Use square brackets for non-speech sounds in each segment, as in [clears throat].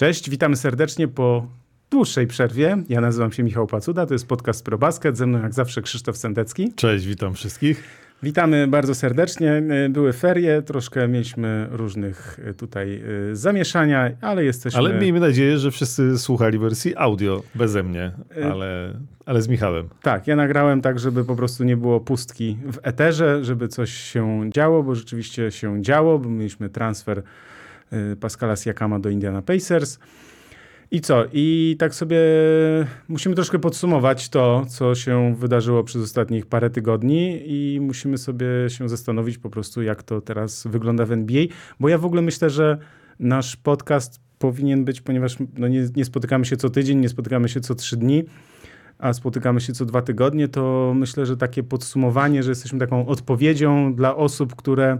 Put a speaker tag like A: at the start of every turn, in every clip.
A: Cześć, witamy serdecznie po dłuższej przerwie. Ja nazywam się Michał Pacuda, to jest podcast ProBasket. Ze mną jak zawsze Krzysztof Sendecki.
B: Cześć, witam wszystkich.
A: Witamy bardzo serdecznie. Były ferie, troszkę mieliśmy różnych tutaj y, zamieszania, ale jesteśmy...
B: Ale miejmy nadzieję, że wszyscy słuchali wersji audio, beze mnie, ale, ale z Michałem.
A: Tak, ja nagrałem tak, żeby po prostu nie było pustki w eterze, żeby coś się działo, bo rzeczywiście się działo, bo mieliśmy transfer Pascala Siakama do Indiana Pacers. I co? I tak sobie musimy troszkę podsumować to, co się wydarzyło przez ostatnich parę tygodni i musimy sobie się zastanowić po prostu, jak to teraz wygląda w NBA, bo ja w ogóle myślę, że nasz podcast powinien być, ponieważ no nie, nie spotykamy się co tydzień, nie spotykamy się co trzy dni, a spotykamy się co dwa tygodnie, to myślę, że takie podsumowanie, że jesteśmy taką odpowiedzią dla osób, które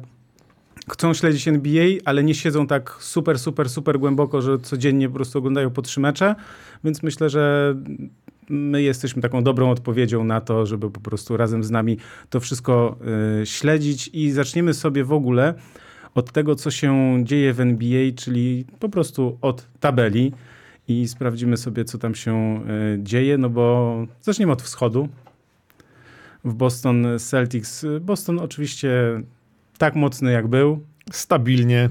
A: chcą śledzić NBA, ale nie siedzą tak super, super, super głęboko, że codziennie po prostu oglądają po trzy mecze, więc myślę, że my jesteśmy taką dobrą odpowiedzią na to, żeby po prostu razem z nami to wszystko y, śledzić i zaczniemy sobie w ogóle od tego, co się dzieje w NBA, czyli po prostu od tabeli i sprawdzimy sobie, co tam się y, dzieje, no bo zaczniemy od wschodu. W Boston Celtics. Boston oczywiście tak mocny jak był.
B: Stabilnie.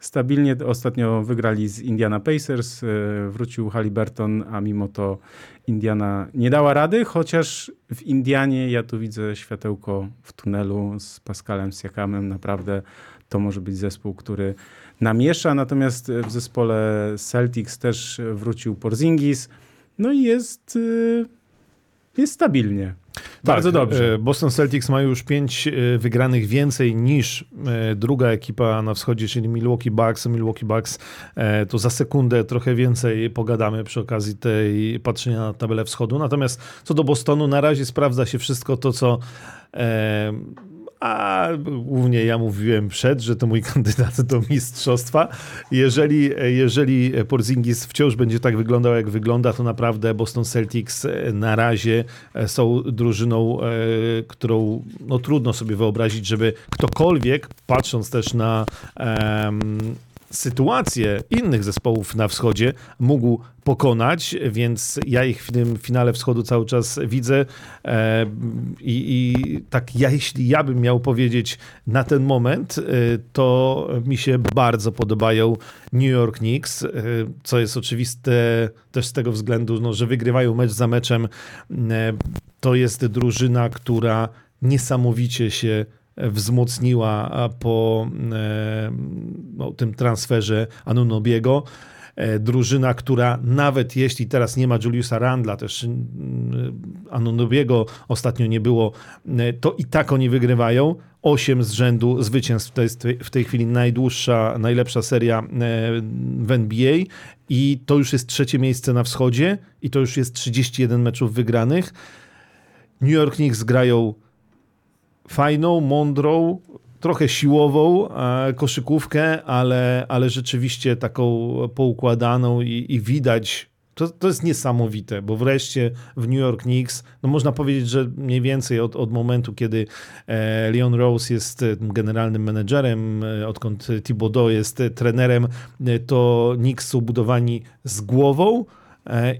A: Stabilnie ostatnio wygrali z Indiana Pacers, e, wrócił Halliburton, a mimo to Indiana nie dała rady, chociaż w Indianie ja tu widzę światełko w tunelu z Pascalem Siakamem. Naprawdę to może być zespół, który namiesza, natomiast w zespole Celtics też wrócił Porzingis. No i jest, e, jest stabilnie. Bardzo tak, dobrze.
B: E, Boston Celtics ma już pięć e, wygranych więcej niż e, druga ekipa na wschodzie, czyli Milwaukee Bucks. Milwaukee Bucks to za sekundę trochę więcej pogadamy przy okazji tej patrzenia na tabelę wschodu. Natomiast co do Bostonu, na razie sprawdza się wszystko to, co a głównie ja mówiłem przed, że to mój [laughs] kandydat do mistrzostwa. Jeżeli, jeżeli Porzingis wciąż będzie tak wyglądał, jak wygląda, to naprawdę Boston Celtics na razie są drużyną, e, którą no, trudno sobie wyobrazić, żeby ktokolwiek, patrząc też na um, sytuację innych zespołów na wschodzie mógł pokonać, więc ja ich w tym finale wschodu cały czas widzę e, i, i, tak ja, jeśli ja bym miał powiedzieć na ten moment, e, to mi się bardzo podobają New York Knicks, e, co jest oczywiste też z tego względu, no, że wygrywają mecz za meczem. To jest drużyna, która niesamowicie się wzmocniła po e, no, tym transferze Anunobiego. E, drużyna, która nawet jeśli teraz nie ma Juliusa Randla, też Anunobiego ostatnio nie było, e, to i tak oni wygrywają. Osiem z rzędu zwycięstw to jest w tej chwili najdłuższa, najlepsza seria w NBA i to już jest trzecie miejsce na wschodzie i to już jest 31 meczów wygranych. New York Knicks grają fajną, mądrą, trochę siłową e, koszykówkę, ale, ale rzeczywiście taką poukładaną i, i widać. To, to jest niesamowite, bo wreszcie w New York Knicks, no można powiedzieć, że mniej więcej od, od momentu, kiedy e, Leon Rose jest generalnym menedżerem, e, odkąd Thibodeau jest trenerem, to Knicks są budowani z głową,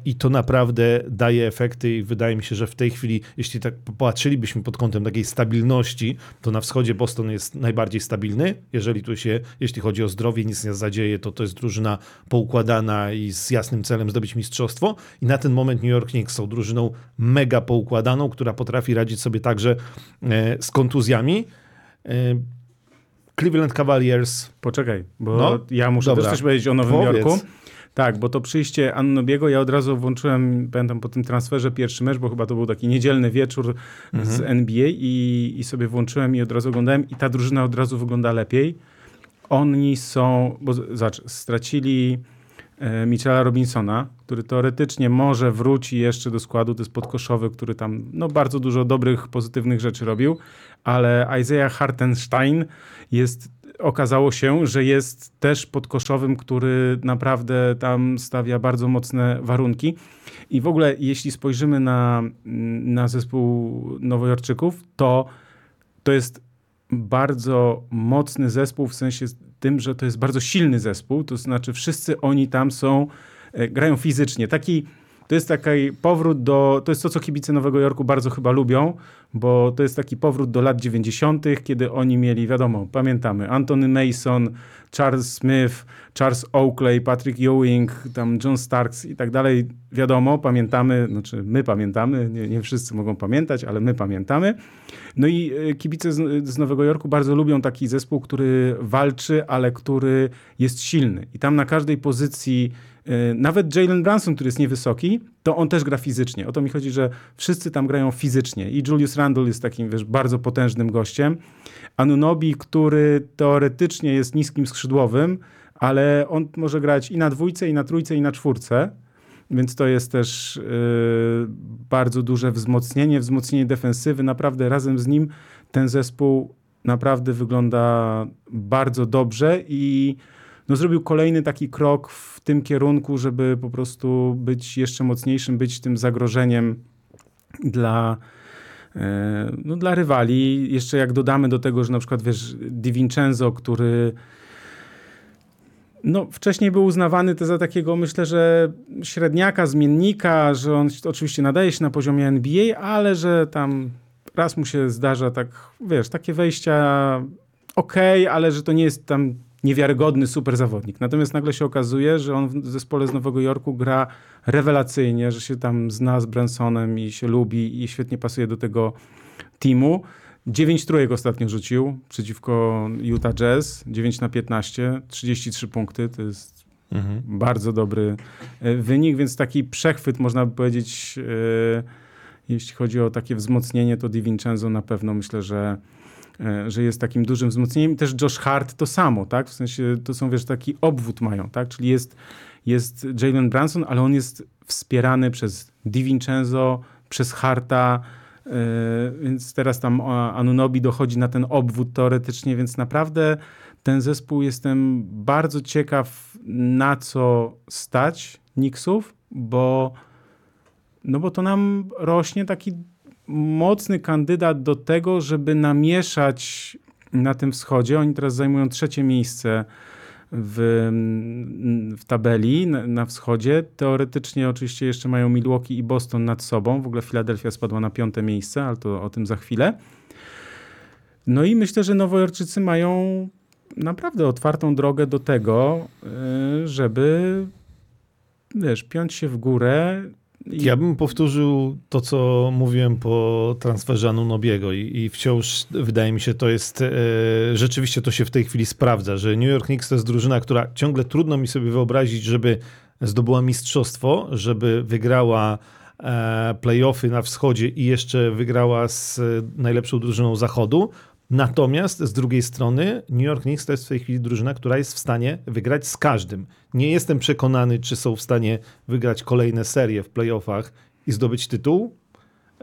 B: i to naprawdę daje efekty i wydaje mi się, że w tej chwili, jeśli tak popatrzylibyśmy pod kątem takiej stabilności, to na wschodzie Boston jest najbardziej stabilny. Jeżeli tu się, jeśli chodzi o zdrowie, nic nie zadzieje, to to jest drużyna poukładana i z jasnym celem zdobyć mistrzostwo. I na ten moment New York Knicks są drużyną mega poukładaną, która potrafi radzić sobie także e, z kontuzjami. E, Cleveland Cavaliers.
A: Poczekaj, bo no, ja muszę dobra. też coś powiedzieć o Nowym Powiedz. Jorku. Tak, bo to przyjście Annobiego, ja od razu włączyłem, pamiętam po tym transferze pierwszy mecz, bo chyba to był taki niedzielny wieczór mhm. z NBA i, i sobie włączyłem i od razu oglądałem i ta drużyna od razu wygląda lepiej. Oni są, bo zobacz, stracili e, Michela Robinsona, który teoretycznie może wróci jeszcze do składu, to jest podkoszowy, który tam no, bardzo dużo dobrych, pozytywnych rzeczy robił, ale Isaiah Hartenstein jest okazało się, że jest też podkoszowym, który naprawdę tam stawia bardzo mocne warunki. I w ogóle, jeśli spojrzymy na, na zespół Nowojorczyków, to to jest bardzo mocny zespół w sensie tym, że to jest bardzo silny zespół, to znaczy wszyscy oni tam są, e, grają fizycznie. Taki, to jest taki powrót do, to jest to, co kibice Nowego Jorku bardzo chyba lubią, bo to jest taki powrót do lat 90., kiedy oni mieli, wiadomo, pamiętamy, Anthony Mason, Charles Smith, Charles Oakley, Patrick Ewing, tam John Starks i tak dalej. Wiadomo, pamiętamy, znaczy my pamiętamy, nie, nie wszyscy mogą pamiętać, ale my pamiętamy. No i e, kibice z, z Nowego Jorku bardzo lubią taki zespół, który walczy, ale który jest silny. I tam na każdej pozycji nawet Jalen Brunson, który jest niewysoki, to on też gra fizycznie. O to mi chodzi, że wszyscy tam grają fizycznie. I Julius Randle jest takim, wiesz, bardzo potężnym gościem. Anunobi, który teoretycznie jest niskim skrzydłowym, ale on może grać i na dwójce, i na trójce, i na czwórce. Więc to jest też yy, bardzo duże wzmocnienie, wzmocnienie defensywy. Naprawdę razem z nim ten zespół naprawdę wygląda bardzo dobrze i no, zrobił kolejny taki krok w tym kierunku, żeby po prostu być jeszcze mocniejszym, być tym zagrożeniem dla, yy, no, dla rywali. Jeszcze jak dodamy do tego, że na przykład wiesz, Di Vincenzo, który no, wcześniej był uznawany za takiego, myślę, że średniaka, zmiennika, że on oczywiście nadaje się na poziomie NBA, ale że tam raz mu się zdarza tak, wiesz, takie wejścia ok, ale że to nie jest tam niewiarygodny super zawodnik. Natomiast nagle się okazuje, że on w zespole z Nowego Jorku gra rewelacyjnie, że się tam zna z Bransonem i się lubi i świetnie pasuje do tego teamu. 9 trójek ostatnio rzucił przeciwko Utah Jazz, 9 na 15, 33 punkty, to jest mhm. bardzo dobry e, wynik, więc taki przechwyt można by powiedzieć, e, jeśli chodzi o takie wzmocnienie, to DiVincenzo na pewno myślę, że że jest takim dużym wzmocnieniem. Też Josh Hart to samo, tak? W sensie to są, wiesz, taki obwód mają, tak? Czyli jest, jest Jalen Branson, ale on jest wspierany przez DiVincenzo, przez Harta, E, więc teraz tam Anunobi dochodzi na ten obwód teoretycznie, więc naprawdę ten zespół jestem bardzo ciekaw na co stać Knicksów, bo no bo to nam rośnie taki mocny kandydat do tego, żeby namieszać na tym wschodzie. Oni teraz zajmują trzecie miejsce w, w tabeli na, na, wschodzie. Teoretycznie oczywiście jeszcze mają Milwaukee i Boston nad sobą. W ogóle Filadelfia spadła na piąte miejsce, ale to o tym za chwilę. No i myślę, że Nowojorczycy mają naprawdę otwartą drogę do tego, y, żeby wiesz, piąć się w górę.
B: Ja bym powtórzył to, co mówiłem po transferze Anunobiego i, i wciąż wydaje mi się, to jest, e, rzeczywiście to się w tej chwili sprawdza, że New York Knicks to jest drużyna, która ciągle trudno mi sobie wyobrazić, żeby zdobyła mistrzostwo, żeby wygrała e, playoffy na wschodzie i jeszcze wygrała z najlepszą drużyną zachodu, Natomiast z drugiej strony New York Knicks to jest w tej chwili drużyna, która jest w stanie wygrać z każdym. Nie jestem przekonany, czy są w stanie wygrać kolejne serie w playoffach i zdobyć tytuł,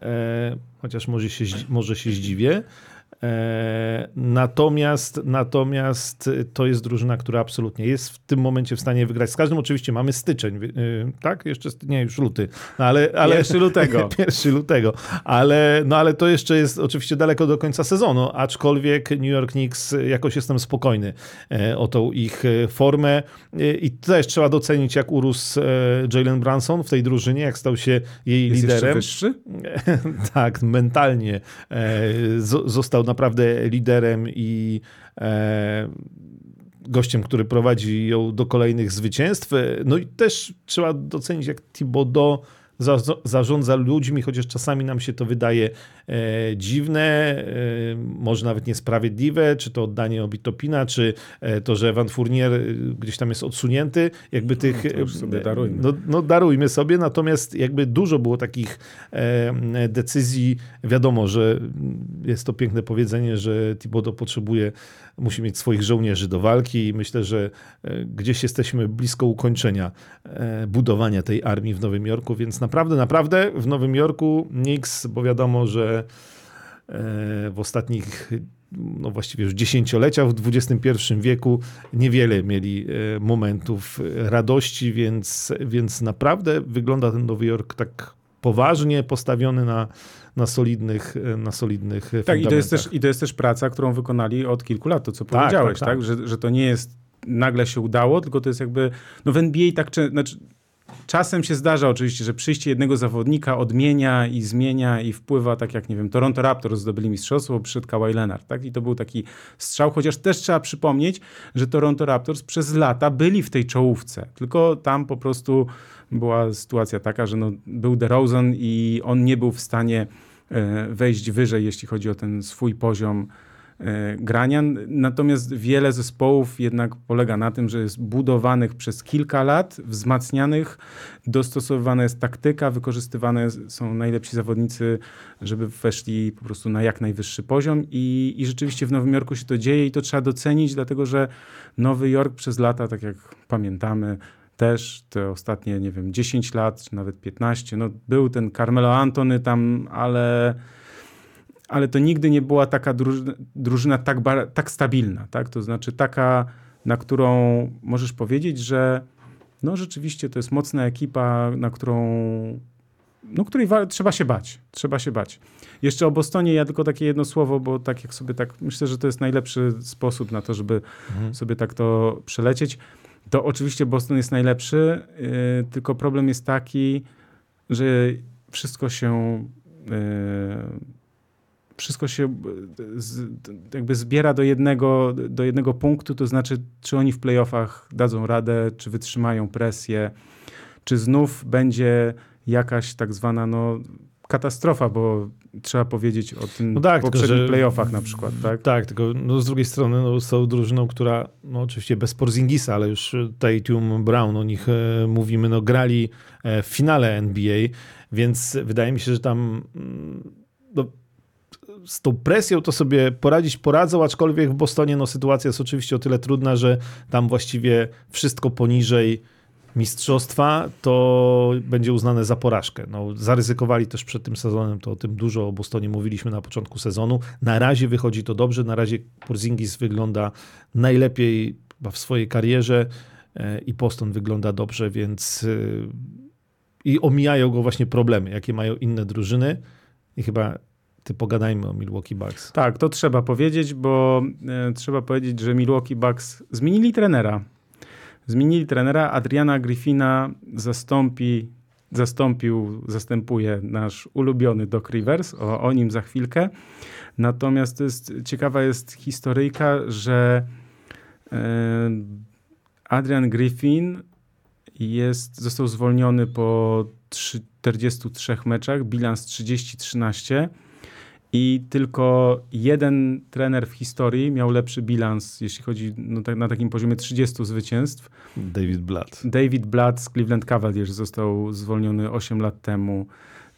B: e, chociaż może się, może się zdziwię. E, natomiast, natomiast to jest drużyna, która absolutnie jest w tym momencie w stanie wygrać z każdym. Oczywiście mamy styczeń, e, tak? Jeszcze, nie, już luty. No ale, ale,
A: pierwszy lutego. [laughs]
B: pierwszy lutego. Ale, no ale to jeszcze jest oczywiście daleko do końca sezonu, aczkolwiek New York Knicks jakoś jestem spokojny e, o tą ich formę i też trzeba docenić, jak urósł Jalen Branson w tej drużynie, jak stał się jej
A: jest
B: liderem.
A: Jeszcze wyższy? [laughs]
B: tak, mentalnie został naprawdę liderem i e, gościem, który prowadzi ją do kolejnych zwycięstw. No i też trzeba docenić, jak Thibodeau za, zarządza ludźmi, chociaż czasami nam się to wydaje dziwne, e, może nawet niesprawiedliwe, czy to oddanie Obitopina, czy e, to, że Van Fournier e, gdzieś tam jest odsunięty, jakby no, tych...
A: No, sobie darujmy.
B: No, no, darujmy sobie, natomiast jakby dużo było takich e, decyzji, wiadomo, że jest to piękne powiedzenie, że Thibodeau potrzebuje musi mieć swoich żołnierzy do walki i myślę, że e, gdzieś jesteśmy blisko ukończenia e, budowania tej armii w Nowym Jorku, więc naprawdę, naprawdę w Nowym Jorku Knicks, bo wiadomo, że e, w ostatnich no właściwie już dziesięciolecia w XXI wieku niewiele mieli momentów radości, więc, więc naprawdę wygląda ten Nowy Jork tak poważnie postawiony na, na solidnych, na solidnych
A: Tak, i to, jest też, i to jest też praca, którą wykonali od kilku lat, to co
B: Tak,
A: powiedziałeś,
B: tak,
A: tak,
B: tak.
A: Że, że to nie jest nagle się udało, tylko to jest jakby, no w NBA tak, czy, znaczy, czasem się zdarza oczywiście, że przyjście jednego zawodnika odmienia i zmienia i wpływa, tak jak, nie wiem, Toronto Raptors zdobyli mistrzostwo, przyszedł Kawhi Leonard, tak, i to był taki strzał, chociaż też trzeba przypomnieć, że Toronto Raptors przez lata byli w tej czołówce, tylko tam po prostu była sytuacja taka, że no, był DeRozan i on nie był w stanie e, wejść wyżej, jeśli chodzi o ten swój poziom grania. Natomiast wiele zespołów jednak polega na tym, że jest budowanych przez kilka lat, wzmacnianych, dostosowywana jest taktyka, wykorzystywane są najlepsi zawodnicy, żeby weszli po prostu na jak najwyższy poziom i, i rzeczywiście w Nowym Jorku się to dzieje i to trzeba docenić, dlatego że Nowy Jork przez lata, tak jak pamiętamy, też te ostatnie, nie wiem, 10 lat, czy nawet 15, no był ten Carmelo Antony tam, ale, ale to nigdy nie była taka drużyna, drużyna tak, tak stabilna, tak? To znaczy taka, na którą możesz powiedzieć, że no rzeczywiście to jest mocna ekipa, na którą, no której trzeba się bać, trzeba się bać. Jeszcze o Bostonie ja tylko takie jedno słowo, bo tak jak sobie tak, myślę, że to jest najlepszy sposób na to, żeby
B: Mhm.
A: sobie tak to przelecieć. To oczywiście Boston jest najlepszy, yy, tylko problem jest taki, że wszystko się yy, wszystko się yy, z, jakby zbiera do jednego, do jednego punktu, to znaczy, czy oni w playoffach dadzą radę, czy wytrzymają presję, czy znów będzie jakaś tak zwana no, katastrofa, bo trzeba powiedzieć o tym
B: No tak, tylko
A: poprzednich
B: że-
A: playoffach na przykład, tak?
B: Tak, tylko no, z drugiej strony no, są drużyną, która no, oczywiście bez Porzingisa, ale już Tatum, Brown, o nich e, mówimy, no, grali e, w finale NBA, więc wydaje mi się, że tam mm, no, z tą presją to sobie poradzić poradzą, aczkolwiek w Bostonie no, sytuacja jest oczywiście o tyle trudna, że tam właściwie wszystko poniżej mistrzostwa, to będzie uznane za porażkę. No, zaryzykowali też przed tym sezonem, to o tym dużo o Bostonie mówiliśmy na początku sezonu. Na razie wychodzi to dobrze, na razie Porzingis wygląda najlepiej w swojej karierze e, i Boston wygląda dobrze, więc e, i omijają go właśnie problemy, jakie mają inne drużyny i chyba ty pogadajmy o Milwaukee Bucks.
A: Tak, to trzeba powiedzieć, bo e, trzeba powiedzieć, że Milwaukee Bucks zmienili trenera. Zmienili trenera, Adriana Griffina zastąpi, zastąpił, zastępuje nasz ulubiony Doc Rivers, o, o nim za chwilkę. Natomiast to jest, ciekawa jest historyjka, że e, Adrian Griffin jest, został zwolniony po 43 meczach, bilans 30-13 i tylko jeden trener w historii miał lepszy bilans, jeśli chodzi no, tak, na takim poziomie 30 zwycięstw.
B: David Blatt.
A: David Blatt z Cleveland Cavaliers został zwolniony 8 lat temu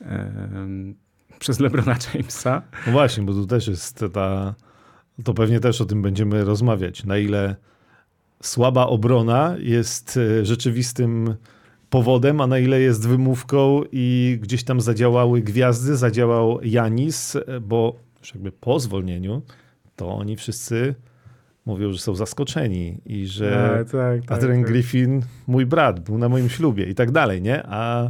A: em, przez LeBrona Jamesa.
B: No właśnie, bo tu też jest ta. To pewnie też o tym będziemy rozmawiać. Na ile słaba obrona jest e, rzeczywistym powodem, a na ile jest wymówką i gdzieś tam zadziałały gwiazdy, zadziałał Janis, bo już jakby po zwolnieniu to oni wszyscy mówią, że są zaskoczeni i że
A: tak, tak,
B: Adrian
A: tak.
B: Griffin, mój brat, był na moim ślubie i tak dalej, nie? A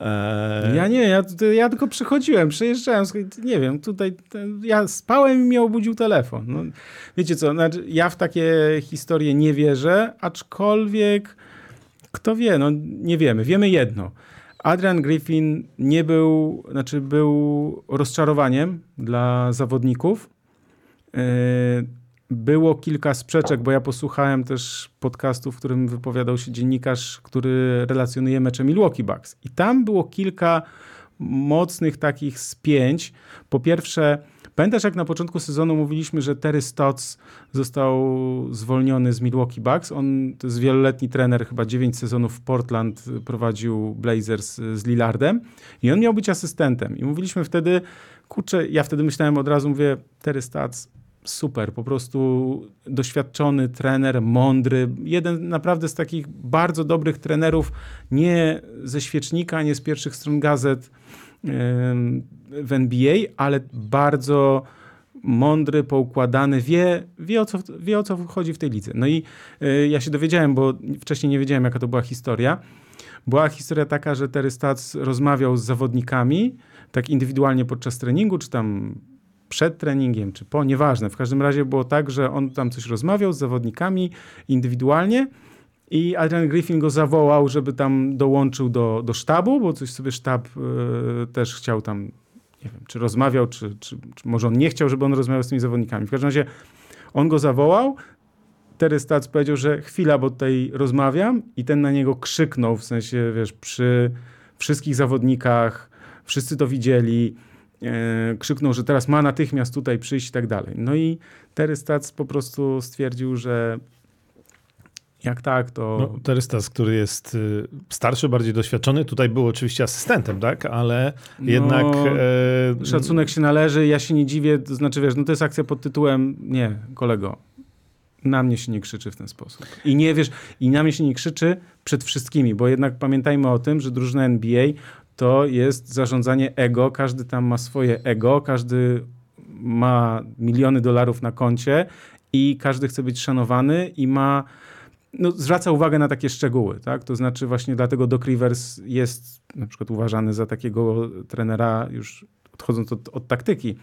B: e,
A: Ja nie, ja, ja tylko przychodziłem, przejeżdżałem, nie wiem, tutaj ten, ja spałem i mnie obudził telefon. No, wiecie co, znaczy, ja w takie historie nie wierzę, aczkolwiek kto wie, no nie wiemy. Wiemy jedno. Adrian Griffin nie był, znaczy był rozczarowaniem dla zawodników. Yy, Było kilka sprzeczek, bo ja posłuchałem też podcastu, w którym wypowiadał się dziennikarz, który relacjonuje mecze Milwaukee Bucks. I tam było kilka mocnych takich spięć. Po pierwsze, pamiętasz jak na początku sezonu mówiliśmy, że Terry Stotts został zwolniony z Milwaukee Bucks? On to jest wieloletni trener, chyba 9 sezonów w Portland prowadził Blazers z Lillardem i on miał być asystentem. I mówiliśmy wtedy, kurczę, ja wtedy myślałem od razu, mówię, Terry Stotts super, po prostu doświadczony trener, mądry, jeden naprawdę z takich bardzo dobrych trenerów, nie ze świecznika, nie z pierwszych stron gazet w NBA, ale bardzo mądry, poukładany, wie, wie, o, co, wie o co chodzi w tej lidze. No i y, ja się dowiedziałem, bo wcześniej nie wiedziałem, jaka to była historia, była historia taka, że Terry Stotts rozmawiał z zawodnikami, tak indywidualnie podczas treningu, czy tam przed treningiem, czy po, nieważne. W każdym razie było tak, że on tam coś rozmawiał z zawodnikami indywidualnie i Adrian Griffin go zawołał, żeby tam dołączył do, do sztabu, bo coś sobie sztab y, też chciał tam, nie wiem, czy rozmawiał, czy, czy, czy może on nie chciał, żeby on rozmawiał z tymi zawodnikami. W każdym razie on go zawołał, Terry Stotts powiedział, że chwila, bo tutaj rozmawiam i ten na niego krzyknął, w sensie, wiesz, przy wszystkich zawodnikach, wszyscy to widzieli, e, krzyknął, że teraz ma natychmiast tutaj przyjść i tak dalej. No i Terry Stotts po prostu stwierdził, że jak tak, to...
B: No, Terystas, który jest y, starszy, bardziej doświadczony, tutaj był oczywiście asystentem, tak? Ale
A: No,
B: jednak... e,
A: Szacunek się należy, ja się nie dziwię, to znaczy wiesz, no to jest akcja pod tytułem nie, kolego, na mnie się nie krzyczy w ten sposób. I nie wiesz, i na mnie się nie krzyczy przed wszystkimi, bo jednak pamiętajmy o tym, że drużyna NBA to jest zarządzanie ego, każdy tam ma swoje ego, każdy ma miliony dolarów na koncie i każdy chce być szanowany i ma no, zwraca uwagę na takie szczegóły, tak? To znaczy właśnie dlatego Doc Rivers jest na przykład uważany za takiego trenera, już odchodząc od, od taktyki,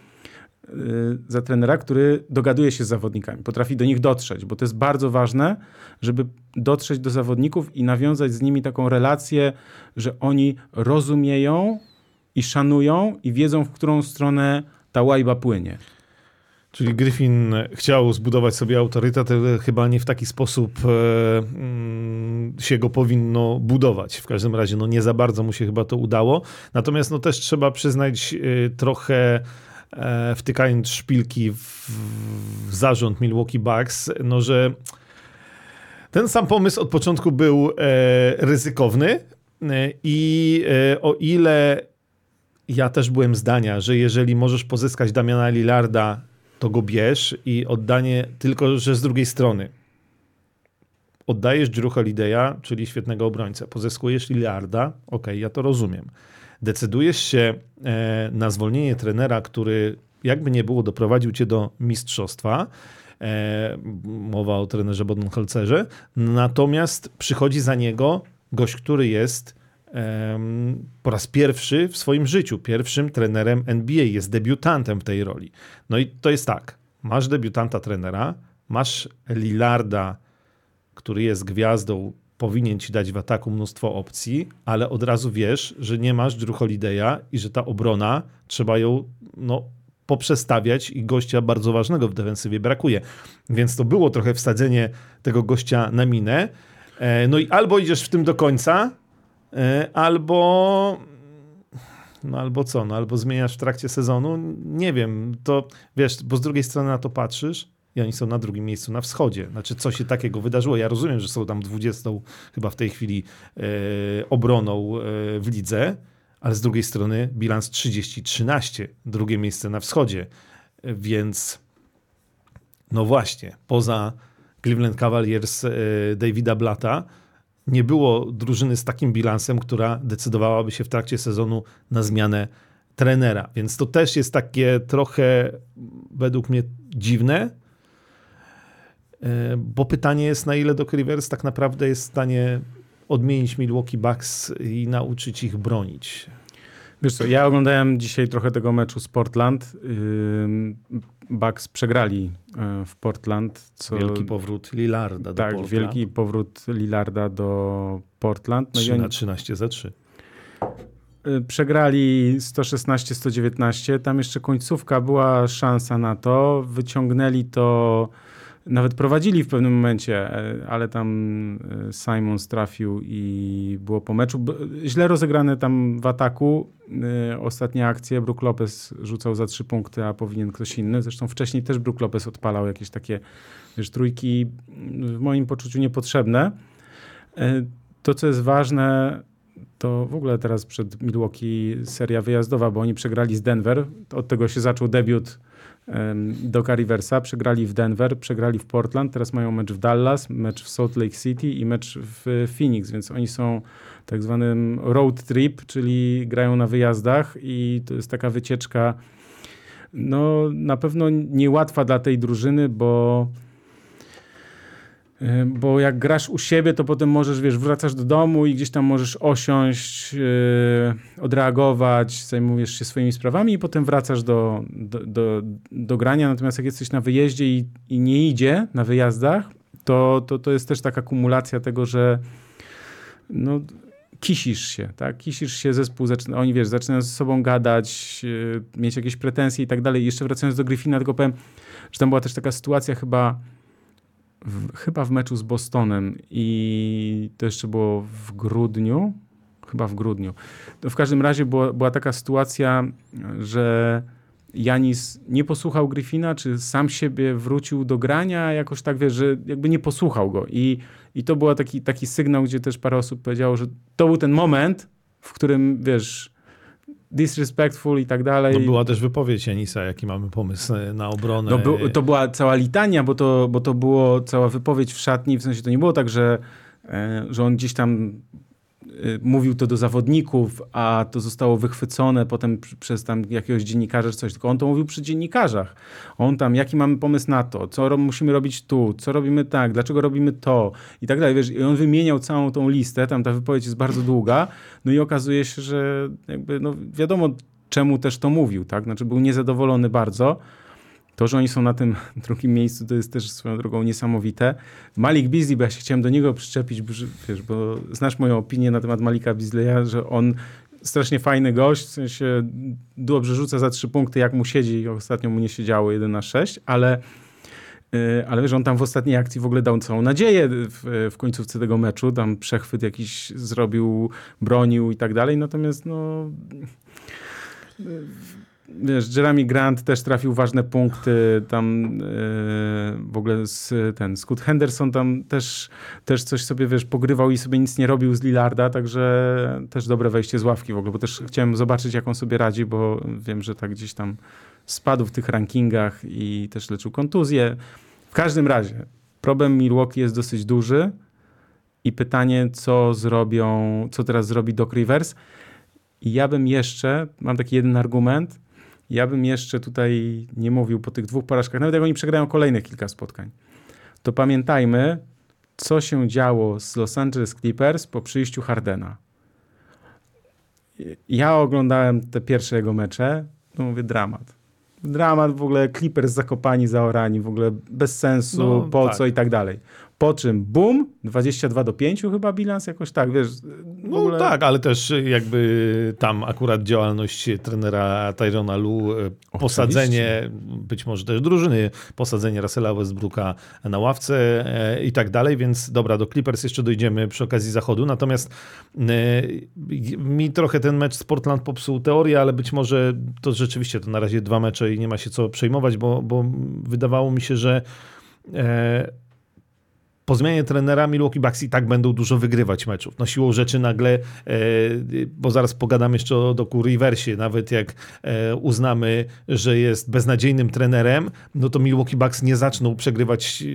A: yy, za trenera, który dogaduje się z zawodnikami, potrafi do nich dotrzeć, bo to jest bardzo ważne, żeby dotrzeć do zawodników i nawiązać z nimi taką relację, że oni rozumieją i szanują i wiedzą, w którą stronę ta łajba płynie.
B: Czyli Griffin chciał zbudować sobie autorytet, ale chyba nie w taki sposób e, mm, się go powinno budować. W każdym razie no nie za bardzo mu się chyba to udało. Natomiast no też trzeba przyznać e, trochę e, wtykając szpilki w, w zarząd Milwaukee Bucks, no że ten sam pomysł od początku był e, ryzykowny e, i e, o ile ja też byłem zdania, że jeżeli możesz pozyskać Damiana Lillarda, to go bierz i oddanie, tylko że z drugiej strony. Oddajesz Drew Holiday'a, czyli świetnego obrońcę. Pozyskujesz Lillarda, ok, ja to rozumiem. Decydujesz się e, na zwolnienie trenera, który jakby nie było doprowadził cię do mistrzostwa. E, mowa o trenerze Bodenholzerze. Natomiast przychodzi za niego gość, który jest po raz pierwszy w swoim życiu pierwszym trenerem NBA, jest debiutantem w tej roli. No i to jest tak, masz debiutanta trenera, masz Lillarda, który jest gwiazdą, powinien ci dać w ataku mnóstwo opcji, ale od razu wiesz, że nie masz Drew Holiday'a i że ta obrona, trzeba ją no, poprzestawiać i gościa bardzo ważnego w defensywie brakuje. Więc to było trochę wsadzenie tego gościa na minę. E, No i albo idziesz w tym do końca, albo no albo co, no albo zmieniasz w trakcie sezonu, nie wiem, to wiesz, bo z drugiej strony na to patrzysz i oni są na drugim miejscu na wschodzie. Znaczy, co się takiego wydarzyło? Ja rozumiem, że są tam 20 chyba w tej chwili e, obroną e, w lidze, ale z drugiej strony bilans 30-13, drugie miejsce na wschodzie, E, więc no właśnie, poza Cleveland Cavaliers e, Davida Blata nie było drużyny z takim bilansem, która decydowałaby się w trakcie sezonu na zmianę trenera. Więc to też jest takie trochę według mnie dziwne, e, bo pytanie jest, na ile Doc Rivers tak naprawdę jest w stanie odmienić Milwaukee Bucks i nauczyć ich bronić.
A: Wiesz co, ja oglądałem dzisiaj trochę tego meczu z Portland. Bucks przegrali e, w Portland. Co,
B: Wielki powrót Lillarda do
A: tak,
B: Portland.
A: wielki powrót Lillarda do Portland. No i
B: 3
A: oni
B: na 13 za 3.
A: y, przegrali 116-119. Tam jeszcze końcówka była szansa na to. Wyciągnęli to, nawet prowadzili w pewnym momencie, e, ale tam e, Simons trafił i było po meczu. Źle rozegrane tam w ataku. e, Ostatnie akcje. Brook Lopez rzucał za trzy punkty, a powinien ktoś inny. Zresztą wcześniej też Brook Lopez odpalał jakieś takie wiesz, trójki w moim poczuciu niepotrzebne. To, co jest ważne, to w ogóle teraz przed Milwaukee seria wyjazdowa, bo oni przegrali z Denver. Od tego się zaczął debiut Doka Riversa. Przegrali w Denver, przegrali w Portland, teraz mają mecz w Dallas, mecz w Salt Lake City i mecz w Phoenix, więc oni są tak zwanym road trip, czyli grają na wyjazdach i to jest taka wycieczka no na pewno niełatwa dla tej drużyny, bo Bo jak grasz u siebie, to potem możesz, wiesz, wracasz do domu i gdzieś tam możesz osiąść, yy, odreagować, zajmujesz się swoimi sprawami i potem wracasz do, do, do, do grania. Natomiast jak jesteś na wyjeździe i, i nie idzie na wyjazdach, to, to, to jest też taka kumulacja tego, że no, kisisz się, tak? Kisisz się, zespół zaczyna, oni wiesz, zaczynają ze sobą gadać, yy, mieć jakieś pretensje i tak dalej. I jeszcze wracając do Griffina, tylko powiem, że tam była też taka sytuacja chyba w, chyba w meczu z Bostonem i to jeszcze było w grudniu, chyba w grudniu. To w każdym razie była, była taka sytuacja, że Janis nie posłuchał Griffina, czy sam siebie wrócił do grania, jakoś tak, wiesz, że jakby nie posłuchał go. I, i to był taki, taki sygnał, gdzie też parę osób powiedziało, że to był ten moment, w którym, wiesz, disrespectful i tak dalej.
B: No była też wypowiedź Janisa, jaki mamy pomysł e, na obronę.
A: No, to była cała litania, bo to, bo to było cała wypowiedź w szatni, w sensie to nie było tak, że, e, że on gdzieś tam mówił to do zawodników, a to zostało wychwycone potem pr- przez tam jakiegoś dziennikarza czy coś, tylko on to mówił przy dziennikarzach. On tam, jaki mamy pomysł na to, co ro- musimy robić tu, co robimy tak, dlaczego robimy to i tak dalej. Wiesz, i on wymieniał całą tą listę, tam ta wypowiedź jest bardzo długa, no i okazuje się, że jakby, no wiadomo czemu też to mówił, tak? Znaczy był niezadowolony bardzo. To, że oni są na tym [laughs] drugim miejscu, to jest też swoją drogą niesamowite. Malik Beasley, bo ja się chciałem do niego przyczepić, bo, że- wiesz, bo znasz moją opinię na temat Malika Beasleya, że on strasznie fajny gość, w sensie dobrze rzuca za trzy punkty, jak mu siedzi, ostatnio mu nie siedziało 1 na 6, ale Yy, Ale wiesz, on tam w ostatniej akcji w ogóle dał całą nadzieję w, w końcówce tego meczu. Tam przechwyt jakiś zrobił, bronił i tak dalej. Natomiast no... Wiesz, Jeremy Grant też trafił ważne punkty. Tam yy, w ogóle z, ten Scott Henderson tam też, też coś sobie, wiesz, pogrywał i sobie nic nie robił z Lillarda, także też dobre wejście z ławki w ogóle, bo też chciałem zobaczyć, jak on sobie radzi, bo wiem, że tak gdzieś tam spadł w tych rankingach i też leczył kontuzję. W każdym razie problem Milwaukee jest dosyć duży i pytanie, co zrobią, co teraz zrobi Doc Rivers. I ja bym jeszcze, mam taki jeden argument, ja bym jeszcze tutaj nie mówił po tych dwóch porażkach, nawet jak oni przegrają kolejnych kilka spotkań, to pamiętajmy, co się działo z Los Angeles Clippers po przyjściu Hardena. Ja oglądałem te pierwsze jego mecze, no mówię dramat. Dramat w ogóle, Clippers zakopani, zaorani, w ogóle bez sensu,
B: No,
A: po
B: tak.
A: co i tak dalej. Po czym bum, 22 do 5 chyba bilans jakoś tak, wiesz.
B: No
A: ogóle-
B: tak, ale też jakby tam akurat działalność trenera Tyrona Lu, e, posadzenie, być może też drużyny, posadzenie Russella Westbrooka na ławce e, i tak dalej, więc dobra, do Clippers jeszcze dojdziemy przy okazji zachodu, natomiast e, mi trochę ten mecz z Portland popsuł teorię, ale być może to rzeczywiście to na razie dwa mecze i nie ma się co przejmować, bo, bo wydawało mi się, że po zmianie trenera Milwaukee Bucks i tak będą dużo wygrywać meczów. No siłą rzeczy nagle, e, bo zaraz pogadam jeszcze o Doku Riversie, nawet jak e, uznamy, że jest beznadziejnym trenerem, no to Milwaukee Bucks nie zaczną przegrywać e,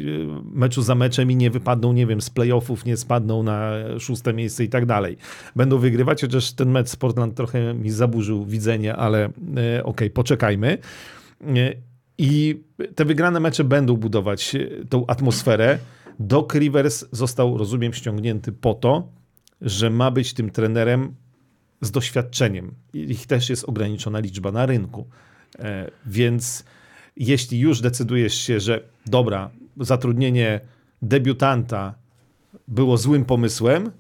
B: meczu za meczem i nie wypadną, nie wiem, z playoffów, nie spadną na szóste miejsce i tak dalej. Będą wygrywać, chociaż ten mecz z Portland trochę mi zaburzył widzenie, ale okej, poczekajmy. E, I te wygrane mecze będą budować tą atmosferę. Doc Rivers został, rozumiem, ściągnięty po to, że ma być tym trenerem z doświadczeniem. Ich też jest ograniczona liczba na rynku. E, Więc jeśli już decydujesz się, że dobra, zatrudnienie debiutanta było złym pomysłem,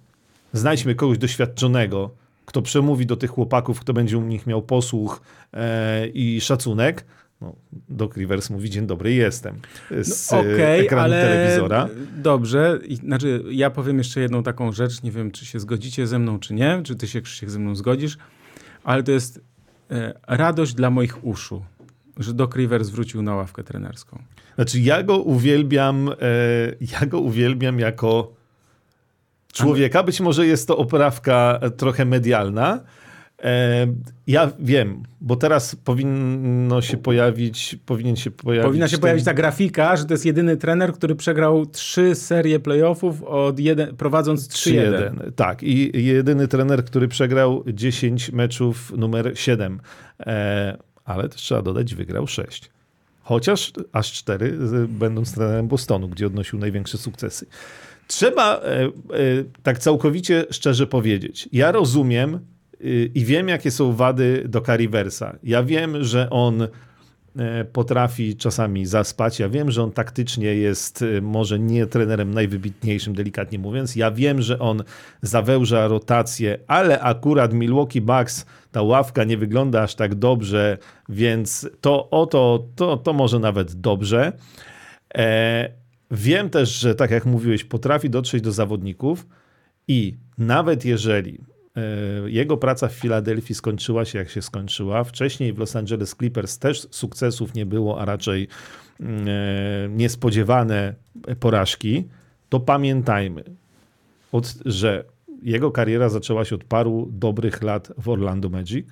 B: znajdźmy kogoś doświadczonego, kto przemówi do tych chłopaków, kto będzie u nich miał posłuch e, i szacunek. No, Doc Rivers mówi, dzień dobry, jestem. Z
A: No, Okej,
B: ekranu
A: ale
B: telewizora.
A: dobrze. I, znaczy, ja powiem jeszcze jedną taką rzecz. Nie wiem, czy się zgodzicie ze mną, czy nie. Czy ty się, Krzysiek, ze mną zgodzisz. Ale to jest e, radość dla moich uszu, że Doc Rivers wrócił na ławkę trenerską.
B: Znaczy, ja go uwielbiam, e, ja go uwielbiam jako człowieka. Być może jest to oprawka trochę medialna. E, ja wiem, bo teraz powinno się pojawić, powinien się pojawić.
A: Powinna się
B: ten-
A: pojawić ta grafika, że to jest jedyny trener, który przegrał trzy serie playoffów od jeden, prowadząc 3-1.
B: 3-1. Tak, i jedyny trener, który przegrał 10 meczów numer 7. E, ale też trzeba dodać, wygrał 6. Chociaż aż cztery, z- będąc trenerem Bostonu, gdzie odnosił największe sukcesy. Trzeba e, tak całkowicie szczerze powiedzieć. Ja rozumiem i wiem, jakie są wady do Riversa. Ja wiem, że on e, potrafi czasami zaspać. Ja wiem, że on taktycznie jest e, może nie trenerem najwybitniejszym, delikatnie mówiąc. Ja wiem, że on zawęża rotację, ale akurat Milwaukee Bucks ta ławka nie wygląda aż tak dobrze, więc to oto, to, to może nawet dobrze. E, wiem też, że tak jak mówiłeś, potrafi dotrzeć do zawodników i nawet jeżeli jego praca w Filadelfii skończyła się jak się skończyła, wcześniej w Los Angeles Clippers też sukcesów nie było, a raczej mm, e, niespodziewane porażki, to pamiętajmy, że jego kariera zaczęła się od paru dobrych lat w Orlando Magic.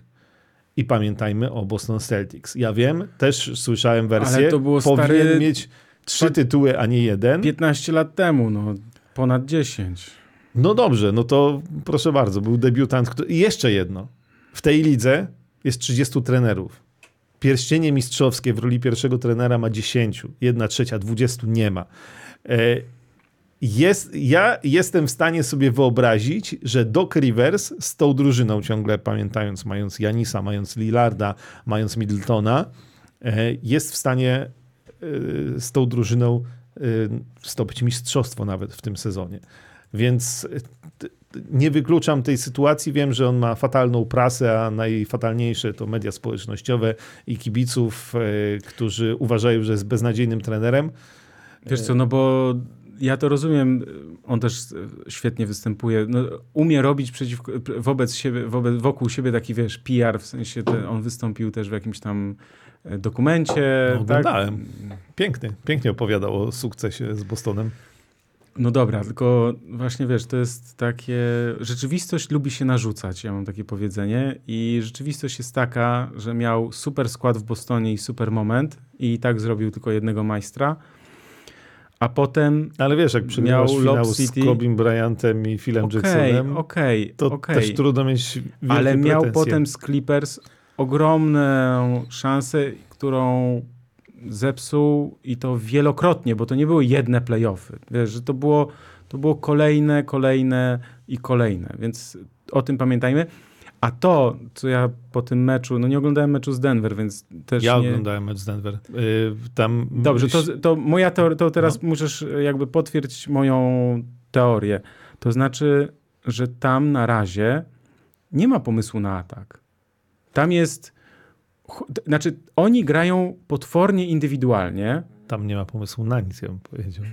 B: I pamiętajmy o Boston Celtics. Ja wiem, też słyszałem wersję,
A: Ale to było,
B: powinien
A: stary,
B: mieć trzy tytuły, a nie jeden.
A: 15 lat temu, no ponad 10.
B: No dobrze, no to proszę bardzo, był debiutant. Który... I jeszcze jedno. W tej lidze jest 30 trenerów. Pierścienie mistrzowskie w roli pierwszego trenera ma 10. Jedna trzecia, 20 nie ma. E, Jest, ja jestem w stanie sobie wyobrazić, że Doc Rivers z tą drużyną ciągle pamiętając, mając Janisa, mając Lillarda, mając Middletona, e, jest w stanie e, z tą drużyną zdobyć mistrzostwo nawet w tym sezonie. Więc t- nie wykluczam tej sytuacji. Wiem, że on ma fatalną prasę, a najfatalniejsze to media społecznościowe i kibiców, e, którzy uważają, że jest beznadziejnym trenerem.
A: Wiesz co, no bo ja to rozumiem, on też e, świetnie występuje, no, umie robić przeciwko, wobec siebie, wobec, wokół siebie taki, wiesz, PR, w sensie te, on wystąpił też w jakimś tam e, dokumencie,
B: No,
A: tak?
B: oglądałem. Piękny, pięknie opowiadał o sukcesie z Bostonem.
A: No dobra, tylko właśnie wiesz, to jest takie. Rzeczywistość lubi się narzucać, ja mam takie powiedzenie. I rzeczywistość jest taka, że miał super skład w Bostonie i super moment, i tak zrobił tylko jednego majstra. A potem.
B: Ale wiesz, jak przegrywasz
A: Miał
B: finał
A: Lob
B: z
A: City.
B: Kobim Bryantem i Philem
A: Okej,
B: Jacksonem,
A: okej,
B: to
A: okej.
B: też trudno mieć wielkie
A: Ale miał
B: pretensje.
A: potem z Clippers ogromną szansę, którą zepsuł i to wielokrotnie, bo to nie były jedne playoffy. Wiesz, że to było, to było kolejne, kolejne i kolejne, więc o tym pamiętajmy. A to, co ja po tym meczu, no nie oglądałem meczu z Denver, więc też
B: Ja
A: nie...
B: oglądałem mecz z Denver. Y, Tam
A: Dobrze, to, to moja teoria, to teraz
B: No.
A: musisz jakby potwierdzić moją teorię. To znaczy, że tam na razie nie ma pomysłu na atak. Tam jest, znaczy oni grają potwornie indywidualnie,
B: Tam nie ma pomysłu na nic, ja bym powiedział.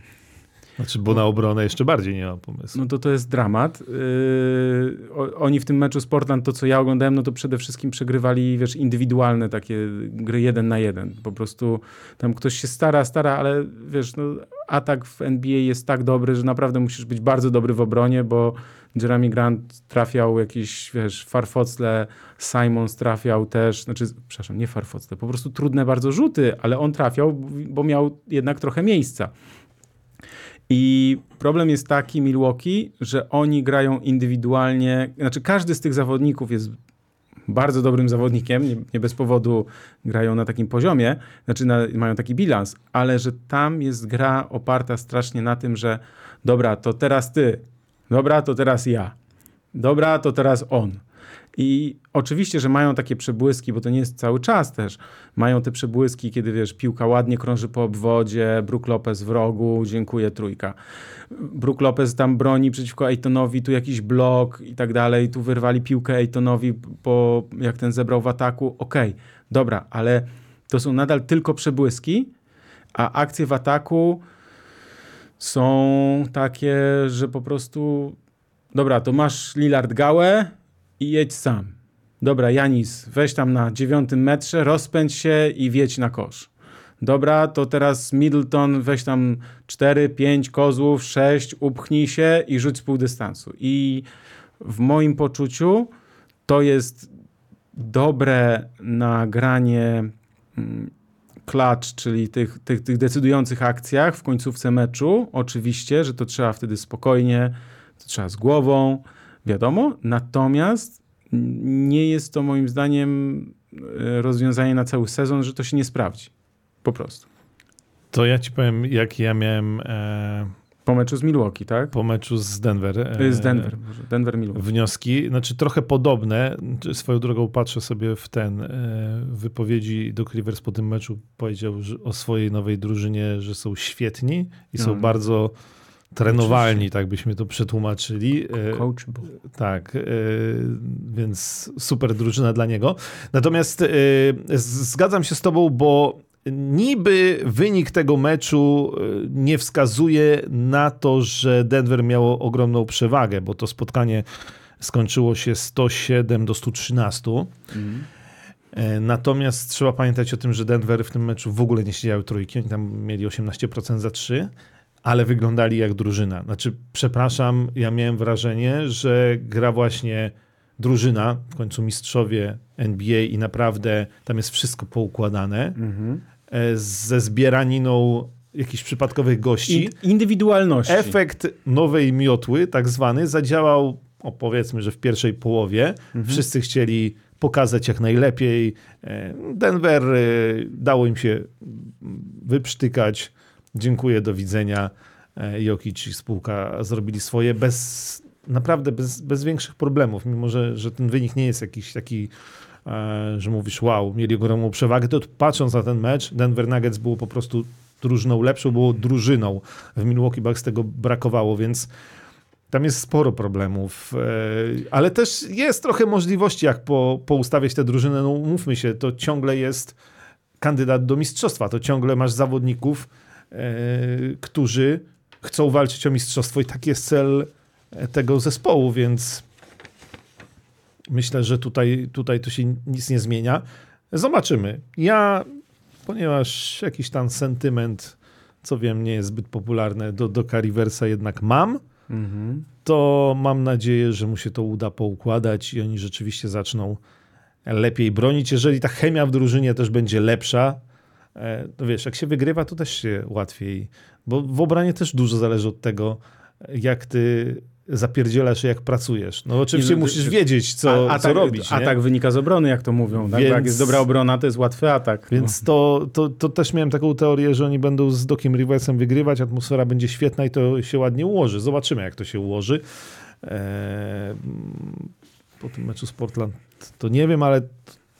B: Znaczy, bo na obronę jeszcze bardziej nie ma pomysłu.
A: no to to jest dramat. Yy, o, oni w tym meczu z Portland, to co ja oglądałem, no to przede wszystkim przegrywali, wiesz, indywidualne takie gry jeden na jeden. Po prostu tam ktoś się stara, stara, ale wiesz, no, atak w NBA jest tak dobry, że naprawdę musisz być bardzo dobry w obronie, bo Jeremy Grant trafiał jakieś, wiesz, farfocle, Simons trafiał też, znaczy, przepraszam, nie farfocle, po prostu trudne bardzo rzuty, ale on trafiał, bo miał jednak trochę miejsca. I problem jest taki Milwaukee, że oni grają indywidualnie, znaczy każdy z tych zawodników jest bardzo dobrym zawodnikiem, nie, nie bez powodu grają na takim poziomie, znaczy na, mają taki bilans, ale że tam jest gra oparta strasznie na tym, że dobra, to teraz ty, dobra, to teraz ja, dobra, to teraz on. I oczywiście, że mają takie przebłyski, bo to nie jest cały czas też. Mają te przebłyski, kiedy wiesz, piłka ładnie krąży po obwodzie, Brook Lopez w rogu, dziękuję, trójka. Brook Lopez tam broni przeciwko Aytonowi, tu jakiś blok i tak dalej, tu wyrwali piłkę Aytonowi, po, jak ten zebrał w ataku. Okej, dobra, ale to są nadal tylko przebłyski, a akcje w ataku są takie, że po prostu dobra, to masz Lillard gałę i jedź sam. Dobra, Janis, weź tam na dziewiątym metrze, rozpędź się i wiedź na kosz. Dobra, to teraz Middleton, weź tam 4, 5 kozłów, 6, upchnij się i rzuć z pół dystansu. I w moim poczuciu to jest dobre nagranie klacz, czyli tych, tych, tych decydujących akcjach w końcówce meczu. Oczywiście, że to trzeba wtedy spokojnie, to trzeba z głową, wiadomo. Natomiast nie jest to moim zdaniem e, rozwiązanie na cały sezon, że to się nie sprawdzi. Po prostu.
B: To ja ci powiem, jak ja miałem e,
A: Po meczu z Milwaukee, tak?
B: po meczu z Denver.
A: E, z Denver, Boże, Denver Milwaukee.
B: wnioski, znaczy trochę podobne. Swoją drogą patrzę sobie w ten e, wypowiedzi Doc Rivers po tym meczu powiedział że o swojej nowej drużynie, że są świetni i są
A: Mhm.
B: bardzo trenowalni, tak byśmy to przetłumaczyli. E,
A: Coachable.
B: tak, e, więc super drużyna dla niego. Natomiast e, zgadzam się z tobą, bo niby wynik tego meczu e, nie wskazuje na to, że Denver miało ogromną przewagę, bo to spotkanie skończyło się 107 do 113.
A: Mhm.
B: E, Natomiast trzeba pamiętać o tym, że Denver w tym meczu w ogóle nie siedziały trójki, oni tam mieli 18% za 3, ale wyglądali jak drużyna. Znaczy, przepraszam, ja miałem wrażenie, że gra właśnie drużyna, w końcu mistrzowie NBA i naprawdę tam jest wszystko poukładane,
A: Mhm.
B: E, ze zbieraniną jakichś przypadkowych gości.
A: In, indywidualności.
B: Efekt nowej miotły, tak zwany, zadziałał, o powiedzmy, że w pierwszej połowie. Wszyscy chcieli pokazać jak najlepiej. E, Denver e, dało im się wyprztykać. Dziękuję, do widzenia. Jokic i spółka zrobili swoje bez, naprawdę bez, bez większych problemów, mimo że, że ten wynik nie jest jakiś taki, że mówisz wow, mieli ogromną przewagę, to patrząc na ten mecz, Denver Nuggets było po prostu drużyną lepszą, było drużyną. W Milwaukee Bucks tego brakowało, więc tam jest sporo problemów, e, ale też jest trochę możliwości, jak po, poustawiać tę drużynę. No mówmy się, to ciągle jest kandydat do mistrzostwa. To ciągle masz zawodników, e, którzy chcą walczyć o mistrzostwo i taki jest cel e, tego zespołu, więc myślę, że tutaj, tutaj to się nic nie zmienia. Zobaczymy. Ja, ponieważ jakiś tam sentyment, co wiem, nie jest zbyt popularny, do, do Cariversa jednak mam,
A: Mhm.
B: to mam nadzieję, że mu się to uda poukładać i oni rzeczywiście zaczną lepiej bronić. Jeżeli ta chemia w drużynie też będzie lepsza, e, to wiesz, jak się wygrywa, to też się łatwiej, bo w obranie też dużo zależy od tego, jak ty zapierdzielasz jak pracujesz. No oczywiście
A: Nie, no,
B: musisz wiedzieć, co,
A: a,
B: co
A: atak,
B: robić. nie?
A: Atak wynika z obrony, jak to mówią. Tak? Bo Jak
B: Więc-
A: jest dobra obrona, to jest łatwy atak.
B: Więc to, to, to też miałem taką teorię, że oni będą z Dokiem Riversem wygrywać, atmosfera będzie świetna i to się ładnie ułoży. Zobaczymy, jak to się ułoży. Eee, po tym meczu z Portland to nie wiem, ale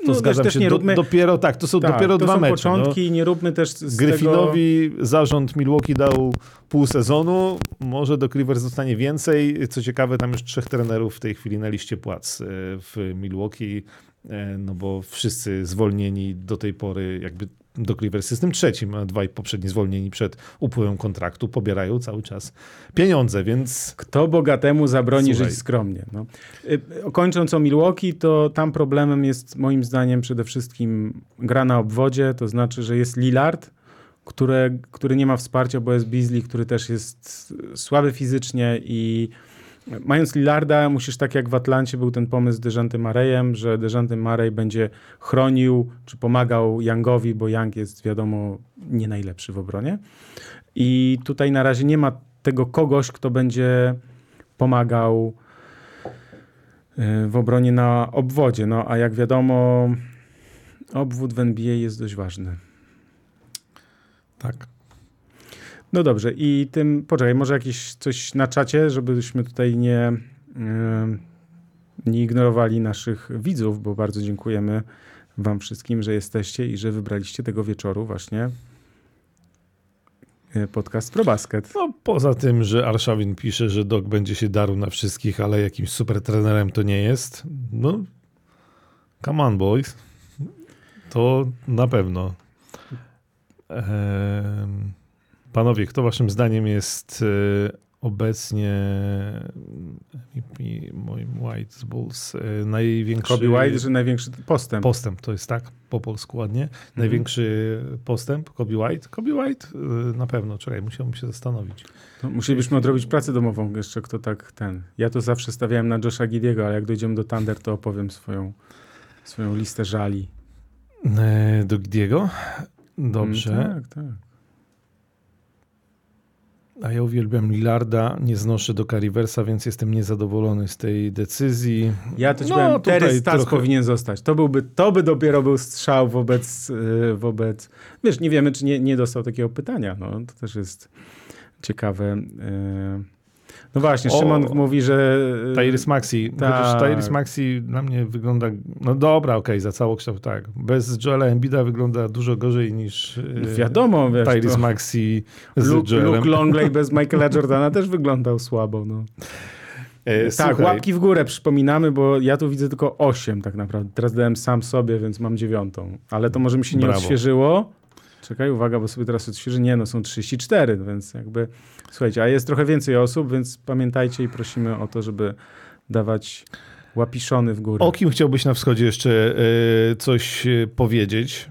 B: to
A: No,
B: zgadzam
A: też
B: się.
A: nie
B: Do,
A: róbmy-
B: dopiero tak, to są
A: Tak,
B: dopiero
A: to
B: dwa
A: są
B: mecze.
A: początki i nie róbmy też z
B: No.
A: tego...
B: Zarząd Milwaukee dał pół sezonu, może do Rivers zostanie więcej. Co ciekawe, tam już trzech trenerów w tej chwili na liście płac e, w Milwaukee, e, no bo wszyscy zwolnieni do tej pory, jakby Doc Rivers jest tym trzecim, a dwaj poprzedni zwolnieni przed upływem kontraktu pobierają cały czas pieniądze, więc
A: Kto bogatemu zabroni
B: Słuchaj.
A: żyć skromnie? No. Y, Kończąc o Milwaukee, to tam problemem jest moim zdaniem przede wszystkim gra na obwodzie, to znaczy, że jest Lillard, które, który nie ma wsparcia, bo jest Beasley, który też jest słaby fizycznie i mając Lillarda, musisz tak jak w Atlancie był ten pomysł z Dejantem Marejem, że Dejante Marej będzie chronił czy pomagał Youngowi, bo Young jest wiadomo nie najlepszy w obronie. I tutaj na razie nie ma tego kogoś, kto będzie pomagał y, w obronie na obwodzie. No a jak wiadomo, obwód w NBA jest dość ważny.
B: tak.
A: No dobrze, i tym, poczekaj, może jakieś coś na czacie, żebyśmy tutaj nie, nie ignorowali naszych widzów, bo bardzo dziękujemy wam wszystkim, że jesteście i że wybraliście tego wieczoru właśnie y, podcast ProBasket.
B: No, poza tym, że Arszawin pisze, że Doc będzie się darł na wszystkich, ale jakimś super trenerem to nie jest. No, come on, boys. To na pewno. Ehm, panowie, kto waszym zdaniem jest e, obecnie moim White Bulls e, największy
A: Kobe White, że największy postęp.
B: postęp, to jest tak po polsku ładnie. Największy postęp Kobe White. Kobe White e, na pewno, czekaj, musiałbym się zastanowić.
A: To musielibyśmy odrobić pracę domową jeszcze, kto tak ten. Ja to zawsze stawiałem na Josha Gidiego, ale jak dojdziemy do Thunder, to opowiem swoją, swoją listę żali.
B: E, Do Gidiego? Dobrze.
A: Mm, tak, tak.
B: A ja uwielbiam Lillarda, nie znoszę do Cariversa, więc jestem niezadowolony z tej decyzji.
A: Ja to ci
B: No,
A: powiem, Terry Stas
B: trochę-
A: powinien zostać. To, byłby, to by dopiero był strzał wobec, e, wobec... Wiesz, nie wiemy, czy nie, nie dostał takiego pytania. No, to też jest ciekawe. e. No właśnie,
B: O,
A: Szymon mówi, że... e,
B: Tyrese Maxi,
A: Tak.
B: chociaż Tyrese Maxi dla mnie wygląda, no dobra, okej, za całokształt tak. Bez Joela Embida wygląda dużo gorzej niż e,
A: Wiadomo, wiesz,
B: Tyrese
A: to-
B: Maxi z
A: Luke,
B: Joelem.
A: Luke Longley bez [laughs] Michaela Jordana też wyglądał słabo. No.
B: E,
A: tak,
B: słuchaj,
A: łapki w górę przypominamy, bo ja tu widzę tylko 8 tak naprawdę. Teraz dałem sam sobie, więc mam dziewiątą. Ale to może mi się nie
B: Brawo.
A: odświeżyło. Czekaj, uwaga, bo sobie teraz odświeży. Nie, no są 34, więc jakby... Słuchajcie, a jest trochę więcej osób, więc pamiętajcie i prosimy o to, żeby dawać łapiszony w górę.
B: O kim chciałbyś na wschodzie jeszcze e, coś e, powiedzieć?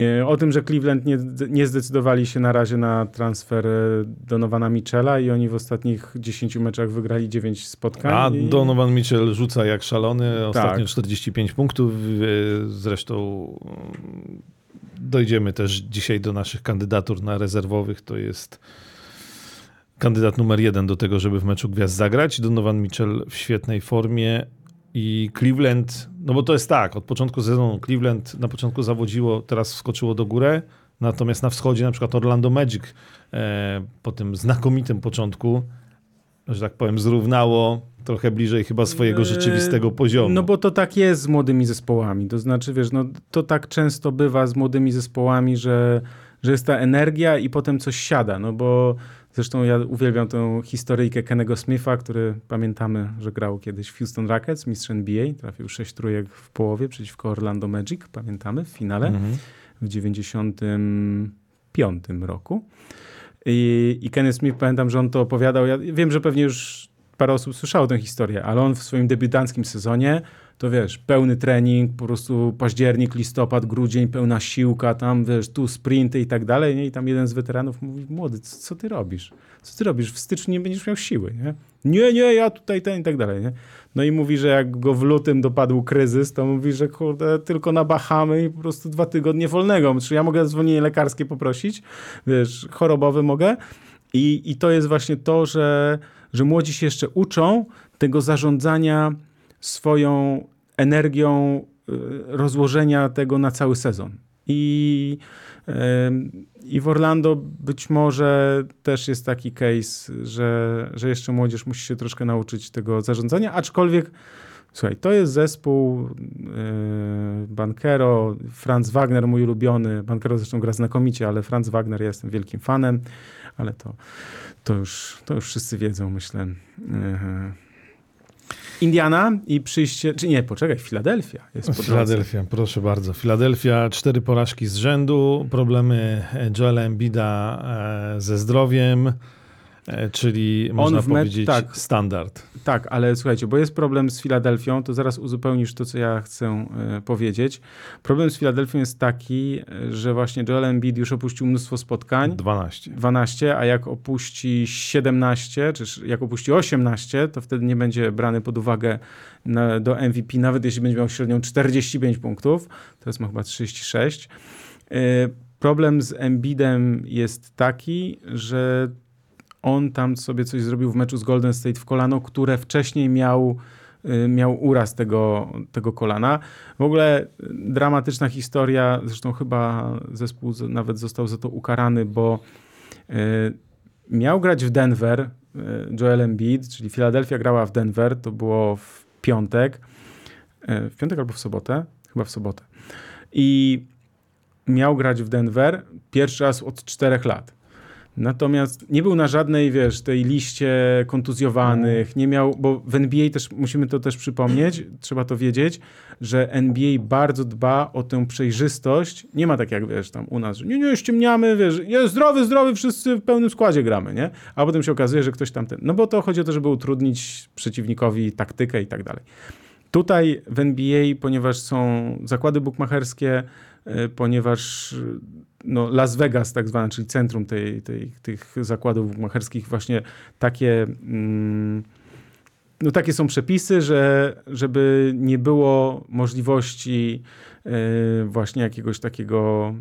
A: E, O tym, że Cleveland nie, nie zdecydowali się na razie na transfer Donowana Michela i oni w ostatnich 10 meczach wygrali 9 spotkań.
B: A
A: i...
B: Donovan Mitchell rzuca jak szalony, ostatnio
A: Tak.
B: 45 punktów. Zresztą dojdziemy też dzisiaj do naszych kandydatur na rezerwowych. To jest kandydat numer jeden do tego, żeby w meczu gwiazd zagrać. Donovan Mitchell w świetnej formie i Cleveland, no bo to jest tak, od początku sezonu Cleveland na początku zawodziło, teraz wskoczyło do góry, natomiast na wschodzie na przykład Orlando Magic e, po tym znakomitym początku, że tak powiem, zrównało trochę bliżej chyba swojego
A: Eee,
B: rzeczywistego poziomu.
A: No bo to tak jest z młodymi zespołami. To znaczy, wiesz, no to tak często bywa z młodymi zespołami, że, że jest ta energia i potem coś siada. No bo zresztą ja uwielbiam tę historyjkę Kennego Smitha, który pamiętamy, że grał kiedyś w Houston Rockets, mistrz NBA. Trafił 6 trójek w połowie przeciwko Orlando Magic, pamiętamy, w finale
B: Mhm.
A: w 95 roku. I, I Kenny Smith, pamiętam, że on to opowiadał. Ja wiem, że pewnie już parę osób słyszało tę historię, ale on w swoim debiutanckim sezonie, to wiesz, pełny trening, po prostu październik, listopad, grudzień, pełna siłka, tam wiesz, tu sprinty i tak dalej. Nie? I tam jeden z weteranów mówi, młody, co, co ty robisz? Co ty robisz? W styczniu nie będziesz miał siły, nie? Nie, nie, ja tutaj ten i tak dalej, nie? No i mówi, że jak go w lutym dopadł kryzys, to mówi, że kurde, tylko na Bahamy i po prostu dwa tygodnie wolnego. Czy ja mogę zwolnienie lekarskie poprosić? Wiesz, chorobowe mogę? I, I to jest właśnie to, że, że młodzi się jeszcze uczą tego zarządzania swoją energią, y, rozłożenia tego na cały sezon. I, ym, I w Orlando być może też jest taki case, że, że jeszcze młodzież musi się troszkę nauczyć tego zarządzania, aczkolwiek słuchaj, to jest zespół yy, Bankero, Franz Wagner, mój ulubiony. Bankero zresztą gra znakomicie, ale Franz Wagner ja jestem wielkim fanem, ale to, to, już, to już wszyscy wiedzą, myślę. Yy. Indiana i przyjście, czy nie, poczekaj, Filadelfia.
B: Filadelfia, proszę bardzo. Filadelfia, cztery porażki z rzędu, problemy Joela Embida e, ze zdrowiem, e, czyli można
A: w me-
B: powiedzieć
A: tak.
B: standard.
A: Tak, ale słuchajcie, bo jest problem z Filadelfią, to zaraz uzupełnisz to, co ja chcę e, powiedzieć. Problem z Filadelfią jest taki, e, że właśnie Joel Embiid już opuścił mnóstwo spotkań,
B: 12.
A: 12, a jak opuści 17, czy jak opuści 18, to wtedy nie będzie brany pod uwagę na, do MVP, nawet jeśli będzie miał średnią 45 punktów, teraz ma chyba 36. E, Problem z Embidem jest taki, że on tam sobie coś zrobił w meczu z Golden State w kolano, które wcześniej miał, y, miał uraz tego, tego kolana. W ogóle y, dramatyczna historia, zresztą chyba zespół nawet został za to ukarany, bo y, miał grać w Denver Joel Embiid, czyli Philadelphia grała w Denver, to było w piątek, w piątek albo w sobotę, chyba w sobotę. I miał grać w Denver pierwszy raz od czterech lat. Natomiast nie był na żadnej, wiesz, tej liście kontuzjowanych, nie miał, bo w NBA też, musimy to też przypomnieć, [clears throat] trzeba to wiedzieć, że NBA bardzo dba o tę przejrzystość. Nie ma tak jak, wiesz, tam u nas, że nie, nie, ściemniamy, wiesz, jest zdrowy, zdrowy, wszyscy w pełnym składzie gramy, nie? A potem się okazuje, że ktoś tam ten, no bo to chodzi o to, żeby utrudnić przeciwnikowi taktykę i tak dalej. Tutaj w NBA, ponieważ są zakłady bukmacherskie, y, ponieważ y, no Las Vegas tak zwane, czyli centrum tej, tej, tych zakładów bukmacherskich, właśnie takie, mm, no takie są przepisy, że żeby nie było możliwości y, właśnie jakiegoś takiego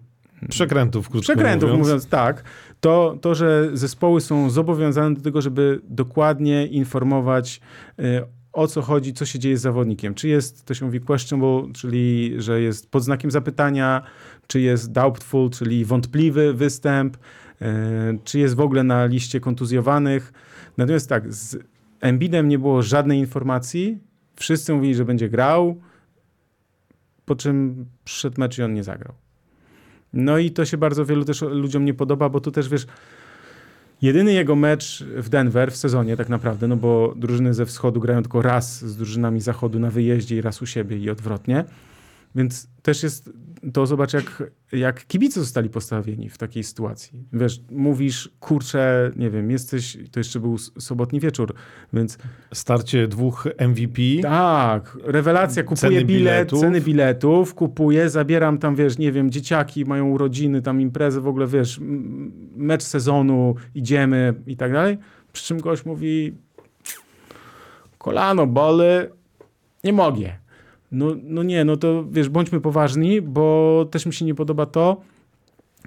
B: Przekrętów, krótko
A: przekrętów
B: mówiąc.
A: mówiąc. tak, to, to, że zespoły są zobowiązane do tego, żeby dokładnie informować o co chodzi, co się dzieje z zawodnikiem. Czy jest, to się mówi questionable, czyli że jest pod znakiem zapytania, czy jest doubtful, czyli wątpliwy występ, y, czy jest w ogóle na liście kontuzjowanych. Natomiast tak, z Embidem nie było żadnej informacji, wszyscy mówili, że będzie grał, po czym przyszedł mecz i on nie zagrał. No i to się bardzo wielu też ludziom nie podoba, bo tu też wiesz, jedyny jego mecz w Denver w sezonie tak naprawdę, no bo drużyny ze wschodu grają tylko raz z drużynami zachodu na wyjeździe i raz u siebie i odwrotnie. Więc też jest to zobacz, jak, jak kibice zostali postawieni w takiej sytuacji. Wiesz, mówisz, kurczę, nie wiem, jesteś, to jeszcze był sobotni wieczór, więc
B: Starcie dwóch MVP.
A: tak, rewelacja, kupuję
B: Ceny
A: bilet,
B: biletów.
A: ceny biletów, kupuję, zabieram tam, wiesz, nie wiem, dzieciaki mają urodziny, tam imprezę, w ogóle, wiesz, mecz sezonu, idziemy i tak dalej. Przy czym gość mówi, kolano boli, nie mogę. No, no nie, no to wiesz, bądźmy poważni, bo też mi się nie podoba to,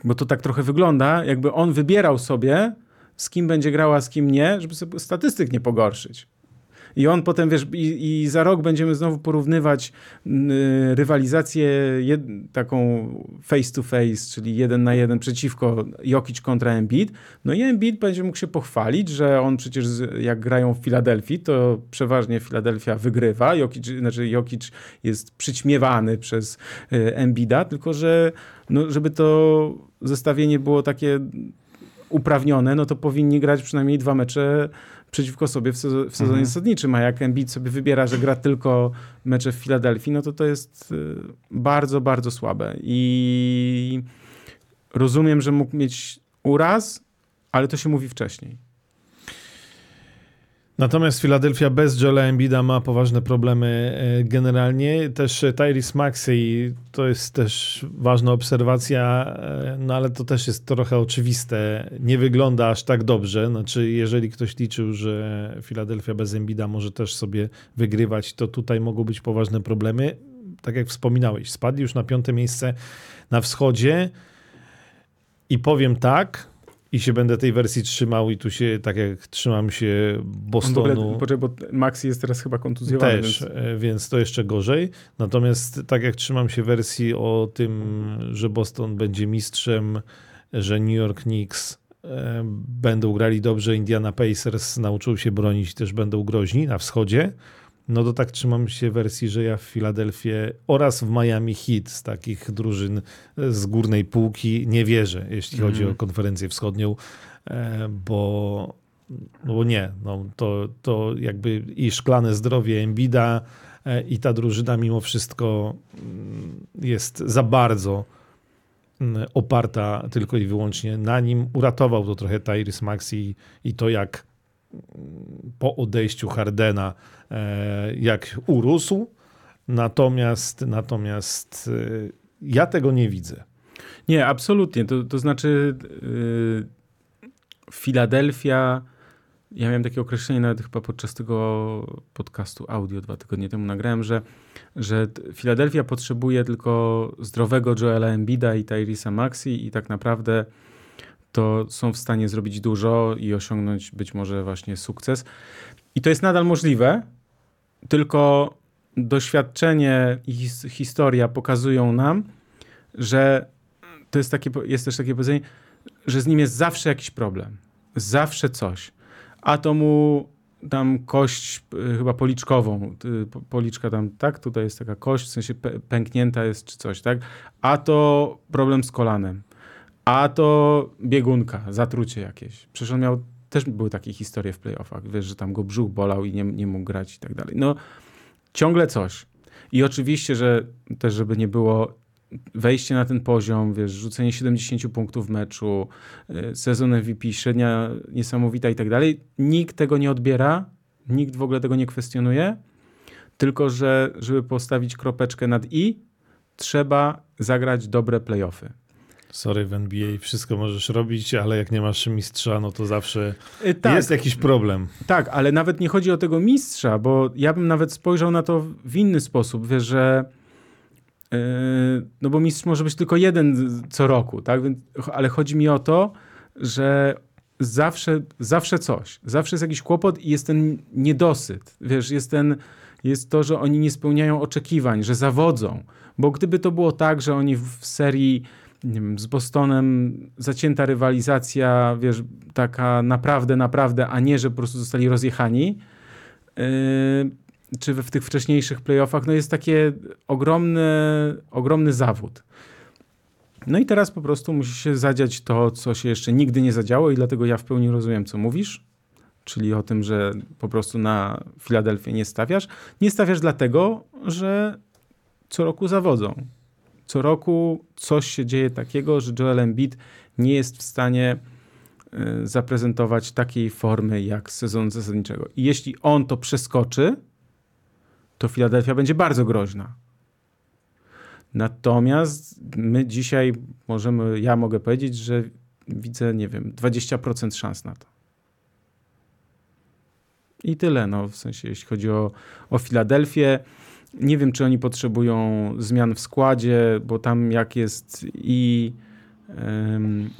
A: bo to tak trochę wygląda, jakby on wybierał sobie, z kim będzie grała, z kim nie, żeby sobie statystyk nie pogorszyć. I on potem, wiesz, i, i za rok będziemy znowu porównywać y, rywalizację jed, taką face to face, czyli jeden na jeden przeciwko Jokic kontra Embiid. No i Embiid będzie mógł się pochwalić, że on przecież jak grają w Filadelfii, to przeważnie Filadelfia wygrywa. Jokic, znaczy Jokic jest przyćmiewany przez y, Embida, tylko że no, żeby to zestawienie było takie uprawnione, no to powinni grać przynajmniej dwa mecze przeciwko sobie w, sezo- w sezonie
B: Mhm.
A: zasadniczym, a jak Embiid sobie wybiera, że gra tylko mecze w Filadelfii, no to to jest y, bardzo, bardzo słabe. I rozumiem, że mógł mieć uraz, ale to się mówi wcześniej.
B: Natomiast Filadelfia bez Joela Embida ma poważne problemy e, generalnie. Też e, Tyrese Maxey to jest też ważna obserwacja, e, no ale to też jest trochę oczywiste. Nie wygląda aż tak dobrze. Znaczy, jeżeli ktoś liczył, że Filadelfia bez Embida może też sobie wygrywać, to tutaj mogą być poważne problemy. Tak jak wspominałeś, spadli już na piąte miejsce na wschodzie i powiem tak, i się będę tej wersji trzymał i tu się, tak jak trzymam się
A: w
B: Bostonu,
A: ogóle, bo Maxi jest teraz chyba kontuzjowany.
B: też,
A: Więc...
B: e, więc to jeszcze gorzej. Natomiast tak jak trzymam się wersji o tym, że Boston będzie mistrzem, że New York Knicks e, będą grali dobrze, Indiana Pacers nauczył się bronić, też będą groźni na wschodzie, no to tak trzymam się wersji, że ja w Filadelfię oraz w Miami Heat z takich drużyn z górnej półki nie wierzę, jeśli chodzi
A: Mhm.
B: o konferencję wschodnią, e, bo no bo nie, no to, to jakby i szklane zdrowie Embida e, i ta drużyna mimo wszystko mm, jest za bardzo mm, oparta tylko i wyłącznie na nim. Uratował to trochę Tyrese Maxi i to jak mm, po odejściu Hardena e, jak urósł. Natomiast natomiast e, ja tego nie widzę.
A: Nie, absolutnie. To, to znaczy yy, Filadelfia, ja miałem takie określenie nawet chyba podczas tego podcastu audio dwa tygodnie temu nagrałem, że, że Filadelfia potrzebuje tylko zdrowego Joela Embida i Tyrisa Maxi i tak naprawdę to są w stanie zrobić dużo i osiągnąć być może właśnie sukces. I to jest nadal możliwe, tylko doświadczenie i his- historia pokazują nam, że to jest, takie, jest też takie powiedzenie, że z nim jest zawsze jakiś problem. Zawsze coś. A to mu tam kość y, chyba policzkową, y, po- policzka tam, tak? Tutaj jest taka kość, w sensie pę- pęknięta jest czy coś, tak? A to problem z kolanem. A to biegunka, zatrucie jakieś. Przecież on miał, też były takie historie w playoffach, wiesz, że tam go brzuch bolał i nie, nie mógł grać i tak dalej. No, ciągle coś. I oczywiście, że też, żeby nie było wejście na ten poziom, wiesz, rzucenie 70 punktów w meczu, y, sezon MVP, średnia niesamowita i tak dalej. Nikt tego nie odbiera, nikt w ogóle tego nie kwestionuje, tylko że żeby postawić kropeczkę nad i, trzeba zagrać dobre playoffy.
B: Sorry, w NBA wszystko możesz robić, ale jak nie masz mistrza, no to zawsze
A: Y, Tak,
B: jest jakiś problem.
A: Tak, ale nawet nie chodzi o tego mistrza, bo ja bym nawet spojrzał na to w inny sposób, wiesz, że Yy, no bo mistrz może być tylko jeden co roku, tak? Więc, ale chodzi mi o to, że zawsze, zawsze coś, zawsze jest jakiś kłopot i jest ten niedosyt. Wiesz, jest ten, jest to, że oni nie spełniają oczekiwań, że zawodzą. Bo gdyby to było tak, że oni w serii nie wiem, z Bostonem zacięta rywalizacja, wiesz, taka naprawdę, naprawdę, a nie, że po prostu zostali rozjechani, yy, czy w, tych wcześniejszych playoffach, no jest takie ogromny, ogromny zawód. No i teraz po prostu musi się zadziać to, co się jeszcze nigdy nie zadziało i dlatego ja w pełni rozumiem, co mówisz, czyli o tym, że po prostu na Filadelfię nie stawiasz. Nie stawiasz dlatego, że co roku zawodzą. Co roku coś się dzieje takiego, że Joel Embiid nie jest w stanie y, zaprezentować takiej formy jak z sezonu zasadniczego. I jeśli on to przeskoczy, to Filadelfia będzie bardzo groźna. Natomiast my dzisiaj możemy, ja mogę powiedzieć, że widzę, nie wiem, 20% szans na to. I tyle, no, w sensie, jeśli chodzi o, o Filadelfię. Nie wiem, czy oni potrzebują zmian w składzie, bo tam jak jest i,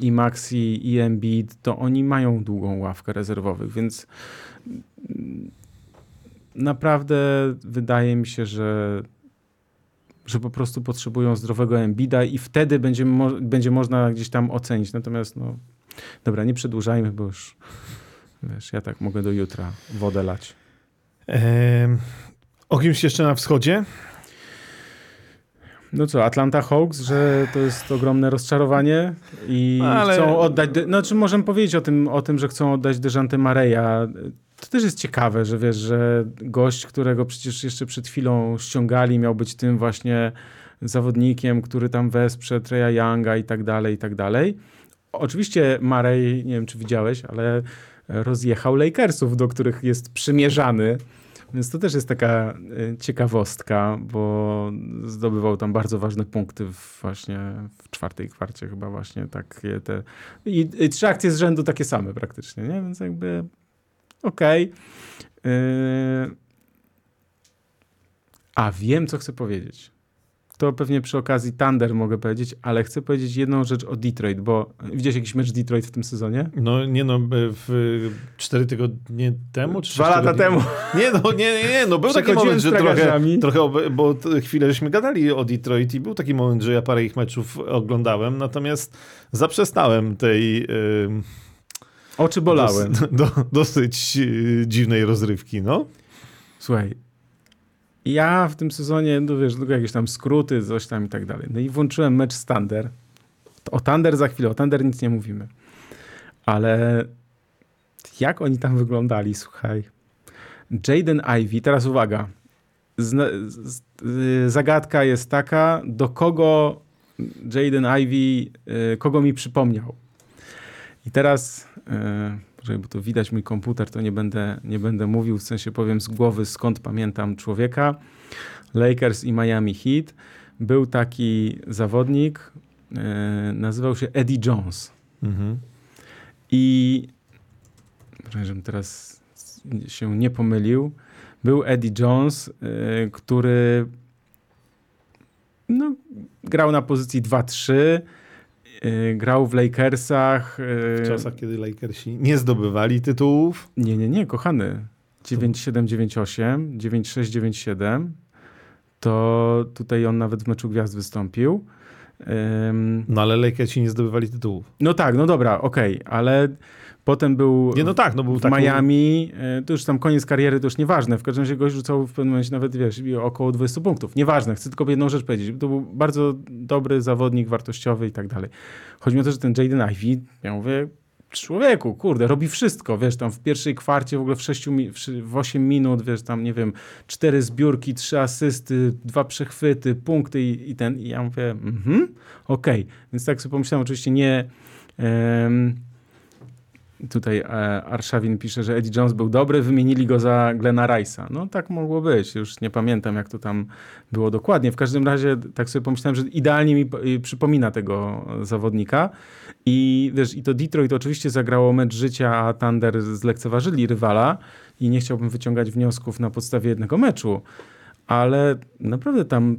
A: i Maxi, i Embiid, to oni mają długą ławkę rezerwowych, więc naprawdę wydaje mi się, że że po prostu potrzebują zdrowego Embida i wtedy będzie, mo będzie można gdzieś tam ocenić. Natomiast no, dobra, nie przedłużajmy, bo już wiesz, ja tak mogę do jutra wodę lać.
B: O kimś jeszcze na wschodzie?
A: No co, Atlanta Hawks, że to jest ogromne rozczarowanie i
B: Ale-
A: chcą oddać, de- no czy możemy powiedzieć o tym, o tym, że chcą oddać Dejante Mareja. To też jest ciekawe, że wiesz, że gość, którego przecież jeszcze przed chwilą ściągali, miał być tym właśnie zawodnikiem, który tam wesprze Treya Younga i tak dalej, i tak dalej. Oczywiście Marej, nie wiem czy widziałeś, ale rozjechał Lakersów, do których jest przymierzany. Więc to też jest taka y, ciekawostka, bo zdobywał tam bardzo ważne punkty właśnie w czwartej kwarcie chyba właśnie takie te... I, I trzy akcje z rzędu takie same praktycznie, nie? Więc jakby okej. Y, A wiem, co chcę powiedzieć. To pewnie przy okazji Thunder mogę powiedzieć, ale chcę powiedzieć jedną rzecz o Detroit, bo widziałeś jakiś mecz Detroit w tym sezonie?
B: No nie no, w cztery tygodnie temu? Czy
A: Dwa lata temu.
B: Nie no, nie, nie, nie, no był taki moment, że trochę, trochę, bo chwilę żeśmy gadali o Detroit i był taki moment, że ja parę ich meczów oglądałem, natomiast zaprzestałem tej ym,
A: Oczy bolały.
B: dos, do, dosyć y, dziwnej rozrywki, no.
A: Słuchaj, ja w tym sezonie, no wiesz, tylko jakieś tam skróty, coś tam i tak dalej. No i włączyłem mecz z Thunder. O Thunder za chwilę, o Thunder nic nie mówimy. Ale jak oni tam wyglądali, słuchaj. Jaden Ivy, teraz uwaga. Zna, z, y, zagadka jest taka, do kogo Jaden Ivy, y, kogo mi przypomniał. I teraz, y, bo to widać mój komputer, to nie będę, nie będę mówił, w sensie powiem z głowy, skąd pamiętam człowieka. Lakers i Miami Heat. Był taki zawodnik, y, nazywał się Eddie Jones.
B: Mhm.
A: I żebym teraz się nie pomylił. Był Eddie Jones, y, który no, grał na pozycji 2-3, y, grał w Lakersach. y,
B: W czasach, kiedy Lakersi nie zdobywali tytułów.
A: Nie, nie, nie, kochany. 9798, 9697. To tutaj on nawet w meczu gwiazd wystąpił. Ym,
B: No ale Lakersi nie zdobywali tytułów.
A: no tak, no dobra, okej, ale potem był
B: Nie, no tak, no był
A: w
B: taki...
A: Miami, y, to już tam koniec kariery, to już nieważne. W każdym razie gość rzucał w pewnym momencie nawet, wiesz, około 20 punktów. Nieważne, chcę tylko jedną rzecz powiedzieć. To był bardzo dobry zawodnik, wartościowy i tak dalej. Chodzi mi o to, że ten Jaden Ivey, ja mówię, człowieku, kurde, robi wszystko, wiesz, tam w pierwszej kwarcie w ogóle w, 6, mi- w szy- w 8 minut, wiesz, tam, nie wiem, cztery zbiórki, trzy asysty, dwa przechwyty, punkty i, i ten, i ja mówię, mhm, okej. Więc tak sobie pomyślałem, oczywiście nie... Tutaj e, Arszawin pisze, że Eddie Jones był dobry, wymienili go za Glena Rice'a. No tak mogło być, już nie pamiętam jak to tam było dokładnie. W każdym razie tak sobie pomyślałem, że idealnie mi przypomina tego zawodnika. I wiesz, i to Detroit oczywiście zagrało mecz życia, a Thunder zlekceważyli rywala i nie chciałbym wyciągać wniosków na podstawie jednego meczu, ale naprawdę tam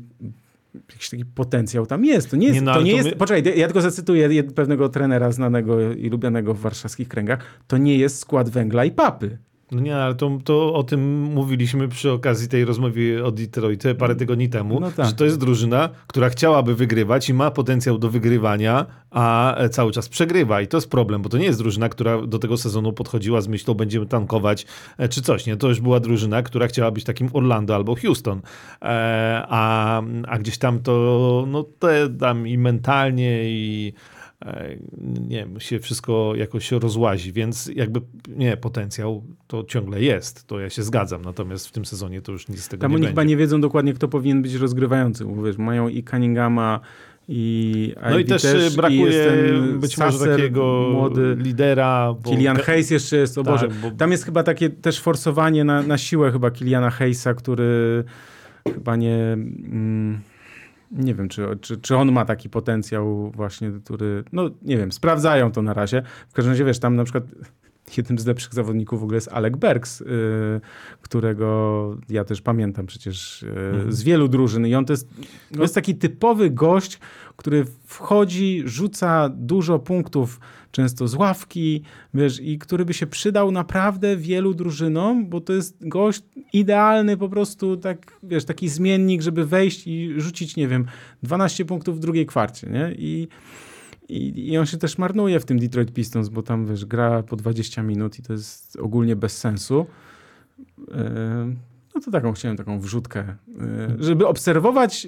A: jakiś taki potencjał tam jest. To nie jest,
B: Nie, no,
A: to nie
B: to
A: jest
B: my-
A: poczekaj, ja tylko zacytuję pewnego trenera znanego i lubianego w warszawskich kręgach. To nie jest skład węgla i papy.
B: No nie, ale to, to o tym mówiliśmy przy okazji tej rozmowy o Detroit parę tygodni temu,
A: No tak.
B: że to jest drużyna, która chciałaby wygrywać i ma potencjał do wygrywania, a cały czas przegrywa i to jest problem, bo to nie jest drużyna, która do tego sezonu podchodziła z myślą, będziemy tankować e, czy coś, nie? To już była drużyna, która chciała być takim Orlando albo Houston, e, a, a gdzieś tam to, no te tam i mentalnie i nie wiem, się wszystko jakoś rozłazi, więc jakby nie, potencjał to ciągle jest, to ja się zgadzam, natomiast w tym sezonie to już nic z tego
A: Tam
B: nie
A: oni
B: będzie.
A: chyba nie wiedzą dokładnie, kto powinien być rozgrywający. Bo wiesz, mają i Cunninghama, i
B: No i też,
A: też
B: e, brakuje
A: i
B: być może
A: Sasser,
B: takiego
A: młody.
B: lidera. Bo
A: Kilian Hayes jeszcze jest, o
B: Tak,
A: Boże.
B: bo-
A: Tam jest chyba takie też forsowanie na, na siłę chyba Kiliana Hayesa, który chyba nie... Mm, nie wiem, czy, czy, czy on ma taki potencjał właśnie, który... No nie wiem, sprawdzają to na razie. W każdym razie, wiesz, tam na przykład [laughs] jednym z lepszych zawodników w ogóle jest Alec Bergs, y, którego ja też pamiętam przecież y,
B: Mhm.
A: z wielu drużyn. I on to jest, to jest taki typowy gość, który wchodzi, rzuca dużo punktów, często z ławki, wiesz, i który by się przydał naprawdę wielu drużynom, bo to jest gość idealny po prostu, tak, wiesz, taki zmiennik, żeby wejść i rzucić, nie wiem, 12 punktów w drugiej kwarcie, nie? I i, I on się też marnuje w tym Detroit Pistons, bo tam wiesz, gra po 20 minut i to jest ogólnie bez sensu. Yy, No to taką chciałem taką wrzutkę, yy, żeby obserwować,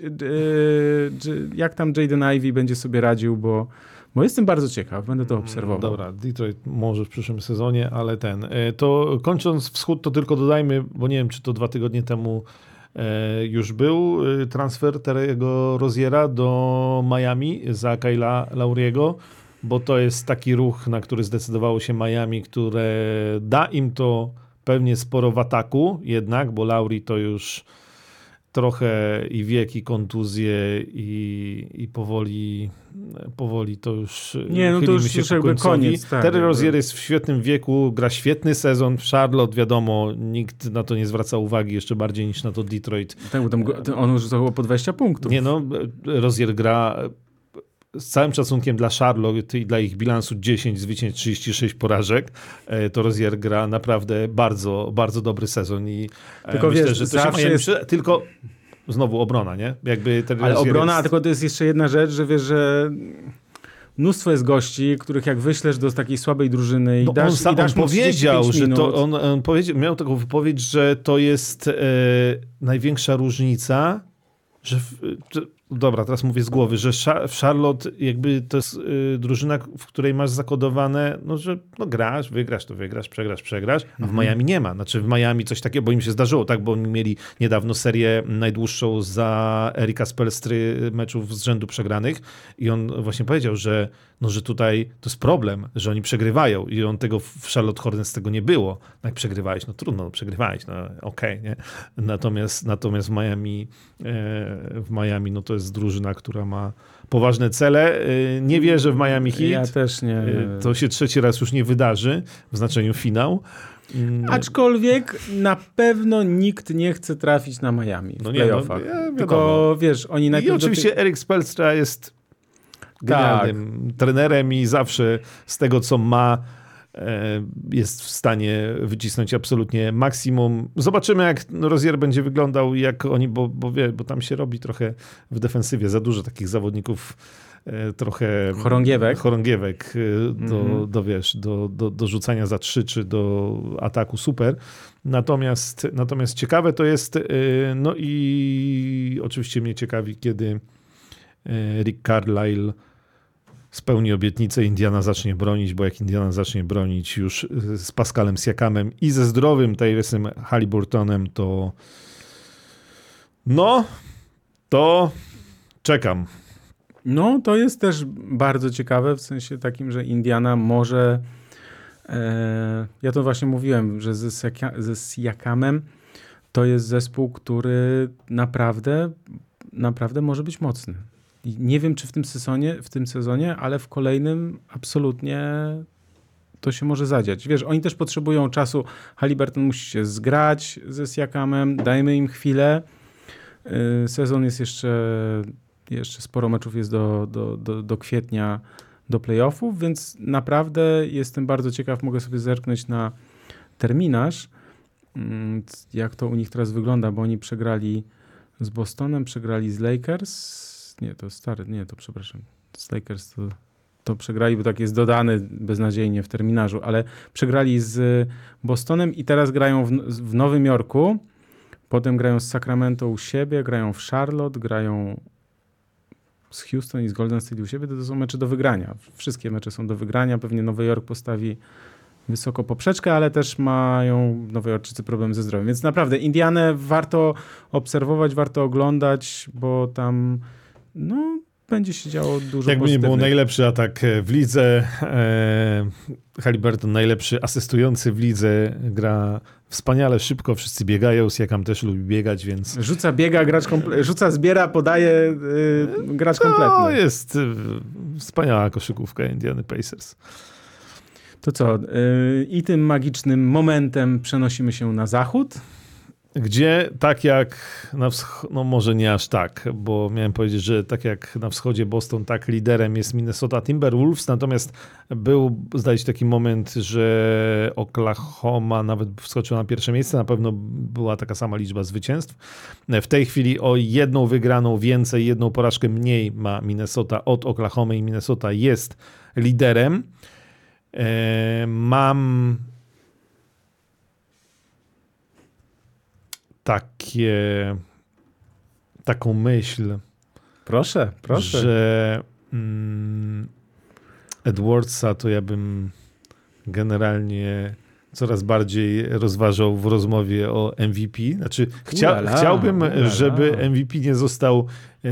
A: czy- jak tam Jaden Ivey będzie sobie radził, bo, bo jestem bardzo ciekaw, będę to obserwował.
B: Dobra, Detroit może w przyszłym sezonie, ale ten. e, To kończąc wschód, to tylko dodajmy, bo nie wiem, czy to dwa tygodnie temu e, już był e, transfer Terego Roziera do Miami za Kyla Lauriego, bo to jest taki ruch, na który zdecydowało się Miami, które da im to pewnie sporo w ataku jednak, bo Lauri to już trochę i wiek, i kontuzje, i, i powoli, powoli to już
A: Nie, no to już-
B: się
A: już jakby koniec, tak,
B: Terry. Rozier jest w świetnym wieku, gra świetny sezon w Charlotte, wiadomo, nikt na to nie zwraca uwagi jeszcze bardziej niż na to Detroit.
A: Tak, bo tam, go- on już rzucał po 20 punktów.
B: Nie no, Rozier gra z całym szacunkiem dla Charlotte i dla ich bilansu 10 zwycięstw, 36 porażek, e, to Rozier gra naprawdę bardzo, bardzo dobry sezon i e,
A: Tylko
B: myślę,
A: wiesz,
B: że to się
A: zawsze jest-
B: tylko znowu obrona, nie? Jakby Terry
A: Ale obrona,
B: jest...
A: tylko to jest jeszcze jedna rzecz, że wiesz, że mnóstwo jest gości, których jak wyślesz do takiej słabej drużyny i
B: No
A: dasz,
B: on, sam,
A: i dasz
B: on powiedział,
A: 35
B: że to on, on powiedział, miał taką wypowiedź, że to jest e, największa różnica, że, w, że dobra, teraz mówię z głowy, że w Charlotte jakby to jest e, drużyna, w której masz zakodowane, no że no grasz, wygrasz, to wygrasz, przegrasz, przegrasz, a w
A: Mhm.
B: Miami nie ma. Znaczy w Miami coś takiego, bo im się zdarzyło, tak, bo oni mieli niedawno serię najdłuższą za Erika Spelstry meczów z rzędu przegranych i on właśnie powiedział, że no, że tutaj to jest problem, że oni przegrywają i on tego w Charlotte Hornets tego nie było. No jak przegrywałeś, no trudno, no, przegrywałeś, no okej, nie? Natomiast, natomiast w Miami, e, w Miami, no to jest drużyna, która ma poważne cele. E, nie wierzę w Miami Heat.
A: Ja też nie.
B: E, To się trzeci raz już nie wydarzy w znaczeniu finał. Mm,
A: Aczkolwiek na pewno nikt nie chce trafić na Miami w
B: No nie, no, ja-.
A: Tylko wiesz, oni
B: I
A: najpierw do
B: oczywiście
A: tych-
B: Erik Spelstra jest genialnym trenerem i zawsze z tego, co ma, jest w stanie wycisnąć absolutnie maksimum. Zobaczymy, jak Rozier będzie wyglądał jak oni, bo, bo, wie, bo tam się robi trochę w defensywie za dużo takich zawodników e, trochę
A: Chorągiewek.
B: chorągiewek e, do,
A: Mhm.
B: do, wiesz, do, do, do rzucania za trzy czy do ataku super. Natomiast, natomiast ciekawe to jest, e, no i oczywiście mnie ciekawi, kiedy e, Rick Carlisle spełni obietnicę, Indiana zacznie bronić, bo jak Indiana zacznie bronić już e, z Pascalem Siakamem i ze zdrowym Tyrusem Halliburtonem, to no, to czekam.
A: No, to jest też bardzo ciekawe, w sensie takim, że Indiana może. E, ja to właśnie mówiłem, że ze, Siaka, ze Siakamem to jest zespół, który naprawdę, naprawdę może być mocny. Nie wiem, czy w tym sezonie, w tym sezonie, ale w kolejnym absolutnie to się może zadziać. Wiesz, oni też potrzebują czasu. Halliburton musi się zgrać ze Siakamem, dajmy im chwilę Y, Sezon jest jeszcze, jeszcze sporo meczów jest do, do, do, do kwietnia, do playoffów, więc naprawdę jestem bardzo ciekaw, mogę sobie zerknąć na terminarz, mm, jak to u nich teraz wygląda, bo oni przegrali z Bostonem, przegrali z Lakers, nie, to stary, nie, to przepraszam, z Lakers to, to przegrali, bo tak jest dodany beznadziejnie w terminarzu, ale przegrali z Bostonem i teraz grają w, w Nowym Jorku, potem grają z Sacramento u siebie, grają w Charlotte, grają z Houston i z Golden State u siebie, to, to są mecze do wygrania. Wszystkie mecze są do wygrania, pewnie Nowy Jork postawi wysoko poprzeczkę, ale też mają Nowojorczycy problem ze zdrowiem. Więc naprawdę Indianę warto obserwować, warto oglądać, bo tam no, będzie się działo dużo
B: Jakby nie był
A: pozytywnych.
B: najlepszy atak w lidze, e, Halliburton najlepszy asystujący w lidze, gra wspaniale, szybko, wszyscy biegają, Siakam też lubi biegać, więc
A: Rzuca, biega, gracz komple- rzuca, zbiera, podaje, yy, gracz kompletny.
B: to jest y, wspaniała koszykówka Indiany Pacers.
A: To co? Yy, I tym magicznym momentem przenosimy się na zachód.
B: Gdzie tak jak na wschodzie, no może nie aż tak, bo miałem powiedzieć, że tak jak na wschodzie Boston, tak liderem jest Minnesota Timberwolves, natomiast był, zdaje się, taki moment, że Oklahoma nawet wskoczyła na pierwsze miejsce, na pewno była taka sama liczba zwycięstw. W tej chwili o jedną wygraną więcej, jedną porażkę mniej ma Minnesota od Oklahomy i Minnesota jest liderem. E, Mam takie, taką myśl,
A: Proszę, proszę.
B: że mm, Edwardsa to ja bym generalnie coraz bardziej rozważał w rozmowie o MVP. Znaczy, chcia,
A: Ulala,
B: chciałbym,
A: ulala.
B: żeby MVP nie został e,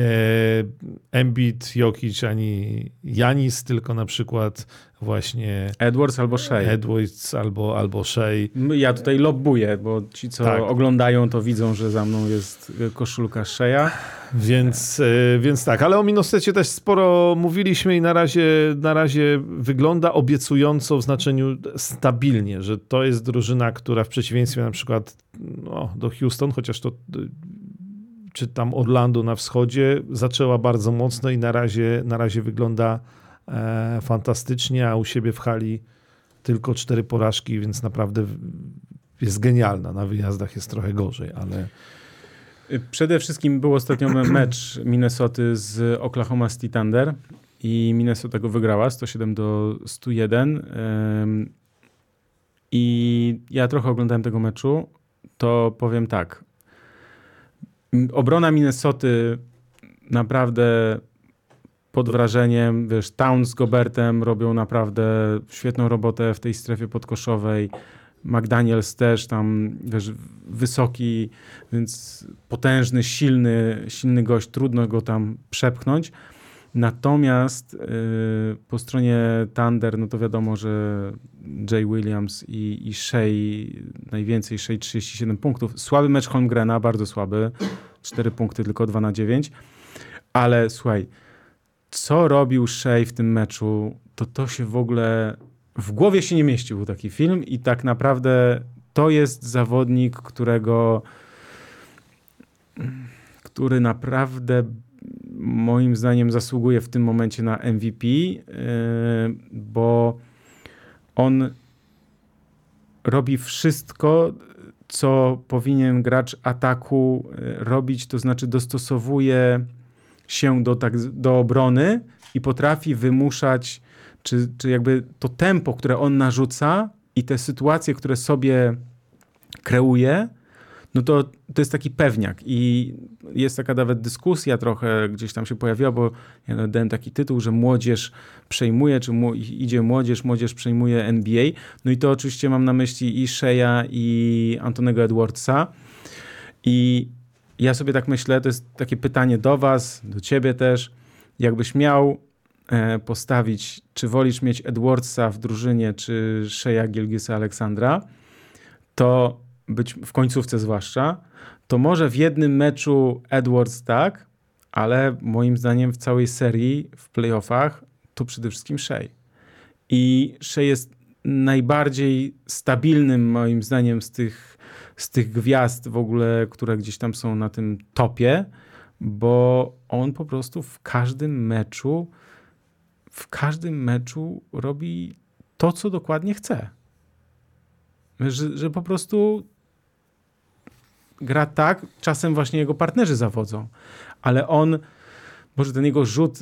B: Embiid, Jokic ani Janis, tylko na przykład właśnie
A: Edwards albo Shea.
B: Edwards albo, albo Shea.
A: Ja tutaj lobbuję, bo ci, co
B: Tak.
A: oglądają, to widzą, że za mną jest y, koszulka Shea.
B: Więc, e, więc tak, ale o Minnesecie też sporo mówiliśmy i na razie, na razie wygląda obiecująco w znaczeniu stabilnie, że to jest drużyna, która w przeciwieństwie na przykład no, do Houston, chociaż to y, czy tam Orlando na wschodzie, zaczęła bardzo mocno i na razie, na razie wygląda fantastycznie, a u siebie w hali tylko cztery porażki, więc naprawdę jest genialna. Na wyjazdach jest trochę gorzej, ale
A: Przede wszystkim był ostatnio me- mecz Minnesoty z Oklahoma City Thunder i Minnesota go wygrała 107 do 101. Ym, I ja trochę oglądałem tego meczu, to powiem tak. Obrona Minnesoty naprawdę pod wrażeniem, wiesz, Towns z Gobertem robią naprawdę świetną robotę w tej strefie podkoszowej. McDaniels też tam, wiesz, wysoki, więc potężny, silny, silny gość, trudno go tam przepchnąć. Natomiast yy, po stronie Thunder, no to wiadomo, że Jay Williams i, i Shea, najwięcej Shea 37 punktów. Słaby mecz Holmgrena, bardzo słaby. 4 punkty, tylko 2 na 9. Ale słuchaj, co robił Shea w tym meczu, to to się w ogóle w głowie się nie mieścił taki film i tak naprawdę to jest zawodnik, którego który naprawdę moim zdaniem zasługuje w tym momencie na MVP, yy, bo on robi wszystko, co powinien gracz ataku yy, robić, to znaczy dostosowuje się do, tak, do obrony i potrafi wymuszać, czy, czy jakby to tempo, które on narzuca i te sytuacje, które sobie kreuje, no to, to jest taki pewniak i jest taka nawet dyskusja trochę gdzieś tam się pojawiła, bo ja dałem taki tytuł, że młodzież przejmuje, czy mu, idzie młodzież, młodzież przejmuje NBA. No i to oczywiście mam na myśli i Shea'a i Antonego Edwardsa i ja sobie tak myślę, to jest takie pytanie do was, do ciebie też, jakbyś miał e, postawić, czy wolisz mieć Edwardsa w drużynie, czy Shea'a Gilgisa Aleksandra, to być w końcówce zwłaszcza, to może w jednym meczu Edwards tak, ale moim zdaniem w całej serii, w playoffach, to przede wszystkim Shea. I Shea jest najbardziej stabilnym moim zdaniem z tych z tych gwiazd w ogóle, które gdzieś tam są na tym topie, bo on po prostu w każdym meczu, w każdym meczu robi to, co dokładnie chce. Że, że po prostu gra tak, czasem właśnie jego partnerzy zawodzą, ale on, może ten jego rzut,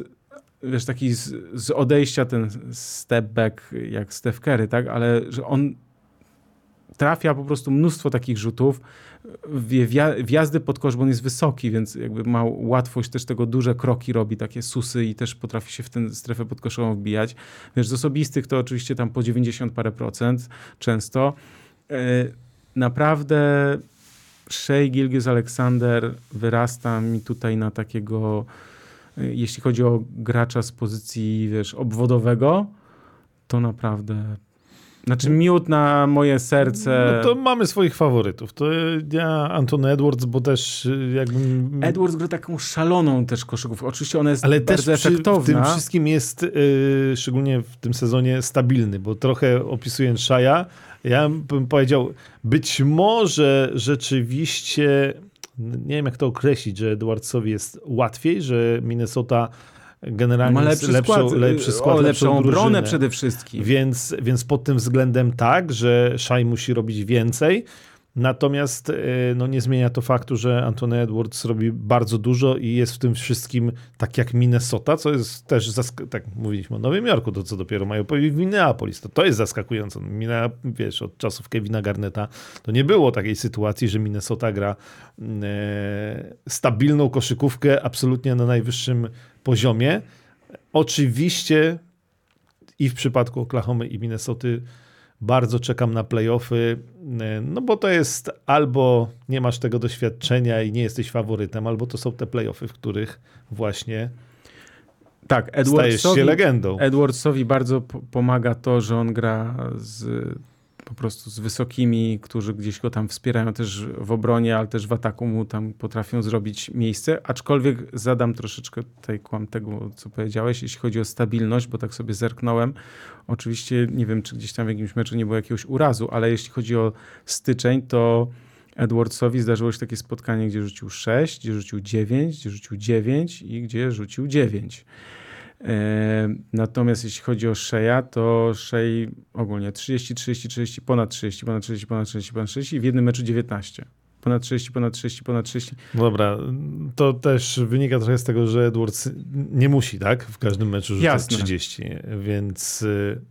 A: wiesz, taki z, z odejścia, ten step back, jak Steph Curry, tak, ale że on trafia po prostu mnóstwo takich rzutów, wjazdy pod kosz, bo on jest wysoki, więc jakby ma łatwość też tego duże kroki robi, takie susy i też potrafi się w tę strefę podkoszową wbijać. Wiesz, z osobistych to oczywiście tam po 90 parę procent często. E, Naprawdę Shea Gilgis Alexander wyrasta mi tutaj na takiego, e, jeśli chodzi o gracza z pozycji, wiesz, obwodowego, to naprawdę znaczy miód na moje serce.
B: No to mamy swoich faworytów. To ja Antony Edwards, bo też y, jakbym...
A: Edwards gra taką szaloną też koszykówkę. Oczywiście ona jest
B: Ale też
A: bardzo
B: przy, w
A: efektowna.
B: tym wszystkim jest, y, szczególnie w tym sezonie, stabilny, bo trochę opisując Shaya, ja bym powiedział, być może rzeczywiście, nie wiem jak to określić, że Edwardsowi jest łatwiej, że Minnesota generalnie
A: ma lepszy
B: lepszą,
A: skład,
B: lepszy skład,
A: o, lepszą obronę
B: drużynę.
A: przede wszystkim.
B: Więc, więc pod tym względem tak, że Shai musi robić więcej. Natomiast e, no, nie zmienia to faktu, że Anthony Edwards robi bardzo dużo i jest w tym wszystkim tak jak Minnesota, co jest też, tak mówiliśmy o Nowym Jorku, to co dopiero mają powiedzieć Minneapolis. To, to jest zaskakujące. Minna, wiesz, od czasów Kevina Garneta to nie było takiej sytuacji, że Minnesota gra mm, e, stabilną koszykówkę absolutnie na najwyższym poziomie. Oczywiście i w przypadku Oklahomy i Minnesoty bardzo czekam na playoffy, e, no bo to jest albo nie masz tego doświadczenia i nie jesteś faworytem, albo to są te playoffy, w których właśnie
A: Tak,
B: stajesz się
A: Edwardsowi,
B: legendą.
A: Edwardsowi bardzo po- pomaga to, że on gra z, po prostu z wysokimi, którzy gdzieś go tam wspierają też w obronie, ale też w ataku mu tam potrafią zrobić miejsce. Aczkolwiek zadam troszeczkę tutaj kłam tego, co powiedziałeś, jeśli chodzi o stabilność, bo tak sobie zerknąłem. Oczywiście nie wiem, czy gdzieś tam w jakimś meczu nie było jakiegoś urazu, ale jeśli chodzi o styczeń, to Edwardsowi zdarzyło się takie spotkanie, gdzie rzucił 6, gdzie rzucił 9, gdzie rzucił 9 i gdzie rzucił 9. E, Natomiast jeśli chodzi o Sheya, to Shea ogólnie 30, 30, 30, ponad 30, ponad 30, ponad 30, ponad 30 i w jednym meczu 19. Ponad 30, ponad 30, ponad 30.
B: Dobra, to też wynika trochę z tego, że Edwards nie musi, tak? W każdym meczu rzucać
A: Jasne.
B: 30, więc y,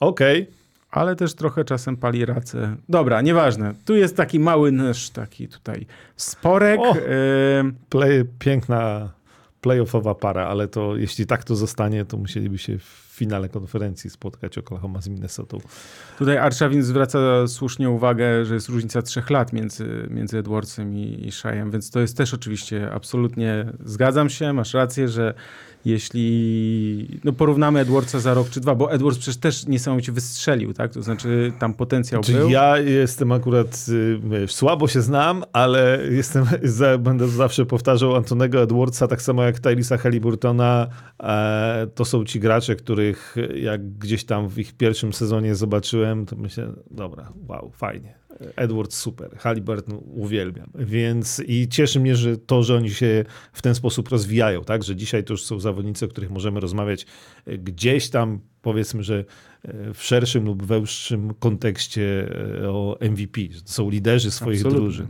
B: okej.
A: Ale też trochę czasem pali racę. Dobra, nieważne. Tu jest taki mały nasz taki tutaj sporek.
B: O! Play, piękna playoffowa para, ale to jeśli tak to zostanie, to musieliby się w finale konferencji spotkać Oklahoma z Minnesotą.
A: Tutaj Arszawin zwraca słusznie uwagę, że jest różnica trzech lat między, między Edwardsem i, i Shyem, więc to jest też oczywiście absolutnie, zgadzam się, masz rację, że jeśli no porównamy Edwardsa za rok czy dwa, bo Edwards przecież też niesamowicie wystrzelił, tak? To znaczy tam potencjał
B: Czyli
A: był.
B: ja jestem akurat, y, wiesz, słabo się znam, ale jestem, [laughs] za, będę zawsze powtarzał Antonego Edwardsa, tak samo jak Tyrisa Halliburtona. E, to są ci gracze, których jak gdzieś tam w ich pierwszym sezonie zobaczyłem, to myślę, dobra, wow, fajnie. Edwards super, Halliburton uwielbiam. Więc i cieszy mnie, że to, że oni się w ten sposób rozwijają, tak? Że dzisiaj to już są zawodnicy, o których możemy rozmawiać e, gdzieś tam, powiedzmy, że e, w szerszym lub węższym kontekście e, o MVP. że To są liderzy swoich
A: Absolutnie.
B: drużyn.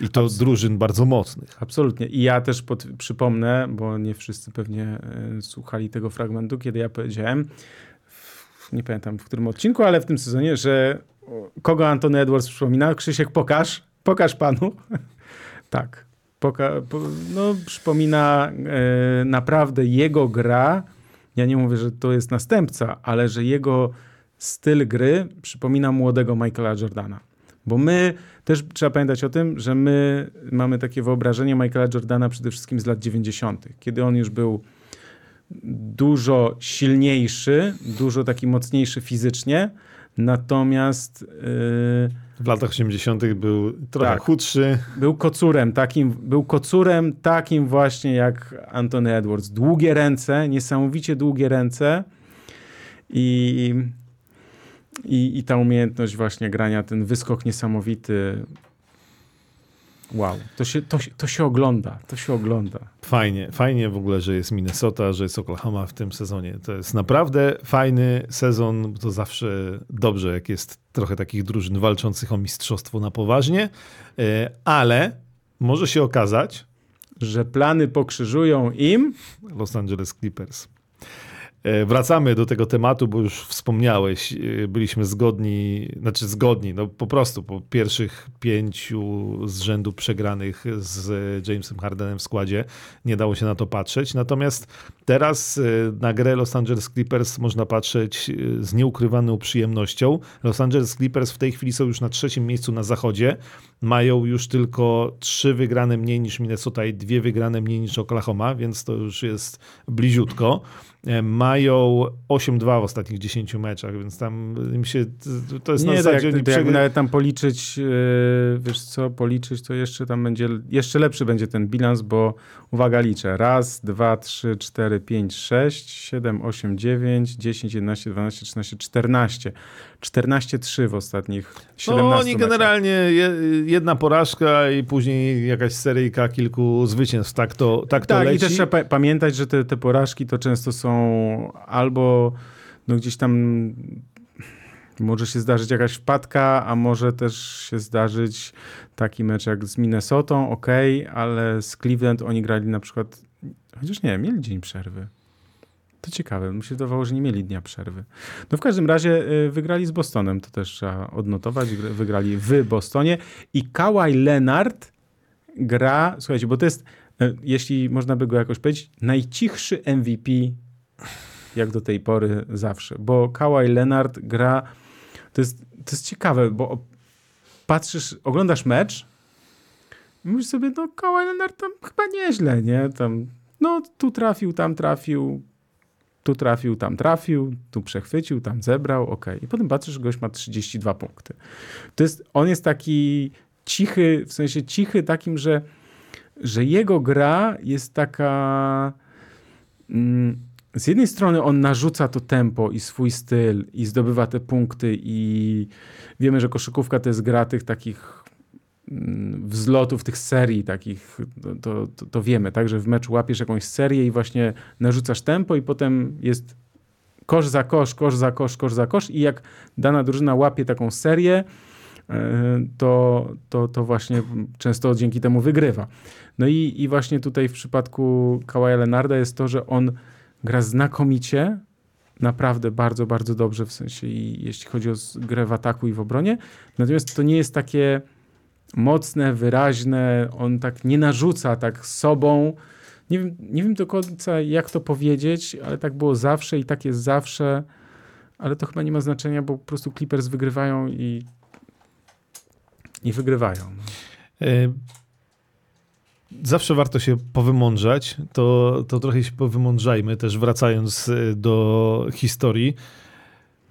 B: I to drużyn bardzo mocnych.
A: Absolutnie. I ja też pod, przypomnę, bo nie wszyscy pewnie słuchali tego fragmentu, kiedy ja powiedziałem, w, nie pamiętam w którym odcinku, ale w tym sezonie, że kogo Antony Edwards przypomina? Krzysiek, pokaż. Pokaż panu. [laughs] tak. Poka, po, no, przypomina e, naprawdę jego gra. Ja nie mówię, że to jest następca, ale że jego styl gry przypomina młodego Michaela Jordana. Bo my też trzeba pamiętać o tym, że my mamy takie wyobrażenie Michaela Jordana przede wszystkim z lat 90., kiedy on już był dużo silniejszy, dużo taki mocniejszy fizycznie, natomiast yy,
B: W latach 80. był trochę
A: Tak.
B: chudszy.
A: był kocurem takim, był kocurem takim właśnie jak Anthony Edwards. Długie ręce, niesamowicie długie ręce i, i, i ta umiejętność właśnie grania, ten wyskok niesamowity. Wow, to się, to, to się ogląda, to się ogląda.
B: Fajnie, fajnie w ogóle, że jest Minnesota, że jest Oklahoma w tym sezonie. To jest naprawdę fajny sezon, bo to zawsze dobrze, jak jest trochę takich drużyn walczących o mistrzostwo na poważnie, E, ale może się okazać,
A: Że plany pokrzyżują im,
B: Los Angeles Clippers. E, Wracamy do tego tematu, bo już wspomniałeś, e, byliśmy zgodni, znaczy zgodni, no po prostu po pierwszych pięciu z rzędu przegranych z Jamesem Hardenem w składzie nie dało się na to patrzeć. Natomiast teraz e, na grę Los Angeles Clippers można patrzeć z nieukrywaną przyjemnością. Los Angeles Clippers w tej chwili są już na trzecim miejscu na zachodzie. Mają już tylko trzy wygrane mniej niż Minnesota i dwie wygrane mniej niż Oklahoma, więc to już jest bliziutko. E, Mają 8-2 w ostatnich 10 meczach, więc tam im się, to jest na
A: nie, jak,
B: zasadzie
A: jakby
B: przegra-
A: nawet tam policzyć, yy, wiesz co, policzyć, to jeszcze tam będzie, jeszcze lepszy będzie ten bilans, bo uwaga, liczę. Raz, dwa, trzy, cztery, pięć, sześć, siedem, osiem, dziewięć, dziesięć, jedenaście, dwanaście, trzynaście, czternaście. 14-3 w ostatnich 17
B: No oni generalnie je, jedna porażka i później jakaś seryjka kilku zwycięstw. Tak to, tak to
A: Tak,
B: leci.
A: i też trzeba pa- pamiętać, że te, te porażki to często są albo no gdzieś tam może się zdarzyć jakaś wpadka, a może też się zdarzyć taki mecz jak z Minnesotą, ok, ale z Cleveland oni grali na przykład, chociaż nie, mieli dzień przerwy. To ciekawe, mi się wydawało, że nie mieli dnia przerwy. No w każdym razie y, wygrali z Bostonem, to też trzeba odnotować, Gr- wygrali w Bostonie i Kawhi Leonard gra, słuchajcie, bo to jest, e, jeśli można by go jakoś powiedzieć, najcichszy MVP jak do tej pory zawsze, bo Kawhi Leonard gra, to jest, to jest ciekawe, bo patrzysz, oglądasz mecz i mówisz sobie, no Kawhi Leonard tam chyba nieźle, nie? Tam, no tu trafił, tam trafił, tu trafił, tam trafił, tu przechwycił, tam zebrał, okej. I potem patrzysz, gość ma 32 punkty. To jest, on jest taki cichy, w sensie cichy takim, że, że jego gra jest taka... Mm, z jednej strony on narzuca to tempo i swój styl i zdobywa te punkty i wiemy, że koszykówka to jest gra tych takich mm, wzlotów, tych serii takich, to, to, to, wiemy, tak, że w meczu łapiesz jakąś serię i właśnie narzucasz tempo i potem jest kosz za kosz, kosz za kosz, kosz za kosz i jak dana drużyna łapie taką serię, e, to, to, to właśnie często dzięki temu wygrywa. No i, i właśnie tutaj w przypadku Kawaja Lenarda jest to, że on gra znakomicie, naprawdę bardzo, bardzo dobrze w sensie i jeśli chodzi o grę w ataku i w obronie. Natomiast to nie jest takie mocne, wyraźne, on tak nie narzuca tak sobą. Nie wiem, nie wiem do końca jak to powiedzieć, ale tak było zawsze i tak jest zawsze, ale to chyba nie ma znaczenia, bo po prostu Clippers wygrywają i, i wygrywają. no.
B: Zawsze warto się powymądrzać, to, to trochę się powymądrzajmy, też wracając e, do historii.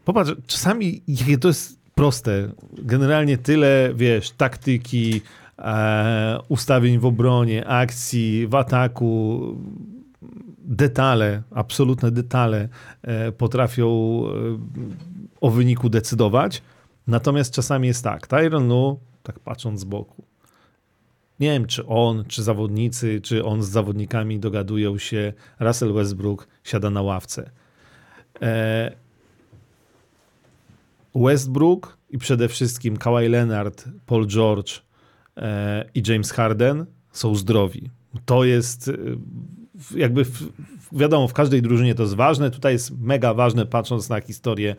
B: Popatrz, czasami to jest proste. Generalnie tyle, wiesz, taktyki, e, ustawień w obronie, akcji, w ataku, detale, absolutne detale e, potrafią e, o wyniku decydować. Natomiast czasami jest tak, Tyron Lu, tak patrząc z boku, nie wiem, czy on, czy zawodnicy, czy on z zawodnikami dogadują się. Russell Westbrook siada na ławce. E, Westbrook i przede wszystkim Kawhi Leonard, Paul George e, i James Harden są zdrowi. To jest e, jakby wiadomo, w każdej drużynie to jest ważne. Tutaj jest mega ważne, patrząc na historię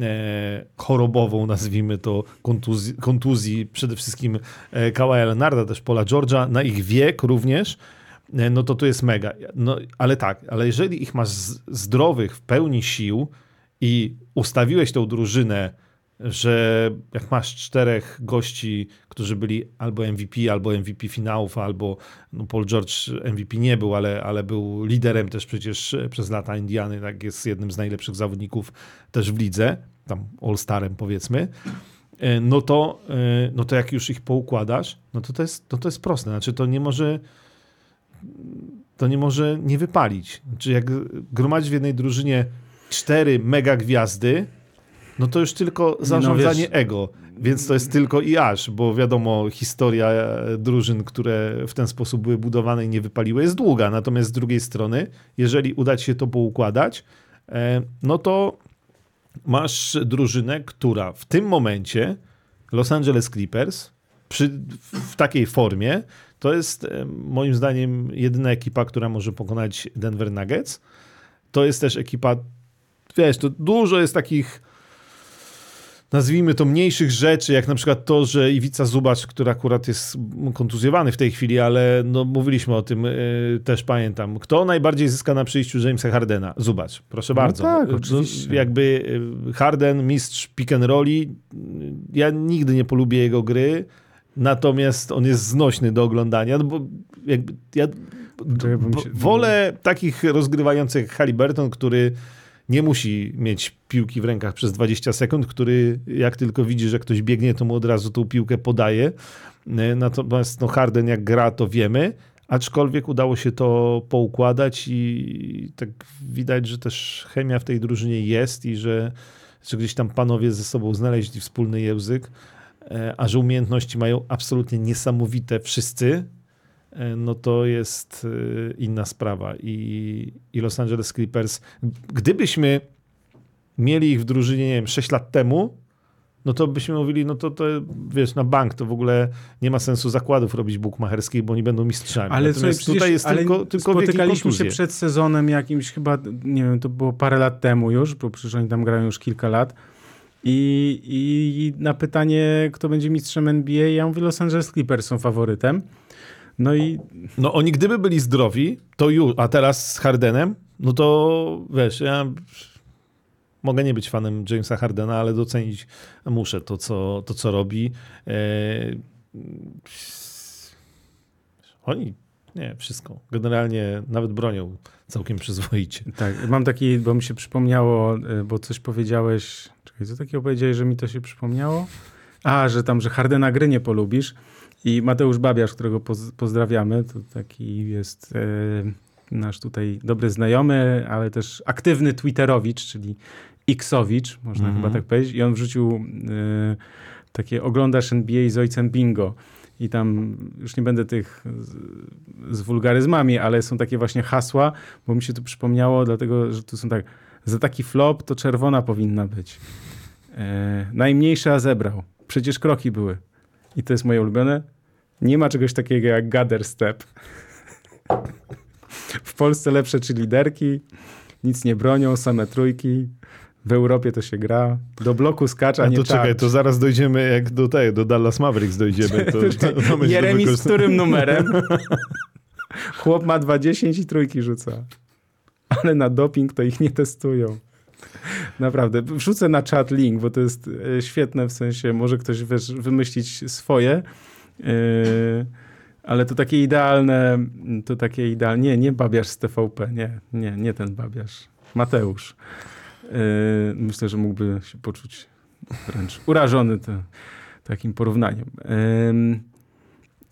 B: e, chorobową, nazwijmy to, kontuzji, kontuzji przede wszystkim e, Kawaja Leonarda, też Paula George'a, na ich wiek również, e, no to to jest mega. No, ale tak, ale jeżeli ich masz zdrowych, w pełni sił i ustawiłeś tą drużynę, że jak masz czterech gości, którzy byli albo MVP, albo MVP finałów, albo no Paul George MVP nie był, ale, ale był liderem też przecież e, przez lata Indiany, tak jest jednym z najlepszych zawodników też w lidze, tam all-starem powiedzmy, e, no to, e, no to jak już ich poukładasz, no to to jest, no to jest proste. Znaczy to nie może to nie może nie wypalić. Znaczy jak gromadzić w jednej drużynie cztery mega gwiazdy, no to już tylko zarządzanie
A: wiesz,
B: ego. więc to jest tylko i aż, bo wiadomo, historia e, drużyn, które w ten sposób były budowane i nie wypaliły, jest długa. Natomiast z drugiej strony, jeżeli uda ci się to poukładać, e, no to masz drużynę, która w tym momencie Los Angeles Clippers przy, w takiej formie to jest e, moim zdaniem jedyna ekipa, która może pokonać Denver Nuggets. To jest też ekipa, wiesz, to dużo jest takich nazwijmy to mniejszych rzeczy, jak na przykład to, że Iwica Zubacz, który akurat jest kontuzjowany w tej chwili, ale no, mówiliśmy o tym, yy, też pamiętam. Kto najbardziej zyska na przyjściu Jamesa Hardena? Zubacz, proszę
A: No
B: bardzo.
A: tak,
B: No,
A: oczywiście.
B: Jakby yy, Harden, mistrz pick and rolli, ja nigdy nie polubię jego gry, natomiast on jest znośny do oglądania, no bo jakby ja
A: bo
B: wolę takich rozgrywających jak Halliburton, który nie musi mieć piłki w rękach przez 20 sekund, który jak tylko widzi, że ktoś biegnie, to mu od razu tą piłkę podaje. E, Natomiast no Harden jak gra, to wiemy, aczkolwiek udało się to poukładać i tak widać, że też chemia w tej drużynie jest i że, że gdzieś tam panowie ze sobą znaleźli wspólny język, e, a że umiejętności mają absolutnie niesamowite wszyscy, no to jest e, inna sprawa. I, I Los Angeles Clippers, gdybyśmy mieli ich w drużynie, nie wiem, 6 lat temu, no to byśmy mówili, no to, to wiesz, na bank to w wiem, nie ma sensu zakładów robić bukmacherskich, bo oni będą mistrzami.
A: Ale
B: Natomiast
A: przecież,
B: tutaj jest
A: ale
B: tylko, tylko
A: spotykaliśmy się przed sezonem jakimś chyba, nie wiem, to było parę lat temu już, bo przecież oni tam grają już kilka lat. I, I na pytanie, kto będzie mistrzem NBA, ja mówię, Los Angeles Clippers są faworytem. No i
B: No oni gdyby byli zdrowi, to już, a teraz z Hardenem, no to wiesz, ja mogę nie być fanem Jamesa Hardena, ale docenić muszę to, co, to, co robi. E, oni, nie, wszystko. Generalnie nawet bronią całkiem przyzwoicie.
A: tak, mam taki, bo mi się przypomniało, y, bo coś powiedziałeś, czekaj, co takiego powiedziałeś, że mi to się przypomniało? A, że tam, że Hardena gry nie polubisz. I Mateusz Babiarz, którego poz, pozdrawiamy, to taki jest e, nasz tutaj dobry znajomy, ale też aktywny Twitterowicz, czyli Xowicz, można
B: Mhm.
A: chyba tak powiedzieć. I on wrzucił e, takie oglądasz NBA z ojcem bingo. I tam już nie będę tych z, z wulgaryzmami, ale są takie właśnie hasła, bo mi się to przypomniało, dlatego że tu są tak, za taki flop to czerwona powinna być. E, najmniejsza zebrał. Przecież kroki były. I to jest moje ulubione. Nie ma czegoś takiego jak gather step. W Polsce lepsze czy liderki, nic nie bronią, same trójki. W Europie to się gra. Do bloku skacz, a nie
B: to czekaj, to zaraz dojdziemy, jak do tej, do Dallas Mavericks dojdziemy. To, [laughs] to, to
A: z którym [laughs] numerem? Chłop ma 2,10 i trójki rzuca. Ale na doping to ich nie testują. [laughs] Naprawdę. Wrzucę na czat link, bo to jest e, świetne, w sensie może ktoś wiesz, wymyślić swoje. Yy, ale to takie idealne, to takie idealne. Nie, nie babiarz z TVP, nie, nie, nie ten babiarz. Mateusz. Yy, myślę, że mógłby się poczuć wręcz urażony te, takim porównaniem. Ym,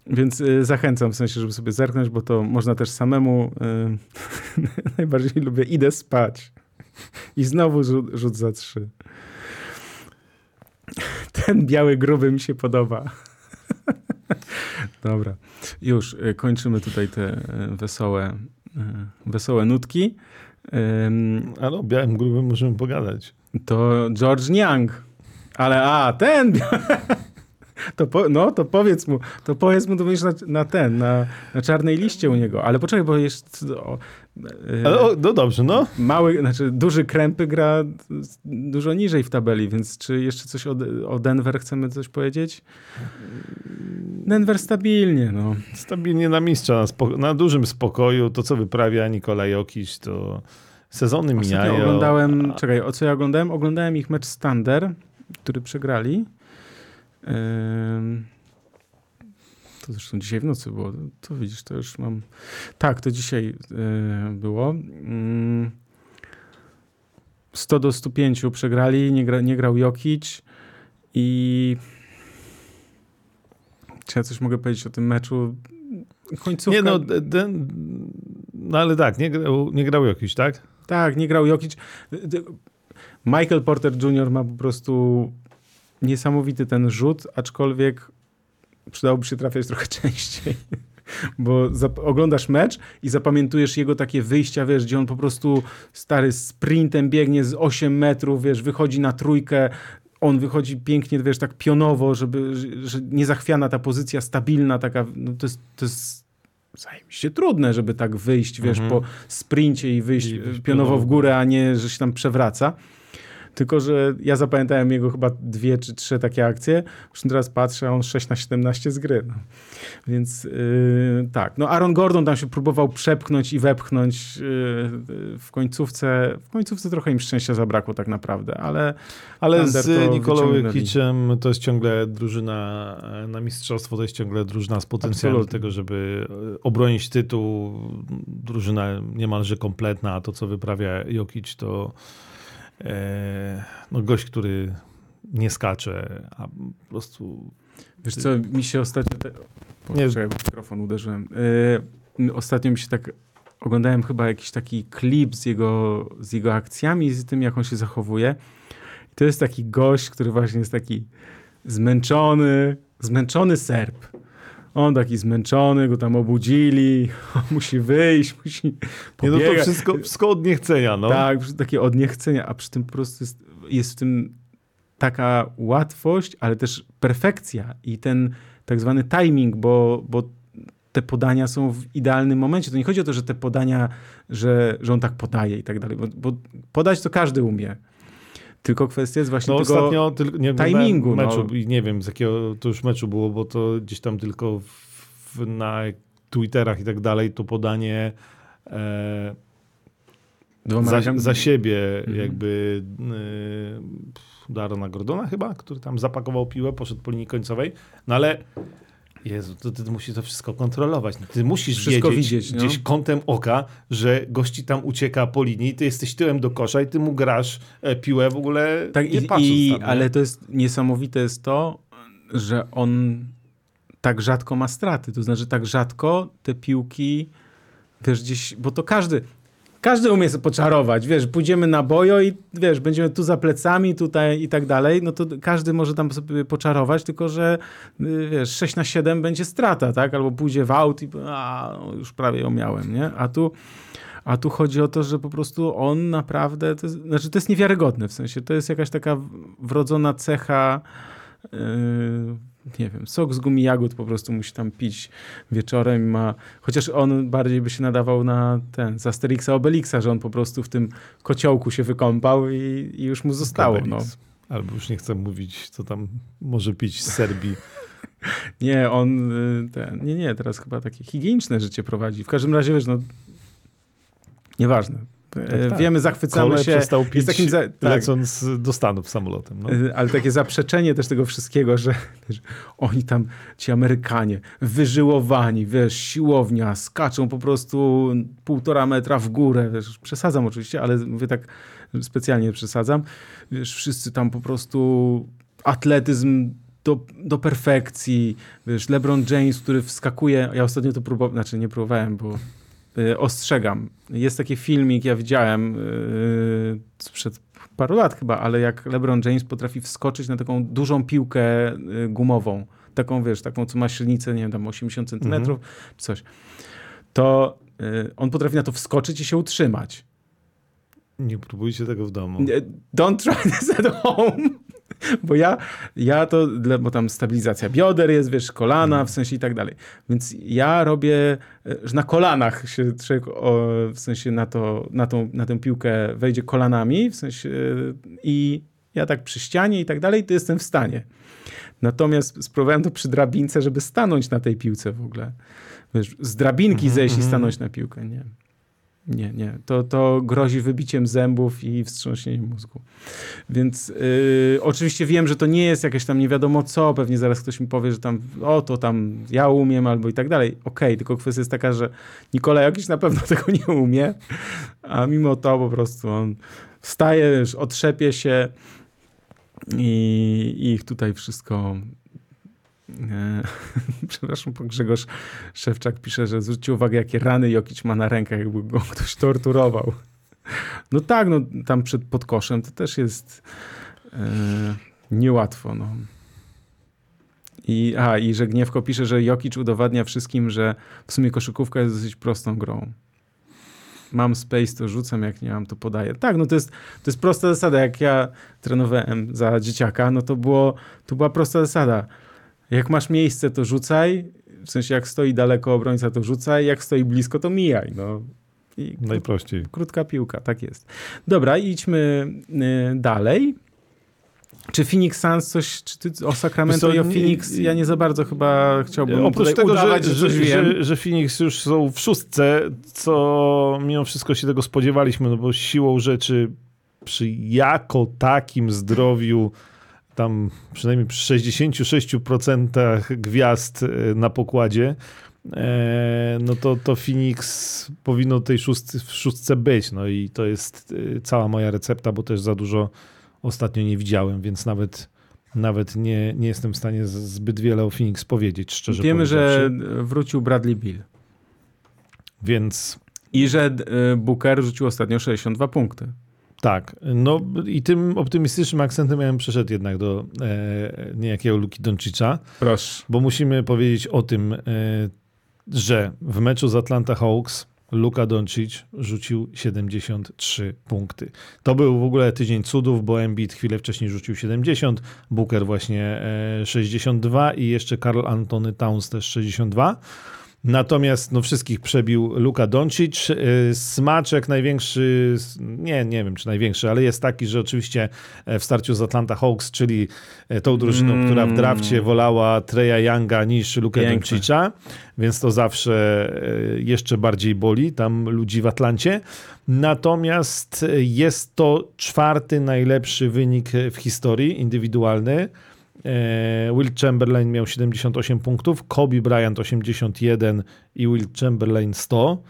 A: więc zachęcam w sensie, żeby sobie zerknąć, bo to można też samemu. [laughs] Najbardziej lubię, idę spać. I znowu rzut, rzut za trzy. Ten biały gruby mi się podoba. Dobra, już y, kończymy tutaj te y, wesołe, y, wesołe nutki.
B: Ale o białym grubym możemy pogadać.
A: to George Niang. Ale a, ten! [laughs] To po, no, to powiedz mu, to powiedz mu, to będziesz na, na ten, na, na czarnej liście u niego. Ale poczekaj, bo jest o, e,
B: Ale, o, no dobrze, no.
A: mały, znaczy duży krępy gra dużo niżej w tabeli, więc czy jeszcze coś o, o Denver chcemy coś powiedzieć? Denver stabilnie, no.
B: Stabilnie na mistrza, na, spoko- na dużym spokoju. To, co wyprawia Nikola Jokic, to sezony
A: Ostatnio
B: mijają.
A: oglądałem,
B: a-
A: czekaj, o co ja oglądałem? Oglądałem ich mecz Stander, który przegrali. To zresztą dzisiaj w nocy było. To widzisz, to już mam. Tak, to dzisiaj yy, było. Ym, 100 do 105 przegrali, nie, gra, nie grał Jokic i czy ja coś mogę powiedzieć o tym meczu? Końcówka.
B: Nie no, den, no ale tak, nie grał, nie grał Jokic, tak?
A: Tak, nie grał Jokic. Michael Porter Jr. ma po prostu niesamowity ten rzut, aczkolwiek przydałoby się trafiać trochę [laughs] częściej. Bo oglądasz mecz i zapamiętujesz jego takie wyjścia, wiesz, gdzie on po prostu stary sprintem biegnie z 8 metrów, wiesz, wychodzi na trójkę, on wychodzi pięknie, wiesz, tak pionowo, żeby, że niezachwiana ta pozycja, stabilna taka, no to jest, to jest zajebiście trudne, żeby tak wyjść, wiesz, mhm. po sprincie i wyjść I pionowo w górę, a nie, że się tam przewraca. Tylko, że ja zapamiętałem jego chyba dwie czy trzy takie akcje. Zresztą teraz patrzę, on 6 na 17 z gry. No. Więc yy, tak. No Aaron Gordon tam się próbował przepchnąć i wepchnąć yy, w końcówce. W końcówce trochę im szczęścia zabrakło tak naprawdę, ale
B: Ale z Nikolą Jokiczem to jest ciągle drużyna na mistrzostwo, to jest ciągle drużyna z potencjałem do tego, żeby obronić tytuł. Drużyna niemalże kompletna, a to co wyprawia Jokic to E, no gość, który nie skacze, a po prostu...
A: Wiesz co, mi się ostatnio... Te... Nie, że mikrofon uderzyłem. Yy, ostatnio mi się tak... Oglądałem chyba jakiś taki klip z jego, z jego akcjami, z tym, jak on się zachowuje. I to jest taki gość, który właśnie jest taki zmęczony, zmęczony Serb. On taki zmęczony, go tam obudzili, [laughs] musi wyjść, musi
B: pobiegać. Nie, no to wszystko, wszystko od niechcenia, no.
A: Tak, takie od niechcenia, a przy tym po prostu jest, jest w tym taka łatwość, ale też perfekcja i ten tak zwany timing, bo, bo te podania są w idealnym momencie. To nie chodzi o to, że te podania, że, że on tak podaje i tak dalej, bo, bo podać to każdy umie. Tylko kwestia jest właśnie no, tego ostatnio tylko, nie, timingu.
B: Meczu,
A: no.
B: Nie wiem, z jakiego to już meczu było, bo to gdzieś tam tylko w, na Twitterach i tak dalej to podanie e, za, za, siebie mhm. jakby e, Darona Gordona chyba, który tam zapakował piłę, poszedł po linii końcowej, no ale Jezu, to ty musisz to wszystko kontrolować. Ty musisz wszystko wiedzieć widzieć, no. gdzieś kątem oka, że gości tam ucieka po linii, ty jesteś tyłem do kosza i ty mu grasz e, piłę w ogóle tak, nie i, patrząc i, tam, nie?
A: Ale to jest niesamowite jest to, że on tak rzadko ma straty. To znaczy tak rzadko te piłki wiesz, gdzieś, bo to każdy, każdy umie poczarować, wiesz, pójdziemy na bojo i wiesz, będziemy tu za plecami, tutaj i tak dalej, no to każdy może tam sobie poczarować, tylko że y, wiesz, 6 na 7 będzie strata, tak? Albo pójdzie w aut i a, no, już prawie ją miałem, nie? A tu a tu chodzi o to, że po prostu on naprawdę, to jest, znaczy to jest niewiarygodne, w sensie to jest jakaś taka wrodzona cecha yy, nie wiem, sok z gumi jagód po prostu musi tam pić wieczorem ma, chociaż on bardziej by się nadawał na ten, z Asterixa Obelixa, że on po prostu w tym kociołku się wykąpał i, i już mu zostało. No.
B: Albo już nie chcę mówić, co tam może pić z Serbii. [laughs]
A: nie, on y, ten, nie, nie, teraz chyba takie higieniczne życie prowadzi. W każdym razie, wiesz, no nieważne. Tak, e, tak. Wiemy, zachwycamy Kole się.
B: przestał pić takim za, tak. lecąc do Stanów samolotem. No.
A: E, ale takie zaprzeczenie też tego wszystkiego, że, że oni tam, ci Amerykanie, wyżyłowani, wiesz, siłownia, skaczą po prostu półtora metra w górę. Wiesz, przesadzam oczywiście, ale mówię tak specjalnie przesadzam. Wiesz, wszyscy tam po prostu atletyzm do, do perfekcji. Wiesz, LeBron James, który wskakuje, ja ostatnio to próbowałem, znaczy nie próbowałem, bo ostrzegam. Jest taki filmik, ja widziałem yy, sprzed paru lat chyba, ale jak LeBron James potrafi wskoczyć na taką dużą piłkę yy, gumową, taką wiesz, taką co ma średnicę, nie wiem, tam 80 centymetrów mhm. czy coś, to yy, on potrafi na to wskoczyć i się utrzymać.
B: Nie próbujcie tego w domu.
A: Don't try this at home. [laughs] Bo ja, ja to, bo tam stabilizacja bioder jest, wiesz, kolana w sensie i tak dalej. Więc ja robię, że na kolanach się człowiek, o, w sensie na, to, na, tą, na tę piłkę wejdzie kolanami, w sensie i ja tak przy ścianie i tak dalej, to jestem w stanie. Natomiast spróbowałem to przy drabince, żeby stanąć na tej piłce w ogóle. Wiesz, z drabinki mm -hmm, zejść i mhm. stanąć na piłkę, nie. Nie, nie. To, to grozi wybiciem zębów i wstrząśnieniem mózgu. Więc yy, oczywiście wiem, że to nie jest jakieś tam nie wiadomo co. Pewnie zaraz ktoś mi powie, że tam o, to tam ja umiem albo i tak dalej. Okej, okay, tylko kwestia jest taka, że Nikola jakiś na pewno [laughs] tego nie umie, a mimo to po prostu on wstaje, otrzepie się i, i ich tutaj wszystko [laughs] przepraszam, bo Grzegorz Szewczak pisze, że zwróćcie uwagę, jakie rany Jokic ma na rękach, jakby go [laughs] ktoś torturował. No tak, no tam przed podkoszem to też jest e, Niełatwo, no. I, a, I że Gniewko pisze, że Jokic udowadnia wszystkim, że w sumie koszykówka jest dosyć prostą grą. Mam space, to rzucam, jak nie mam, to podaję. Tak, no to jest, to jest prosta zasada. Jak ja trenowałem za dzieciaka, no to, było, to była prosta zasada. Jak masz miejsce, to rzucaj. W sensie, jak stoi daleko obrońca, to rzucaj. Jak stoi blisko, to mijaj. No. I
B: Najprościej.
A: Krótka piłka, tak jest. Dobra, idźmy y, dalej. Czy Phoenix Suns coś, czy ty o Sacramento i o Phoenix, ja nie za bardzo chyba chciałbym
B: Oprócz tego,
A: udawać,
B: że,
A: że,
B: że, że Phoenix już są w szóstce, co mimo wszystko się tego spodziewaliśmy, no bo siłą rzeczy przy jako takim zdrowiu, tam przynajmniej przy 66% gwiazd e, na pokładzie, e, no to, to Phoenix powinno tej szóstce, w szóstce być. No i to jest e, cała moja recepta, bo też za dużo ostatnio nie widziałem, więc nawet, nawet nie, nie jestem w stanie zbyt wiele o Phoenix powiedzieć, szczerze
A: Wiemy, że wrócił Bradley Bill
B: Więc
A: i że Booker rzucił ostatnio 62 punkty.
B: Tak, no i tym optymistycznym akcentem ja bym przeszedł jednak do e, niejakiego Luki Doncicza,
A: Proszę.
B: bo musimy powiedzieć o tym, e, że w meczu z Atlanta Hawks Luka Doncic rzucił 73 punkty. To był w ogóle tydzień cudów, bo Embiid chwilę wcześniej rzucił 70, Booker właśnie e, 62 i jeszcze Karl Antony Towns też 62. Natomiast no, wszystkich przebił Luka Doncic. Y, Smaczek największy, nie, nie wiem czy największy, ale jest taki, że oczywiście e, w starciu z Atlanta Hawks, czyli e, tą drużyną,
A: Mm.
B: która w drafcie wolała Treya Younga niż
A: Piękne.
B: Doncicza, więc to zawsze e, jeszcze bardziej boli tam ludzi w Atlancie. Natomiast jest to czwarty najlepszy wynik w historii indywidualny. E, Will Chamberlain miał 78 punktów, Kobe Bryant 81 i Will Chamberlain 100.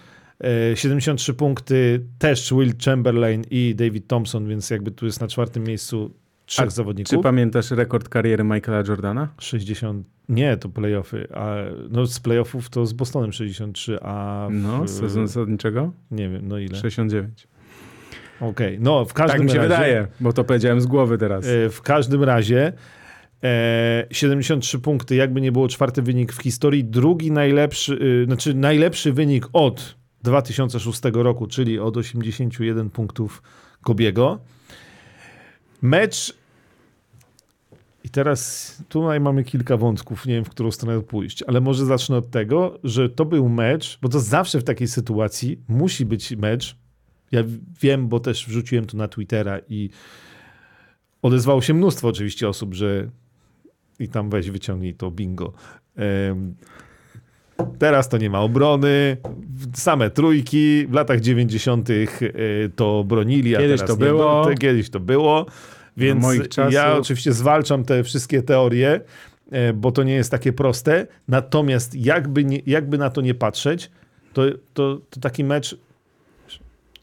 B: E, 73 punkty też Will Chamberlain i David Thompson, więc jakby tu jest na czwartym miejscu trzech
A: A
B: zawodników.
A: Czy pamiętasz rekord kariery Michaela Jordana?
B: 60. Nie, to playoffy. A, no z playoffów to z Bostonem 63, a w,
A: No, z sezonu zasadniczego?
B: nie wiem, no ile.
A: 69.
B: Okej, no w każdym
A: Tak mi się
B: razie,
A: wydaje, bo to powiedziałem z głowy teraz.
B: E, W każdym razie e, 73 punkty, jakby nie było czwarty wynik w historii. Drugi najlepszy, e, znaczy najlepszy wynik od 2006 roku, czyli od 81 punktów Kobiego. Mecz i teraz tutaj mamy kilka wątków, nie wiem w którą stronę pójść, ale może zacznę od tego, że to był mecz, bo to zawsze w takiej sytuacji musi być mecz. Ja wiem, bo też wrzuciłem to na Twittera i odezwało się mnóstwo oczywiście osób, że i tam weź wyciągnij to bingo. Teraz to nie ma obrony, same trójki. W latach 90. e, to bronili, a
A: Kiedyś
B: teraz
A: to
B: nie
A: było.
B: bro- Kiedyś to było. Więc ja oczywiście zwalczam te wszystkie teorie, e, bo to nie jest takie proste. Natomiast jakby, nie, jakby na to nie patrzeć, to, to, to taki mecz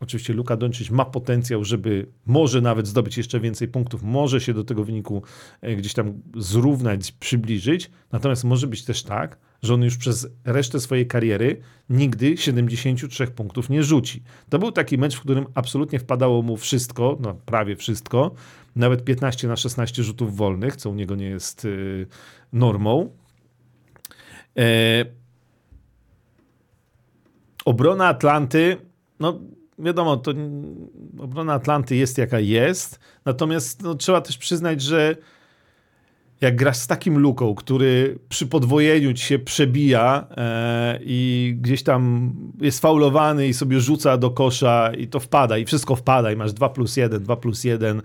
B: Oczywiście Luka Doncic ma potencjał, żeby może nawet zdobyć jeszcze więcej punktów, może się do tego wyniku e, gdzieś tam zrównać, przybliżyć. Natomiast może być też tak, że on już przez resztę swojej kariery nigdy 73 punktów nie rzuci. To był taki mecz, w którym absolutnie wpadało mu wszystko, no prawie wszystko, nawet 15 na 16 rzutów wolnych, co u niego nie jest y, normą. E, obrona Atlanty, no wiadomo, to obrona Atlanty jest jaka jest, natomiast no, trzeba też przyznać, że jak grasz z takim luką, który przy podwojeniu ci się przebija e, i gdzieś tam jest faulowany i sobie rzuca do kosza i to wpada i wszystko wpada i masz 2 plus 1, 2 plus 1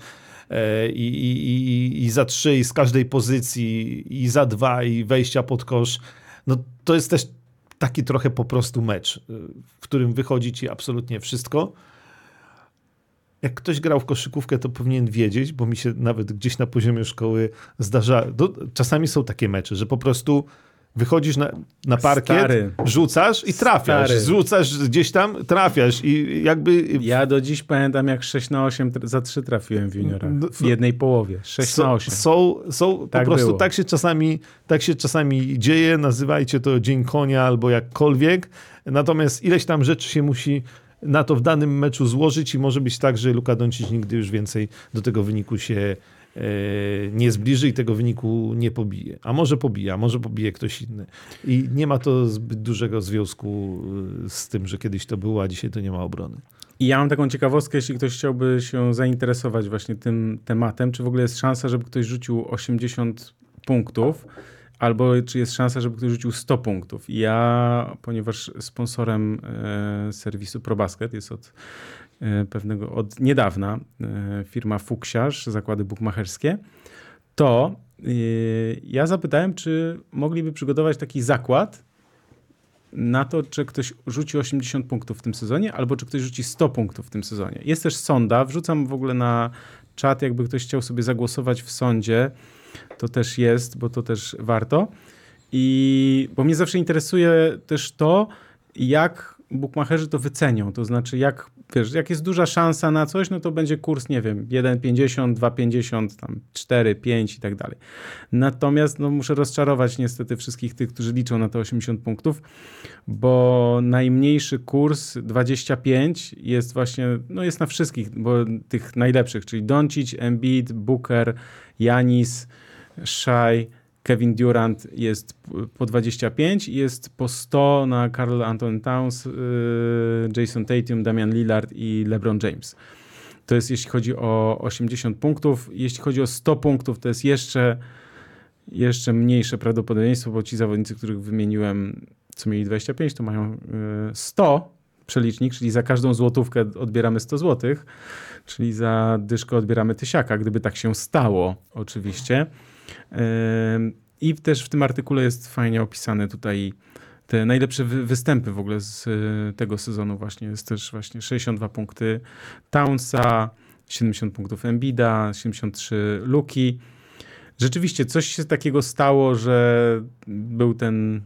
B: e, i, i, i za 3 i z każdej pozycji i za 2 i wejścia pod kosz, no to jest też taki trochę po prostu mecz, y, w którym wychodzi ci absolutnie wszystko. Jak ktoś grał w koszykówkę, to powinien wiedzieć, bo mi się nawet gdzieś na poziomie szkoły zdarza. Do, czasami są takie mecze, że po prostu wychodzisz na, na parkiet,
A: Stary.
B: rzucasz i trafiasz.
A: Stary.
B: Rzucasz gdzieś tam, trafiasz i jakby.
A: Ja do dziś pamiętam, jak 6 na 8 tr- za 3 trafiłem w juniorach.
B: No,
A: W jednej połowie. 6
B: są,
A: na 8.
B: Są, są
A: Tak
B: po prostu
A: było.
B: tak się, czasami, tak się czasami dzieje, nazywajcie to dzień konia albo jakkolwiek. Natomiast ileś tam rzeczy się musi na to w danym meczu złożyć i może być tak, że Luka Doncic nigdy już więcej do tego wyniku się nie zbliży i tego wyniku nie pobije. A może pobije, a może pobije ktoś inny. I nie ma to zbyt dużego związku z tym, że kiedyś to było, a dzisiaj to nie ma obrony.
A: I ja mam taką ciekawostkę, jeśli ktoś chciałby się zainteresować właśnie tym tematem, czy w ogóle jest szansa, żeby ktoś rzucił 80 punktów, albo czy jest szansa, żeby ktoś rzucił 100 punktów. I ja, ponieważ sponsorem e, serwisu ProBasket jest od e, pewnego, od niedawna e, firma Fuksiarz, zakłady bukmacherskie, to e, ja zapytałem, czy mogliby przygotować taki zakład, na to, czy ktoś rzuci 80 punktów w tym sezonie, albo czy ktoś rzuci 100 punktów w tym sezonie. Jest też sonda, wrzucam w ogóle na czat, jakby ktoś chciał sobie zagłosować w sądzie, to też jest, bo to też warto. I bo mnie zawsze interesuje też to, jak bukmacherzy to wycenią, to znaczy jak wiesz, jak jest duża szansa na coś, no to będzie kurs, nie wiem, 1,50, 2,50, tam 4, 5 i tak dalej. Natomiast no, muszę rozczarować niestety wszystkich tych, którzy liczą na te 80 punktów, bo najmniejszy kurs 25 jest właśnie, no jest na wszystkich, bo tych najlepszych, czyli Doncic, Embiid, Booker, Janis, Shai, Kevin Durant jest po 25 i jest po 100 na Carl Anton Towns, yy, Jason Tatum, Damian Lillard i LeBron James. To jest jeśli chodzi o 80 punktów. Jeśli chodzi o 100 punktów, to jest jeszcze, jeszcze mniejsze prawdopodobieństwo, bo ci zawodnicy, których wymieniłem, co mieli 25, to mają 100 yy, przelicznik, czyli za każdą złotówkę odbieramy 100 złotych, czyli za dyszkę odbieramy tysiaka, gdyby tak się stało oczywiście. I też w tym artykule jest fajnie opisane tutaj te najlepsze występy w ogóle z e, tego sezonu właśnie. Jest też właśnie 62 punkty Townsa, 70 punktów Embida, 73 Luki. Rzeczywiście coś się takiego stało, że był ten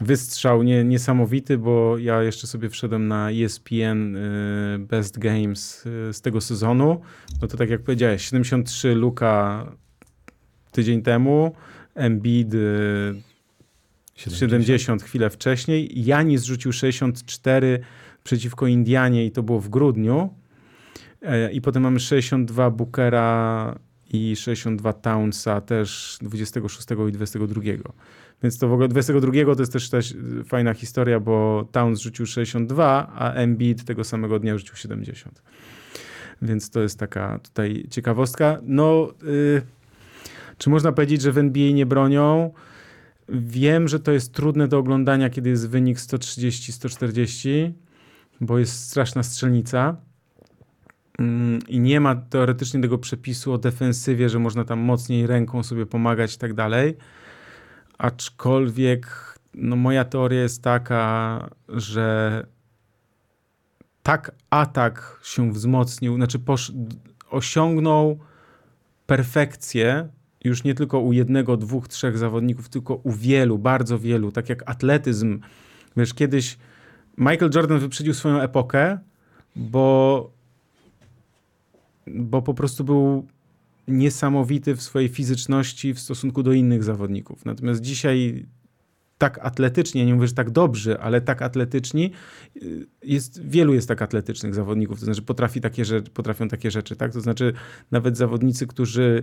A: wystrzał nie, niesamowity, bo ja jeszcze sobie wszedłem na ESPN e, Best Games e, z tego sezonu. No to tak jak powiedziałeś, 73 Luka tydzień temu, Embiid 70. 70 chwilę wcześniej, Janis rzucił 64 przeciwko Indianie i to było w grudniu. E, I potem mamy 62 Bookera i 62 Townsa też 26 i 22. Więc to w ogóle 22 to jest też, też fajna historia, bo Towns rzucił 62, a Embiid tego samego dnia rzucił 70. Więc to jest taka tutaj ciekawostka. No, yy, czy można powiedzieć, że w NBA nie bronią? Wiem, że to jest trudne do oglądania, kiedy jest wynik 130-140, bo jest straszna strzelnica. Mm, I nie ma teoretycznie tego przepisu o defensywie, że można tam mocniej ręką sobie pomagać i tak dalej. Aczkolwiek no moja teoria jest taka, że tak atak się wzmocnił, znaczy osiągnął perfekcję już nie tylko u jednego, dwóch, trzech zawodników, tylko u wielu, bardzo wielu, tak jak atletyzm. Wiesz, kiedyś Michael Jordan wyprzedził swoją epokę, bo, bo po prostu był niesamowity w swojej fizyczności w stosunku do innych zawodników. Natomiast dzisiaj tak atletycznie, nie mówię, że tak dobrzy, ale tak atletyczni, y, jest, wielu jest tak atletycznych zawodników, to znaczy potrafi takie potrafią takie rzeczy, tak? To znaczy nawet zawodnicy, którzy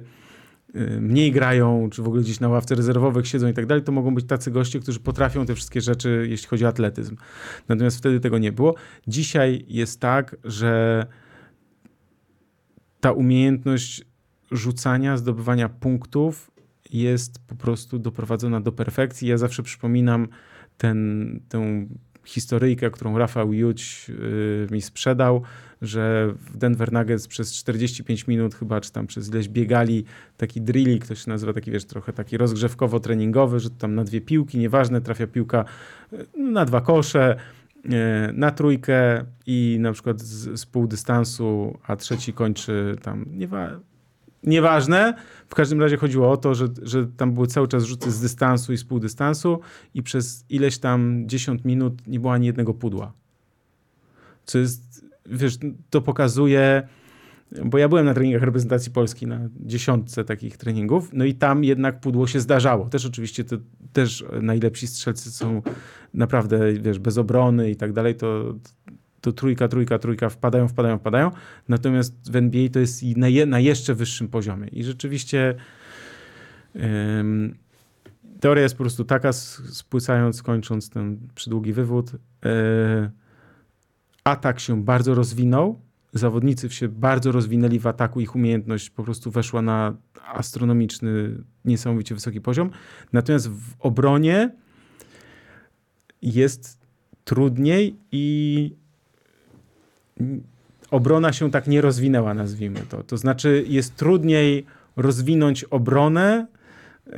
A: mniej grają, czy w ogóle gdzieś na ławce rezerwowych siedzą i tak dalej, to mogą być tacy goście, którzy potrafią te wszystkie rzeczy, jeśli chodzi o atletyzm. Natomiast wtedy tego nie było. Dzisiaj jest tak, że ta umiejętność rzucania, zdobywania punktów jest po prostu doprowadzona do perfekcji. Ja zawsze przypominam ten, tę historyjkę, którą Rafał Juć yy, mi sprzedał, że w Denver Nuggets przez 45 minut chyba, czy tam przez ileś biegali taki drilling, to się nazywa taki, wiesz, trochę taki rozgrzewkowo-treningowy, że tam na dwie piłki, nieważne, trafia piłka yy, na dwa kosze, yy, na trójkę i na przykład z, z pół dystansu, a trzeci kończy tam, nieważne, Nieważne. W każdym razie chodziło o to, że, że tam były cały czas rzuty z dystansu i z półdystansu i przez ileś tam 10 minut nie było ani jednego pudła. Co jest, wiesz, to pokazuje, bo ja byłem na treningach reprezentacji Polski, na dziesiątce takich treningów, no i tam jednak pudło się zdarzało. Też oczywiście to też najlepsi strzelcy są naprawdę, wiesz, bez obrony i tak dalej, to to trójka, trójka, trójka, wpadają, wpadają, wpadają. Natomiast w NBA to jest na, je, na jeszcze wyższym poziomie. I rzeczywiście ym, teoria jest po prostu taka, spłycając, kończąc ten przydługi wywód. Yy, atak się bardzo rozwinął. Zawodnicy się bardzo rozwinęli w ataku, ich umiejętność po prostu weszła na astronomiczny, niesamowicie wysoki poziom. Natomiast w obronie jest trudniej i obrona się tak nie rozwinęła, nazwijmy to. To znaczy jest trudniej rozwinąć obronę, e,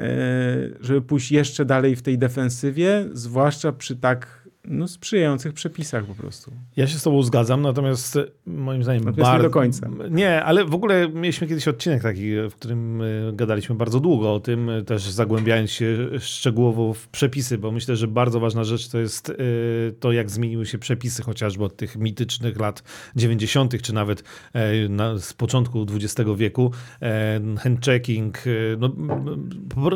A: żeby pójść jeszcze dalej w tej defensywie, zwłaszcza przy tak no, sprzyjających przepisach po prostu.
B: Ja się z tobą zgadzam, natomiast e, moim zdaniem
A: Natomiast nie do końca.
B: Nie, ale w ogóle mieliśmy kiedyś odcinek taki, w którym e, gadaliśmy bardzo długo o tym, e, też zagłębiając się szczegółowo w przepisy, bo myślę, że bardzo ważna rzecz to jest to, jak zmieniły się przepisy chociażby od tych mitycznych lat 90., czy nawet na, z początku XX wieku. Handchecking. No,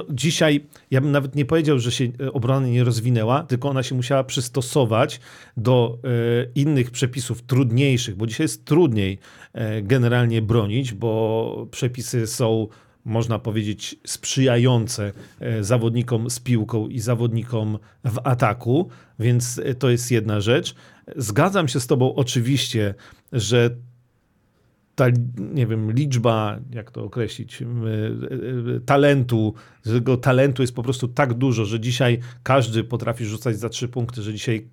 B: dzisiaj ja bym nawet nie powiedział, że się obrona nie rozwinęła, tylko ona się musiała przystosować do e, innych przepisów trudniejszych, bo dzisiaj jest trudniej e, generalnie bronić, bo przepisy są można powiedzieć, sprzyjające e, zawodnikom z piłką i zawodnikom w ataku, więc to jest jedna rzecz. Zgadzam się z Tobą oczywiście, że ta, nie wiem, liczba, jak to określić, y, y, talentu, tego talentu jest po prostu tak dużo, że dzisiaj każdy potrafi rzucać za trzy punkty, że dzisiaj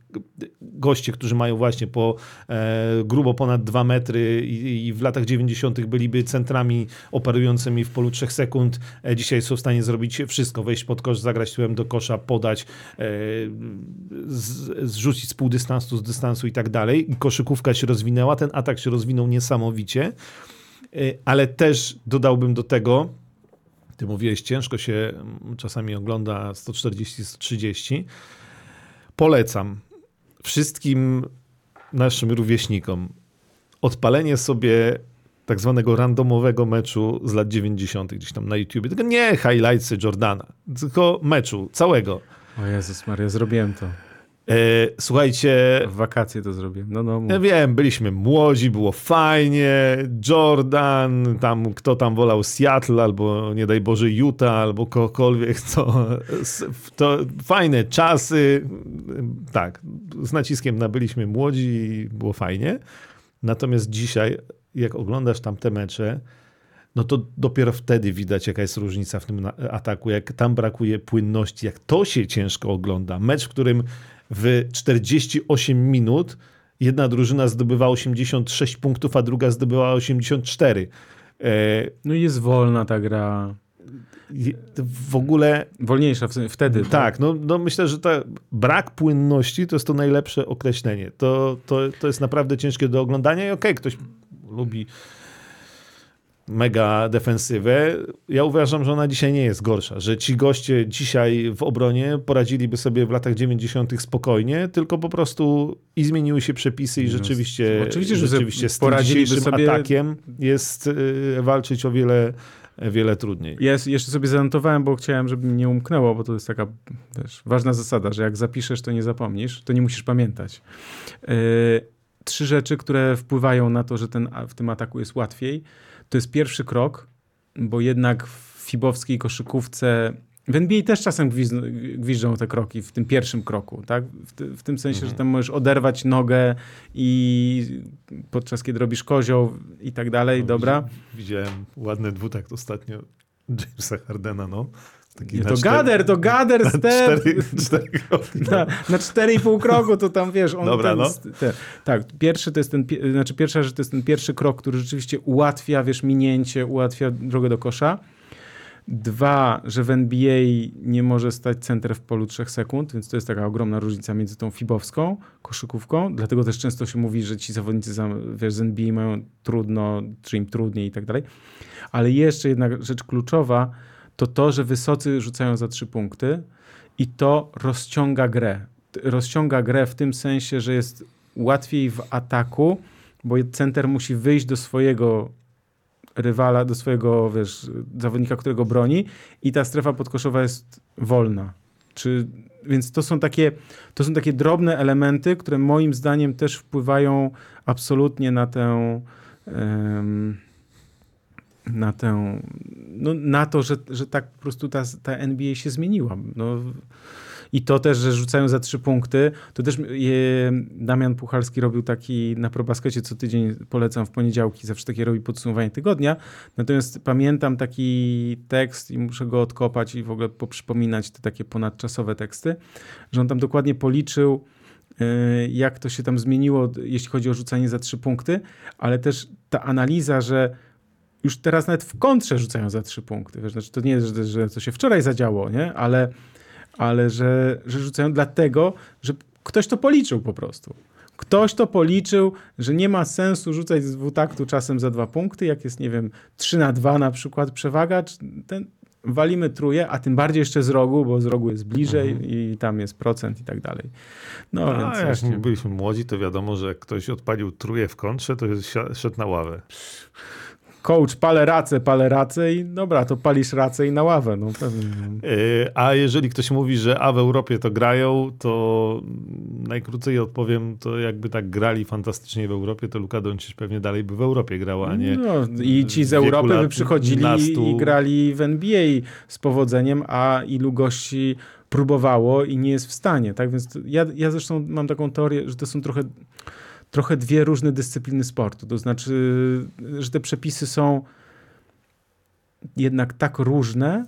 B: goście, którzy mają właśnie po e, grubo ponad dwa metry i, i w latach 90. byliby centrami operującymi w polu trzech sekund, e, dzisiaj są w stanie zrobić wszystko, wejść pod kosz, zagrać tyłem do kosza, podać, e, z, zrzucić z pół dystansu, z dystansu i tak dalej. I koszykówka się rozwinęła, ten atak się rozwinął niesamowicie, E, ale też dodałbym do tego, ty mówiłeś, ciężko się mm, czasami ogląda 140-130. Polecam wszystkim naszym rówieśnikom odpalenie sobie tak zwanego randomowego meczu z lat 90. gdzieś tam na YouTubie. Tylko nie highlightsy Jordana, tylko meczu całego.
A: O Jezus Maria, zrobiłem to.
B: E, słuchajcie,
A: W wakacje to zrobiłem. No, no,
B: ja wiem, byliśmy młodzi, było fajnie, Jordan, tam kto tam wolał Seattle, albo nie daj Boże Utah, albo kogokolwiek, to, to fajne czasy, tak, z naciskiem na byliśmy młodzi i było fajnie, natomiast dzisiaj, jak oglądasz tam te mecze, no to dopiero wtedy widać, jaka jest różnica w tym ataku, jak tam brakuje płynności, jak to się ciężko ogląda. Mecz, w którym w 48 minut jedna drużyna zdobywa 86 punktów, a druga zdobyła 84. E,
A: no i jest wolna ta gra.
B: w ogóle
A: Wolniejsza wtedy.
B: tak, no, no myślę, że ta brak płynności to jest to najlepsze określenie. To, to, to jest naprawdę ciężkie do oglądania i okej, ktoś lubi mega defensywę. Ja uważam, że ona dzisiaj nie jest gorsza, że ci goście dzisiaj w obronie poradziliby sobie w latach 90. spokojnie, tylko po prostu i zmieniły się przepisy i
A: No,
B: rzeczywiście,
A: oczywiście, że
B: rzeczywiście z tym
A: poradziliby sobie-
B: atakiem jest y, walczyć o wiele, wiele trudniej.
A: Ja jeszcze sobie zanotowałem, bo chciałem, żeby mi nie umknęło, bo to jest taka wiesz, ważna zasada, że jak zapiszesz, to nie zapomnisz, to nie musisz pamiętać. Yy, trzy rzeczy, które wpływają na to, że ten, w tym ataku jest łatwiej. To jest pierwszy krok, bo jednak w fibowskiej koszykówce w NBA też czasem gwizd, gwiżdżą te kroki w tym pierwszym kroku, tak? W, ty, w tym sensie, że tam możesz oderwać nogę i podczas kiedy robisz kozioł i tak dalej,
B: No,
A: dobra.
B: Widziałem ładny dwutakt ostatnio Jamesa Hardena, no. Taki
A: Nie, to
B: cztery-
A: gader, to gader,
B: na
A: step.
B: cztery, cztery.
A: Na, na 4,5 kroku to tam wiesz. On
B: Dobra,
A: ten,
B: no.
A: Te, tak, pierwszy to jest ten, znaczy pierwsza rzecz to jest ten pierwszy krok, który rzeczywiście ułatwia, wiesz, minięcie, ułatwia drogę do kosza. Dwa, że w NBA nie może stać center w polu 3 sekund, więc to jest taka ogromna różnica między tą fibowską koszykówką. Dlatego też często się mówi, że ci zawodnicy za- wiesz, z NBA mają trudno, czy im trudniej i tak dalej. Ale jeszcze jedna rzecz kluczowa to to, że wysocy rzucają za trzy punkty i to rozciąga grę. Rozciąga grę w tym sensie, że jest łatwiej w ataku, bo center musi wyjść do swojego rywala, do swojego, wiesz, zawodnika, którego broni i ta strefa podkoszowa jest wolna. Czy, więc to są, takie, to są takie drobne elementy, które moim zdaniem też wpływają absolutnie na tę. Na tę, no, na to, że, że tak po prostu ta, ta NBA się zmieniła. No, I to też, że rzucają za trzy punkty. To też je, Damian Puchalski robił taki na probaskecie co tydzień, polecam w poniedziałki, zawsze takie robi podsumowanie tygodnia. Natomiast pamiętam taki tekst i muszę go odkopać i w ogóle poprzypominać te takie ponadczasowe teksty, że on tam dokładnie policzył, y, jak to się tam zmieniło, jeśli chodzi o rzucanie za trzy punkty, ale też ta analiza, że już teraz nawet w kontrze rzucają za trzy punkty. Wiesz, znaczy to nie jest, że, że to się wczoraj zadziało, nie? ale, ale że, że rzucają dlatego, że ktoś to policzył po prostu. Ktoś to policzył, że nie ma sensu rzucać z dwutaktu czasem za dwa punkty, jak jest, nie wiem, 3 na 2 na przykład przewaga, ten, walimy truje, a tym bardziej jeszcze z rogu, bo z rogu jest bliżej
B: Mhm.
A: i tam jest procent i tak dalej. No
B: A
A: więc
B: jak
A: właśnie.
B: byliśmy młodzi, to wiadomo, że jak ktoś odpalił truje w kontrze, to szedł na ławę.
A: Coach, palę racę, palę racę i dobra, to palisz racę i na ławę, no pewnie. no.
B: Yy, A jeżeli ktoś mówi, że a w Europie to grają, to najkrócej odpowiem, to jakby tak grali fantastycznie w Europie, to Luka Doncic pewnie dalej by w Europie grał, a nie
A: No, I ci z Europy by przychodzili
B: nastu.
A: i grali w NBA z powodzeniem, a ilu gości próbowało i nie jest w stanie. Tak więc ja, ja zresztą mam taką teorię, że to są trochę, trochę dwie różne dyscypliny sportu. To znaczy, że te przepisy są jednak tak różne,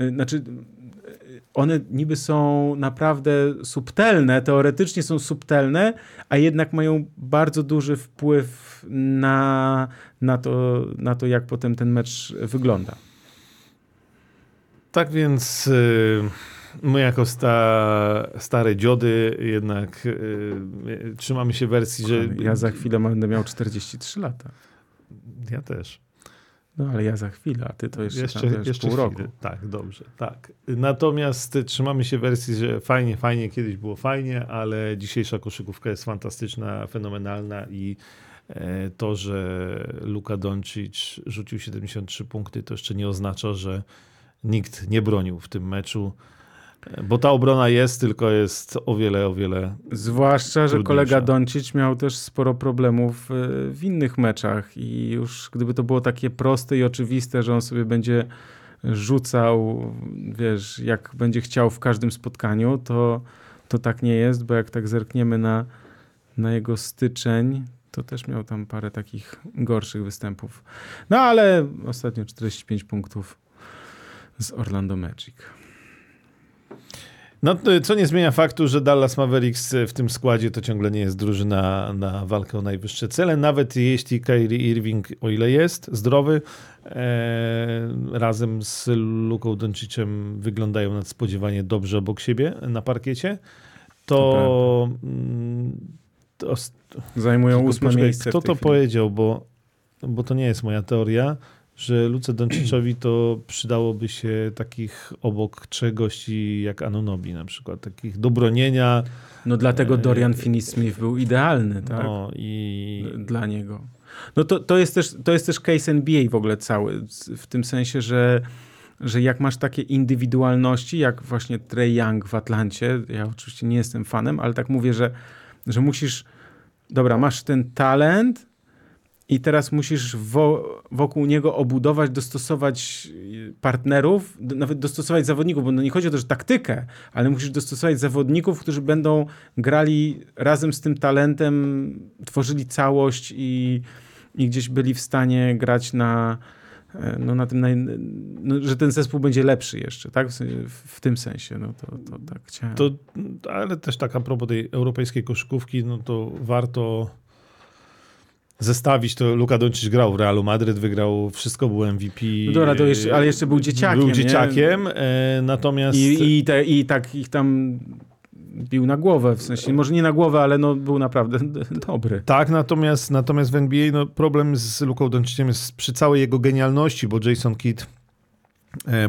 A: y, znaczy y, one niby są naprawdę subtelne, teoretycznie są subtelne, a jednak mają bardzo duży wpływ na, na, to, na to, jak potem ten mecz wygląda.
B: Tak więc y, my jako sta, stare dziody jednak y, trzymamy się wersji, że...
A: Ja za chwilę będę miał 43 lata.
B: Ja też.
A: No ale ja za chwilę, a ty to jeszcze,
B: Jeszcze,
A: tam,
B: jeszcze
A: pół roku.
B: chwilę. Tak, dobrze, tak. Natomiast y, trzymamy się wersji, że fajnie, fajnie, kiedyś było fajnie, ale dzisiejsza koszykówka jest fantastyczna, fenomenalna i e, to, że Luka Doncic rzucił 73 punkty, to jeszcze nie oznacza, że nikt nie bronił w tym meczu, bo ta obrona jest, tylko jest o wiele, o wiele
A: Zwłaszcza, że
B: Trudniejsza.
A: kolega Doncic miał też sporo problemów y, w innych meczach i już gdyby to było takie proste i oczywiste, że on sobie będzie rzucał, wiesz, jak będzie chciał w każdym spotkaniu, to, to tak nie jest, bo jak tak zerkniemy na, na jego styczeń, to też miał tam parę takich gorszych występów. No ale ostatnio 45 punktów z Orlando Magic.
B: No, co nie zmienia faktu, że Dallas Mavericks w tym składzie to ciągle nie jest drużyna na walkę o najwyższe cele. Nawet jeśli Kyrie Irving, o ile jest zdrowy, e, razem z Luką Doncicem wyglądają nadspodziewanie dobrze obok siebie na parkiecie, to... mm, to
A: Zajmują
B: tylko
A: ósme miejsce.
B: Kto to
A: chwili.
B: powiedział, bo, bo to nie jest moja teoria, że Luce Donciczowi to przydałoby się takich obok trzech gości jak Anunobi na przykład, takich do bronienia.
A: No dlatego
B: E,
A: Dorian Finney-Smith był idealny, tak?
B: No i
A: Dla niego. No to, to, jest też, to jest też case NBA w ogóle cały, w tym sensie, że, że jak masz takie indywidualności, jak właśnie Trey Young w Atlancie, ja oczywiście nie jestem fanem, ale tak mówię, że, że musisz, dobra, masz ten talent i teraz musisz wo, wokół niego obudować, dostosować y, partnerów, d- nawet dostosować zawodników, bo no nie chodzi o to, że taktykę, ale musisz dostosować zawodników, którzy będą grali razem z tym talentem, tworzyli całość i, i gdzieś byli w stanie grać na, e, no, na tym, naj, no, że ten zespół będzie lepszy jeszcze, tak? W, w tym sensie, no to, to tak chciałem.
B: to, ale też tak a propos tej europejskiej koszykówki, no to warto zestawić to. Luka Doncic grał w Realu Madryt, wygrał wszystko, był MVP.
A: No dobra, to jeszcze, ale jeszcze był dzieciakiem,
B: Był dzieciakiem, e, natomiast...
A: I, i, te, I tak ich tam bił na głowę, w sensie, może nie na głowę, ale no, był naprawdę [laughs] dobry.
B: Tak, natomiast, natomiast w NBA no, problem z Luką Donciciem jest przy całej jego genialności, bo Jason Kidd e,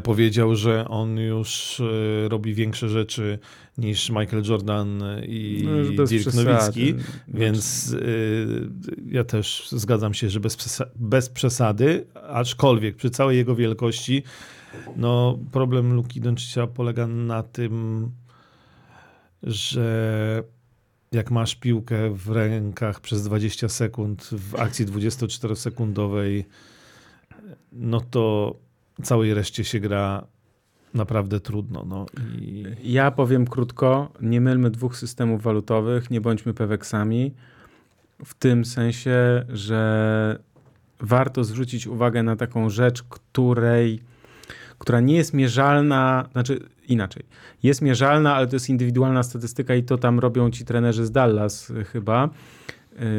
B: powiedział, że on już e, robi większe rzeczy niż Michael Jordan i
A: No
B: Dirk
A: przesady.
B: Nowicki,
A: Znaczy-
B: więc y, ja też zgadzam się, że bez, przesa- bez przesady, aczkolwiek przy całej jego wielkości, no problem Luki Doncicia polega na tym, że jak masz piłkę w rękach przez 20 sekund w akcji 24-sekundowej, no to całej reszcie się gra naprawdę trudno. No. I...
A: Ja powiem krótko, nie mylmy dwóch systemów walutowych, nie bądźmy peweksami. W tym sensie, że warto zwrócić uwagę na taką rzecz, której, która nie jest mierzalna, znaczy inaczej. Jest mierzalna, ale to jest indywidualna statystyka i to tam robią ci trenerzy z Dallas chyba.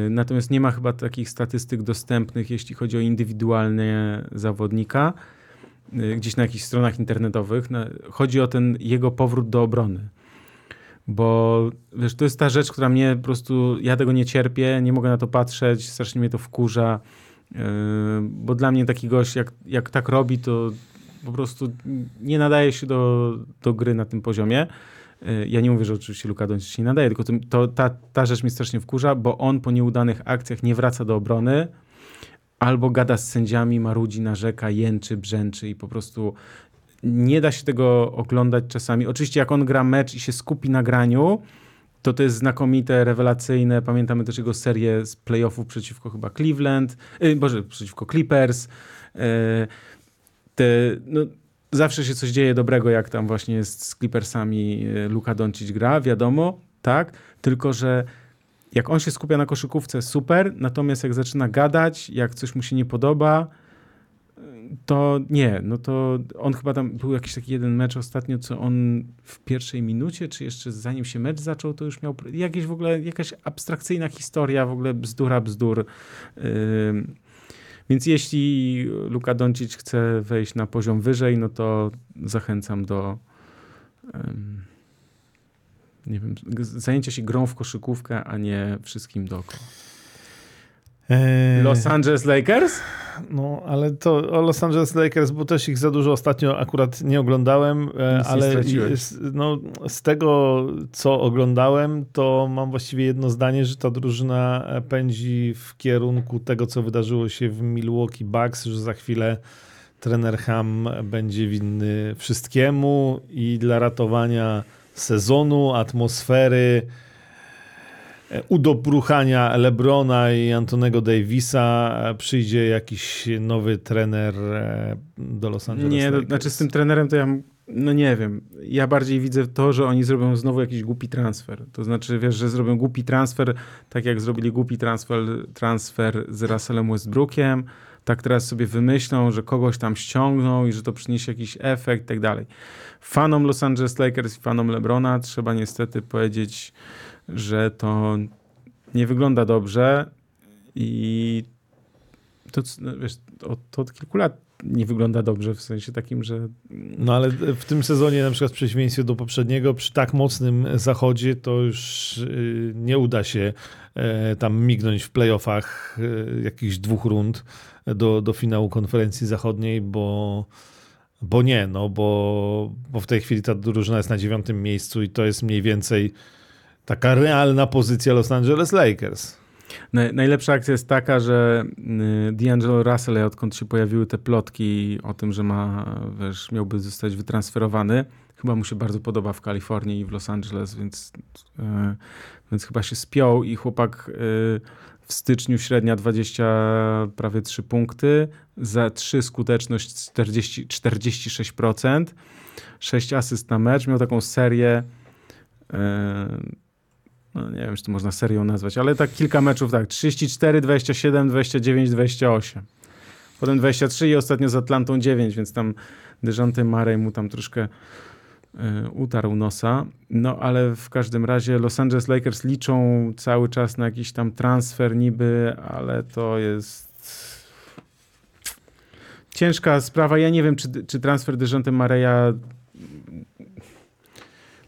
A: Y, Natomiast nie ma chyba takich statystyk dostępnych, jeśli chodzi o indywidualnie zawodnika gdzieś na jakichś stronach internetowych. Na- Chodzi o ten jego powrót do obrony. Bo wiesz, to jest ta rzecz, która mnie po prostu, ja tego nie cierpię, nie mogę na to patrzeć, strasznie mnie to wkurza. Yy, bo dla mnie taki gość, jak, jak tak robi, to po prostu nie nadaje się do, do gry na tym poziomie. Yy, Ja nie mówię, że oczywiście Luka Doncic się nie nadaje, tylko to, ta, ta rzecz mnie strasznie wkurza, bo on po nieudanych akcjach nie wraca do obrony, albo gada z sędziami, marudzi, narzeka, jęczy, brzęczy i po prostu nie da się tego oglądać czasami. Oczywiście jak on gra mecz i się skupi na graniu, to to jest znakomite, rewelacyjne. Pamiętamy też jego serię z playoffów przeciwko chyba Cleveland, yy, Boże, przeciwko Clippers. Yy, te, no, zawsze się coś dzieje dobrego, jak tam właśnie z Clippersami yy, Luka Doncic gra, wiadomo, tak, tylko że jak on się skupia na koszykówce, super, natomiast jak zaczyna gadać, jak coś mu się nie podoba, to nie, no to on chyba tam był jakiś taki jeden mecz ostatnio, co on w pierwszej minucie, czy jeszcze zanim się mecz zaczął, to już miał jakieś w ogóle, jakaś abstrakcyjna historia, w ogóle bzdura, bzdur. Ym, Więc jeśli Luka Doncic chce wejść na poziom wyżej, no to zachęcam do ym, nie wiem, zajęcia się grą w koszykówkę, a nie wszystkim dookoła.
B: Eee,
A: Los Angeles Lakers?
B: No, ale to o Los Angeles Lakers, bo też ich za dużo ostatnio akurat nie oglądałem, e,
A: Nic
B: ale jest, no, z tego, co oglądałem, to mam właściwie jedno zdanie, że ta drużyna e, pędzi w kierunku tego, co wydarzyło się w Milwaukee Bucks, że za chwilę trener Ham będzie winny wszystkiemu i dla ratowania sezonu, atmosfery, e, udobruchania Lebrona i Antonego Davisa przyjdzie jakiś nowy trener e, do Los Angeles
A: Nie, to, znaczy z tym trenerem to ja, no nie wiem. Ja bardziej widzę to, że oni zrobią znowu jakiś głupi transfer. To znaczy, wiesz, że zrobią głupi transfer, tak jak zrobili głupi transfer, transfer z Russellem Westbrookiem, tak teraz sobie wymyślą, że kogoś tam ściągną i że to przyniesie jakiś efekt i tak dalej. Fanom Los Angeles Lakers i fanom LeBrona trzeba niestety powiedzieć, że to nie wygląda dobrze i to, no, wiesz, od, od kilku lat nie wygląda dobrze, w sensie takim, że
B: No ale w tym sezonie, na przykład w przeciwieństwie do poprzedniego, przy tak mocnym zachodzie, to już y, nie uda się e, tam mignąć w playoffach e, jakichś dwóch rund do, do finału konferencji zachodniej, bo, bo nie, no bo, bo w tej chwili ta drużyna jest na dziewiątym miejscu i to jest mniej więcej taka realna pozycja Los Angeles Lakers.
A: Naj, najlepsza akcja jest taka, że y, D'Angelo Russell, odkąd się pojawiły te plotki o tym, że ma, wiesz, miałby zostać wytransferowany, chyba mu się bardzo podoba w Kalifornii i w Los Angeles, więc, y, więc chyba się spiął i chłopak y, w styczniu średnia 20, prawie 3 punkty, za 3 skuteczność 40, 46%, 6 asyst na mecz, miał taką serię no nie wiem, czy to można serią nazwać, ale tak kilka meczów, tak, 34, 27, 29, 28. Potem 23 i ostatnio z Atlantą 9, więc tam Dejounte Murray mu tam troszkę y, utarł nosa. No ale w każdym razie Los Angeles Lakers liczą cały czas na jakiś tam transfer niby, ale to jest ciężka sprawa. Ja nie wiem, czy, czy transfer Dejounte Murray'a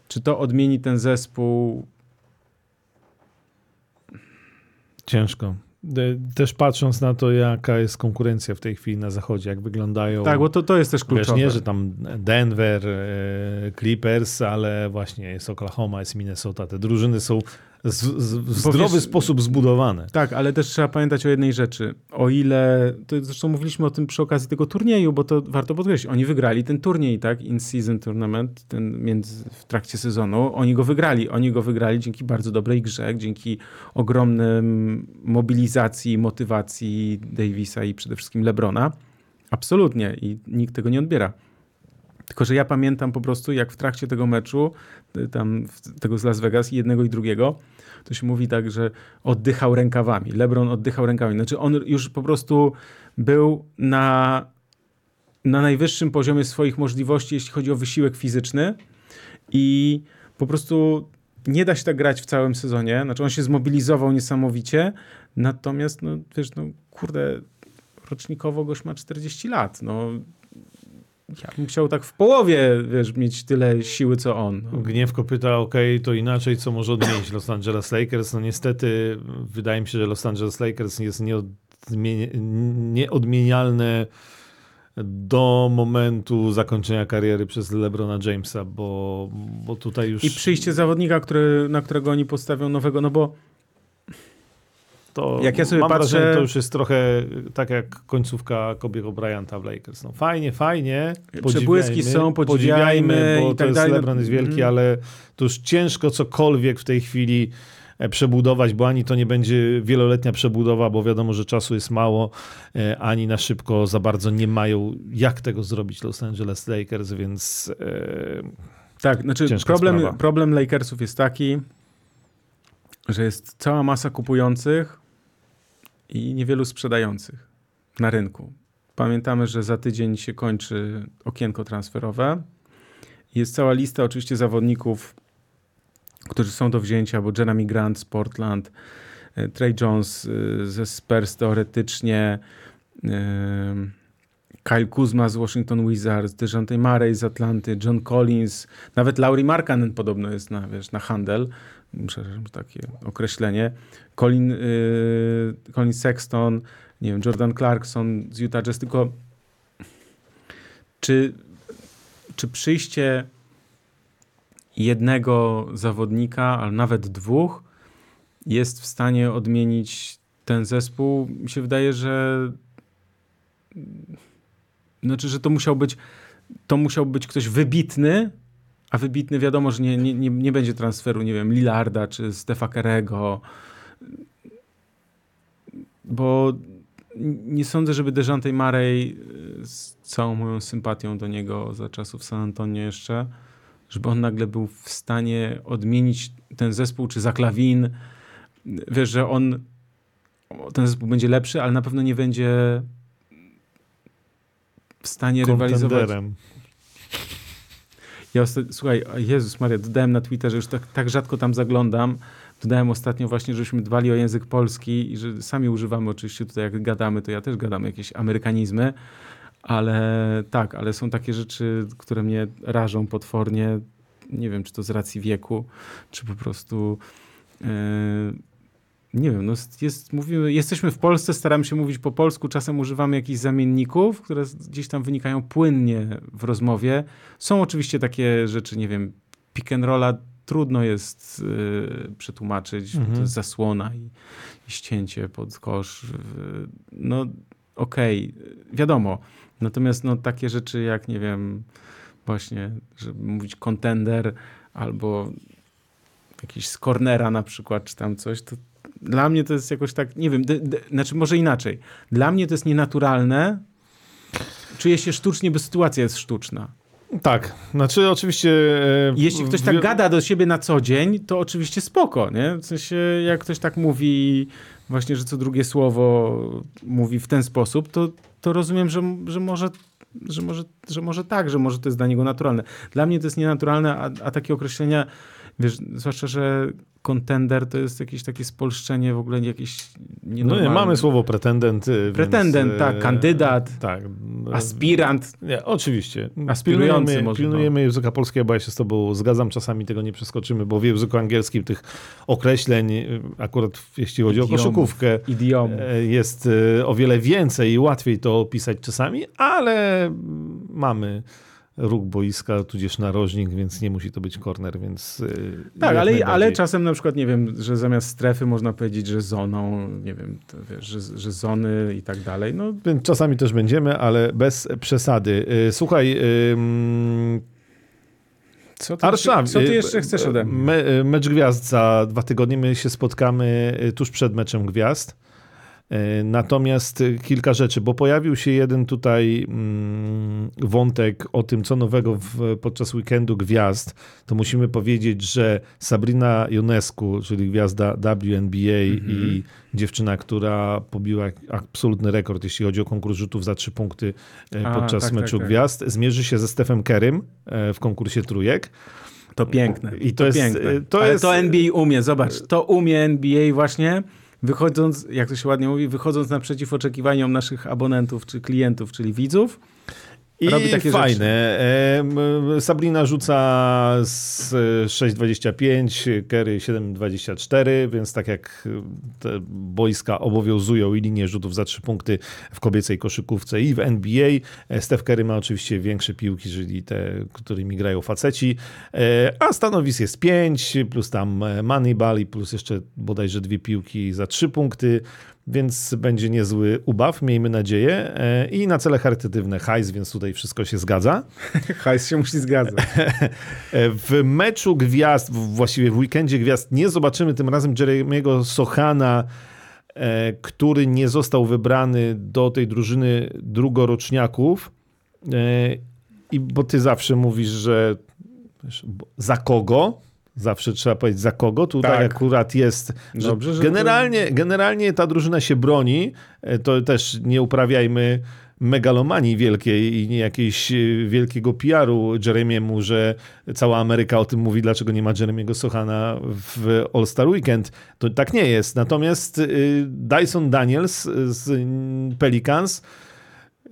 A: czy to odmieni ten zespół
B: Ciężko. Też patrząc na to, jaka jest konkurencja w tej chwili na zachodzie, jak wyglądają.
A: Tak, bo to, to jest też
B: Wiesz,
A: kluczowe.
B: nie, że tam Denver, e, Clippers, ale właśnie jest Oklahoma, jest Minnesota. Te drużyny są z, z, w zdrowy
A: wiesz-
B: sposób zbudowane.
A: Tak, ale też trzeba pamiętać o jednej rzeczy. O ile, to zresztą mówiliśmy o tym przy okazji tego turnieju, bo to warto podkreślić, oni wygrali ten turniej, tak, in-season tournament, ten między, w trakcie sezonu, oni go wygrali. Oni go wygrali dzięki bardzo dobrej grze, dzięki ogromnym mobilizacji, motywacji Davisa i przede wszystkim Lebrona. Absolutnie i nikt tego nie odbiera. Tylko, że ja pamiętam po prostu, jak w trakcie tego meczu, y, tam tego z Las Vegas, jednego i drugiego, to się mówi tak, że oddychał rękawami. LeBron oddychał rękawami. Znaczy on już po prostu był na, na najwyższym poziomie swoich możliwości, jeśli chodzi o wysiłek fizyczny i po prostu nie da się tak grać w całym sezonie. Znaczy on się zmobilizował niesamowicie, natomiast no wiesz, no kurde, rocznikowo goś ma 40 lat. No ja bym chciał tak w połowie, wiesz, mieć tyle siły, co on. No.
B: Gniewko pyta, okej, to inaczej, co może odmienić Los Angeles Lakers? No niestety, wydaje mi się, że Los Angeles Lakers jest nieodmie- nieodmienialne do momentu zakończenia kariery przez LeBrona Jamesa, bo, bo tutaj już
A: I przyjście zawodnika, który, na którego oni postawią nowego, no bo
B: to
A: jak ja sobie
B: mam
A: patrzę-
B: wrażenie, to już jest trochę tak jak końcówka Kobiego Bryanta w Lakers. No fajnie, fajnie,
A: Przebłyski są, podziwiajmy
B: bo
A: i
B: to
A: tak
B: jest
A: dalej.
B: LeBron jest wielki,
A: Mhm.
B: ale to już ciężko cokolwiek w tej chwili e, przebudować, bo ani to nie będzie wieloletnia przebudowa, bo wiadomo, że czasu jest mało, e, ani na szybko za bardzo nie mają jak tego zrobić Los Angeles Lakers, więc e,
A: tak, znaczy problem,
B: sprawa.
A: problem Lakersów jest taki, że jest cała masa kupujących i niewielu sprzedających na rynku. Pamiętamy, że za tydzień się kończy okienko transferowe. Jest cała lista oczywiście zawodników, którzy są do wzięcia, bo Jeremy Grant z Portland, e, Trey Jones e, ze Spurs teoretycznie, e, Kyle Kuzma z Washington Wizards, DeJounte Murray z Atlanty, John Collins, nawet Laurie Markkanen podobno jest na, wiesz, na handel, przepraszam, takie określenie, Colin, y, Colin Sexton, nie wiem, Jordan Clarkson z Utah Jazz, tylko czy, czy przyjście jednego zawodnika, ale nawet dwóch jest w stanie odmienić ten zespół? Mi się wydaje, że znaczy, że to musiał być to musiał być ktoś wybitny, a wybitny wiadomo, że nie, nie, nie, nie będzie transferu, nie wiem, Lillarda czy Stefa Kerego, bo nie sądzę, żeby Dejante Murray y, z całą moją sympatią do niego za czasów San Antonio jeszcze, żeby on nagle był w stanie odmienić ten zespół, czy Zaklawin. Wiesz, że on ten zespół będzie lepszy, ale na pewno nie będzie w stanie rywalizować. Ja słuchaj, Jezus Maria, dodałem na Twitterze, już tak, tak rzadko tam zaglądam. Dodałem ostatnio właśnie, żeśmy dbali o język polski i że sami używamy oczywiście tutaj, jak gadamy, to ja też gadam jakieś amerykanizmy, ale tak, ale są takie rzeczy, które mnie rażą potwornie. Nie wiem, czy to z racji wieku, czy po prostu. Yy, nie wiem, no jest- mówimy, jesteśmy w Polsce, staramy się mówić po polsku, czasem używamy jakichś zamienników, które gdzieś tam wynikają płynnie w rozmowie. Są oczywiście takie rzeczy, nie wiem, pick and rolla trudno jest y, przetłumaczyć,
B: Mhm.
A: to jest zasłona i, i ścięcie pod kosz. y, no okej, wiadomo. Natomiast no, takie rzeczy jak, nie wiem, właśnie, żeby mówić contender albo jakiś z cornera na przykład, czy tam coś, to dla mnie to jest jakoś tak, nie wiem, d- d- znaczy może inaczej. Dla mnie to jest nienaturalne. Czuję się sztucznie, bo sytuacja jest sztuczna.
B: Tak, znaczy oczywiście... e,
A: Jeśli ktoś tak gada do siebie na co dzień, to oczywiście spoko, nie? W sensie, jak ktoś tak mówi właśnie, że co drugie słowo mówi w ten sposób, to, to rozumiem, że, że, może, że, może, że może tak, że może to jest dla niego naturalne. Dla mnie to jest nienaturalne, a, a takie określenia, wiesz, zwłaszcza, że kontender to jest jakieś takie spolszczenie w ogóle jakieś
B: No
A: nienormalne.
B: nie, mamy słowo pretendent. y,
A: Pretendent,
B: więc,
A: tak,
B: e,
A: kandydat.
B: Tak,
A: Aspirant.
B: Nie, oczywiście.
A: Aspirujący
B: pilnujemy,
A: może,
B: pilnujemy języka polskiego, bo ja się z tobą zgadzam, czasami tego nie przeskoczymy, bo w języku angielskim tych określeń, y, akurat jeśli chodzi
A: Idiomów.
B: o koszykówkę,
A: Idiomu.
B: e, jest o wiele więcej i łatwiej to opisać czasami, ale mm, mamy róg boiska, tudzież narożnik, więc nie musi to być korner, więc... e,
A: Tak, ale, ale czasem na przykład, nie wiem, że zamiast strefy można powiedzieć, że zoną, nie wiem, wiesz, że, że zony i tak dalej. No,
B: Więc czasami też będziemy, ale bez przesady. E, Słuchaj, ym,
A: co ty, co ty
B: y,
A: jeszcze chcesz ode mnie?
B: Me, mecz gwiazd za dwa tygodnie. My się spotkamy y, tuż przed meczem gwiazd. Y, Natomiast y, kilka rzeczy, bo pojawił się jeden tutaj mm, wątek o tym, co nowego w, podczas weekendu gwiazd. To musimy powiedzieć, że Sabrina Ionescu, czyli gwiazda WNBA
A: Mhm.
B: i dziewczyna, która pobiła absolutny rekord, jeśli chodzi o konkurs rzutów za trzy punkty y,
A: A,
B: podczas
A: tak, tak,
B: meczu
A: tak.
B: gwiazd, zmierzy się ze Stephem Kerrym e, w konkursie trójek.
A: To piękne.
B: I to jest-
A: piękne.
B: to
A: Ale
B: jest-
A: to NBA umie, zobacz, to umie NBA właśnie, wychodząc, jak to się ładnie mówi, wychodząc naprzeciw oczekiwaniom naszych abonentów czy klientów, czyli widzów.
B: I
A: Robi takie
B: fajne. Em, Sabrina rzuca z e, 6,25, Kerry 7,24, więc tak jak te boiska obowiązują i linie rzutów za trzy punkty w kobiecej koszykówce i w NBA. E, Steph Curry ma oczywiście większe piłki, czyli te, którymi grają faceci, E, a stanowisk jest 5, plus tam Moneyball i plus jeszcze bodajże dwie piłki za trzy punkty. Więc będzie niezły ubaw, miejmy nadzieję. E, I na cele charytatywne hajs, więc tutaj wszystko się zgadza. [laughs]
A: Hajs się musi zgadzać.
B: E, W meczu gwiazd, właściwie w weekendzie gwiazd, nie zobaczymy tym razem Jeremiego Sochana, e, który nie został wybrany do tej drużyny drugoroczniaków. I bo ty zawsze mówisz, że za kogo? Zawsze trzeba powiedzieć za kogo. Tutaj
A: Tak.
B: akurat jest. Że
A: Dobrze, że
B: generalnie, generalnie ta drużyna się broni. E, To też nie uprawiajmy megalomanii wielkiej i nie jakiejś e, wielkiego PR-u Jeremiemu, że cała Ameryka o tym mówi, dlaczego nie ma Jeremiego Sochana w All-Star Weekend. To tak nie jest. Natomiast y, Dyson Daniels z Pelicans